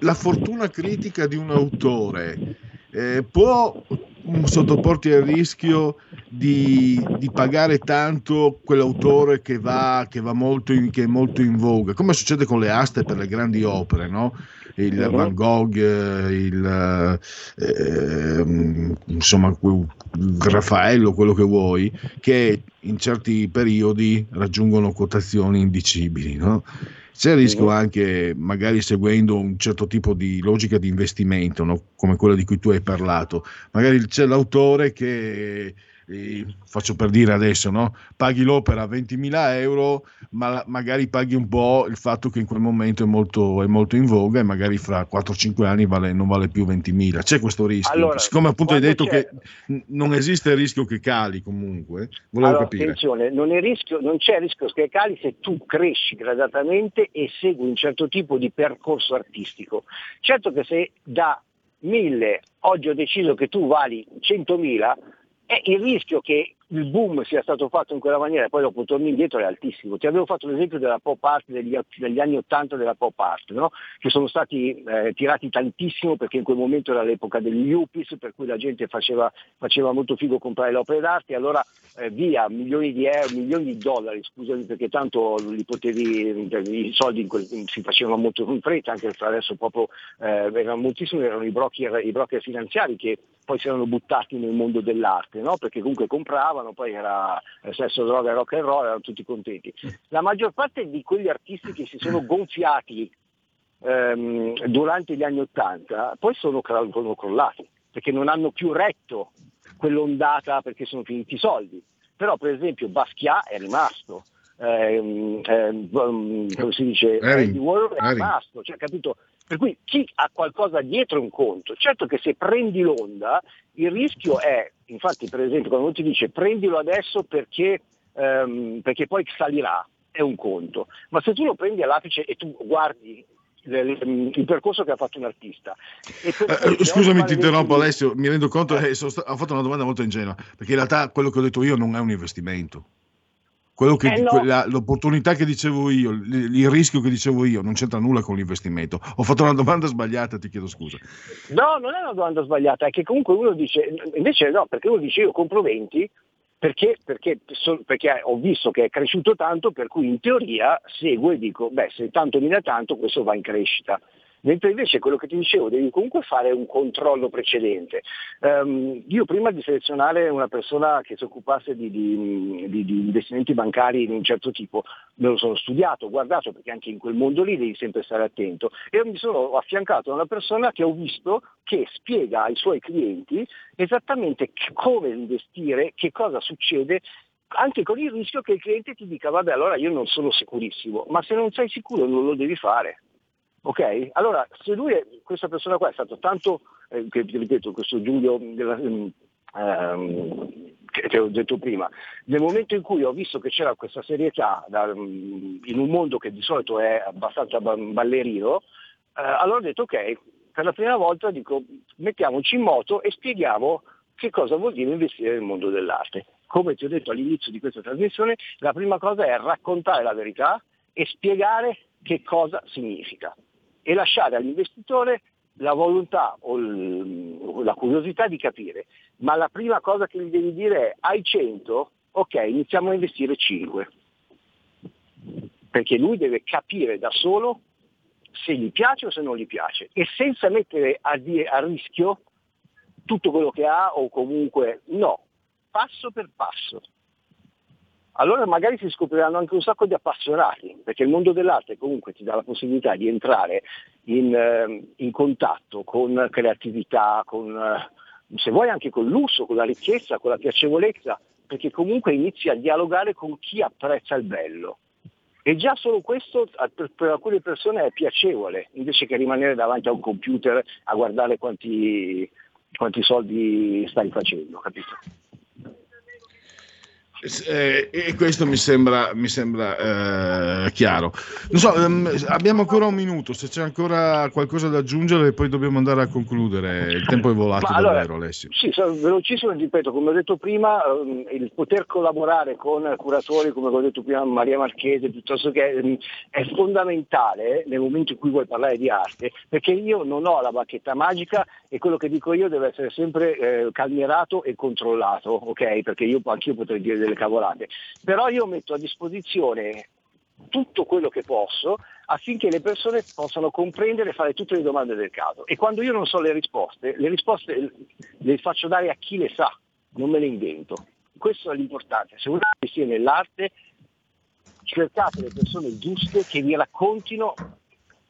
la fortuna critica di un autore eh, può mm, sottoporti al rischio di, di pagare tanto quell'autore che, va, che, va molto in, che è molto in voga, come succede con le aste per le grandi opere, no? il Van Gogh, il, eh, insomma, il Raffaello, quello che vuoi, che in certi periodi raggiungono quotazioni indicibili. No? C'è il rischio anche, magari seguendo un certo tipo di logica di investimento, no? come quella di cui tu hai parlato, magari c'è l'autore che, eh, faccio per dire adesso, no? paghi l'opera a 20.000 euro, ma magari paghi un po' il fatto che in quel momento è molto, è molto in voga e magari fra 4-5 anni vale- non vale più 20.000. C'è questo rischio. Allora, Siccome appunto hai detto c'è- che non esiste il rischio che cali comunque, volevo Allora, capire. attenzione, non, è rischio- non c'è rischio scalcali se tu cresci gradatamente e segui un certo tipo di percorso artistico. Certo che se da 1000 oggi ho deciso che tu vali 100.000, è il rischio che il boom sia stato fatto in quella maniera e poi dopo torni indietro è altissimo. Ti avevo fatto l'esempio della pop art degli, degli anni 80 della pop art, no? che sono stati eh, tirati tantissimo perché in quel momento era l'epoca degli yuppies, per cui la gente faceva, faceva molto figo comprare le opere d'arte e allora eh, via milioni di euro, milioni di dollari, scusami perché tanto li potevi, i soldi quel- si facevano molto in fretta, anche adesso proprio eh, erano moltissimi, erano i broker, i broker finanziari che poi si erano buttati nel mondo dell'arte, no? perché comunque compravano, poi era sesso, droga, rock and roll, erano tutti contenti. La maggior parte di quegli artisti che si sono gonfiati ehm, durante gli anni Ottanta poi sono, sono crollati, perché non hanno più retto quell'ondata perché sono finiti i soldi. Però per esempio Basquiat è rimasto, ehm, ehm, um, come si dice, Haring. Andy Warhol è rimasto, cioè, capito? Per cui chi ha qualcosa dietro un conto. Certo che se prendi l'onda, il rischio è, infatti per esempio quando uno ti dice prendilo adesso perché, ehm, perché poi salirà, è un conto. Ma se tu lo prendi all'apice e tu guardi il, il percorso che ha fatto un artista. Eh, eh, scusami, ti interrompo 20.000. Alessio, mi rendo conto che sono sta- ho fatto una domanda molto ingenua, perché in realtà quello che ho detto io non è un investimento. Quello che, Eh, no. quella- l'opportunità che dicevo io, il, il rischio che dicevo io, non c'entra nulla con l'investimento. Ho fatto una domanda sbagliata, ti chiedo scusa. No, non è una domanda sbagliata, è che comunque uno dice, invece no, perché uno dice io compro 20 perché, perché, so- perché ho visto che è cresciuto tanto, per cui in teoria seguo e dico, beh, se tanto mi dà tanto, questo va in crescita. Mentre invece quello che ti dicevo, devi comunque fare un controllo precedente. Ehm, io prima di selezionare una persona che si occupasse di, di- di- di investimenti bancari di un certo tipo, me lo sono studiato, guardato, perché anche in quel mondo lì devi sempre stare attento. E mi sono affiancato a una persona che ho visto che spiega ai suoi clienti esattamente come investire, che cosa succede anche con il rischio che il cliente ti dica vabbè allora io non sono sicurissimo, ma se non sei sicuro non lo devi fare. Ok? Allora, se lui, è- questa persona qua è stato tanto eh, che ti ripeto, questo Giulio della- ehm, che che ho detto prima, nel momento in cui ho visto che c'era questa serietà da- in un mondo che di solito è abbastanza ba- ballerino, eh, allora ho detto ok, per la prima volta dico mettiamoci in moto e spieghiamo che cosa vuol dire investire nel mondo dell'arte. Come ti ho detto all'inizio di questa trasmissione, la prima cosa è raccontare la verità e spiegare che cosa significa e lasciare all'investitore la volontà o la curiosità di capire. Ma la prima cosa che gli devi dire è hai 100, ok, iniziamo a investire 5. Perché lui deve capire da solo se gli piace o se non gli piace e senza mettere a, di- a rischio tutto quello che ha o comunque no, passo per passo. Allora magari si scopriranno anche un sacco di appassionati, perché il mondo dell'arte comunque ti dà la possibilità di entrare in, eh, in contatto con creatività, con, eh, se vuoi anche con lusso, con la ricchezza, con la piacevolezza, perché comunque inizi a dialogare con chi apprezza il bello. E già solo questo per alcune persone è piacevole, invece che rimanere davanti a un computer a guardare quanti, quanti soldi stai facendo, capito? Eh, e questo mi sembra, mi sembra eh, chiaro. Non so, ehm, abbiamo ancora un minuto, se c'è ancora qualcosa da aggiungere, poi dobbiamo andare a concludere. Il tempo è volato Ma allora, davvero, Alessio. Sì, velocissimo, ripeto, come ho detto prima, ehm, il poter collaborare con curatori come ho detto prima Maria Marchese, piuttosto che ehm, è fondamentale nel momento in cui vuoi parlare di arte, perché io non ho la bacchetta magica e quello che dico io deve essere sempre eh, calmierato e controllato, ok? Perché io anch'io potrei dire delle cavolate. Però io metto a disposizione tutto quello che posso affinché le persone possano comprendere e fare tutte le domande del caso. E quando io non so le risposte, le risposte le faccio dare a chi le sa, non me le invento. Questo è l'importante. Se volete investire nell'arte, cercate le persone giuste che vi raccontino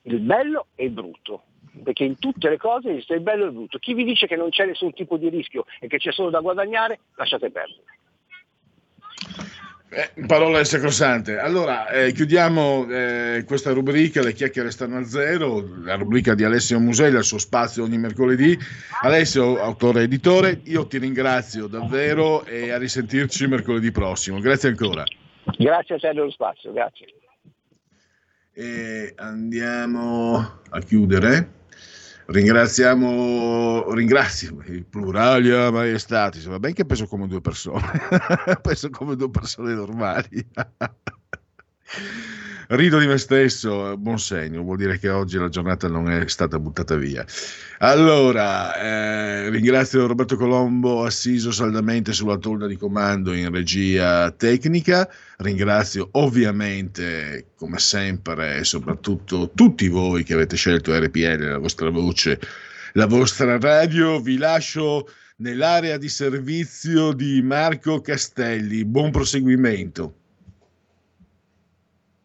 il bello e il brutto. Perché in tutte le cose esiste il bello e il brutto. Chi vi dice che non c'è nessun tipo di rischio e che c'è solo da guadagnare, lasciate perdere. Eh, parole sacrosante. Allora, eh, chiudiamo eh, questa rubrica, le chiacchiere stanno a zero, la rubrica di Alessio Musella, il suo spazio ogni mercoledì. Alessio, autore e editore, io ti ringrazio davvero e a risentirci mercoledì prossimo. Grazie ancora. Grazie a te dello spazio, grazie. E andiamo a chiudere. Ringraziamo, ringrazio il pluralia maestatis, va bene che penso come due persone, (laughs) penso come due persone normali. Rido di me stesso, buon segno, vuol dire che oggi la giornata non è stata buttata via. Allora, eh, ringrazio Roberto Colombo assiso saldamente sulla tolda di comando in regia tecnica, ringrazio ovviamente, come sempre, e soprattutto tutti voi che avete scelto RPL, la vostra voce, la vostra radio, vi lascio nell'area di servizio di Marco Castelli, buon proseguimento.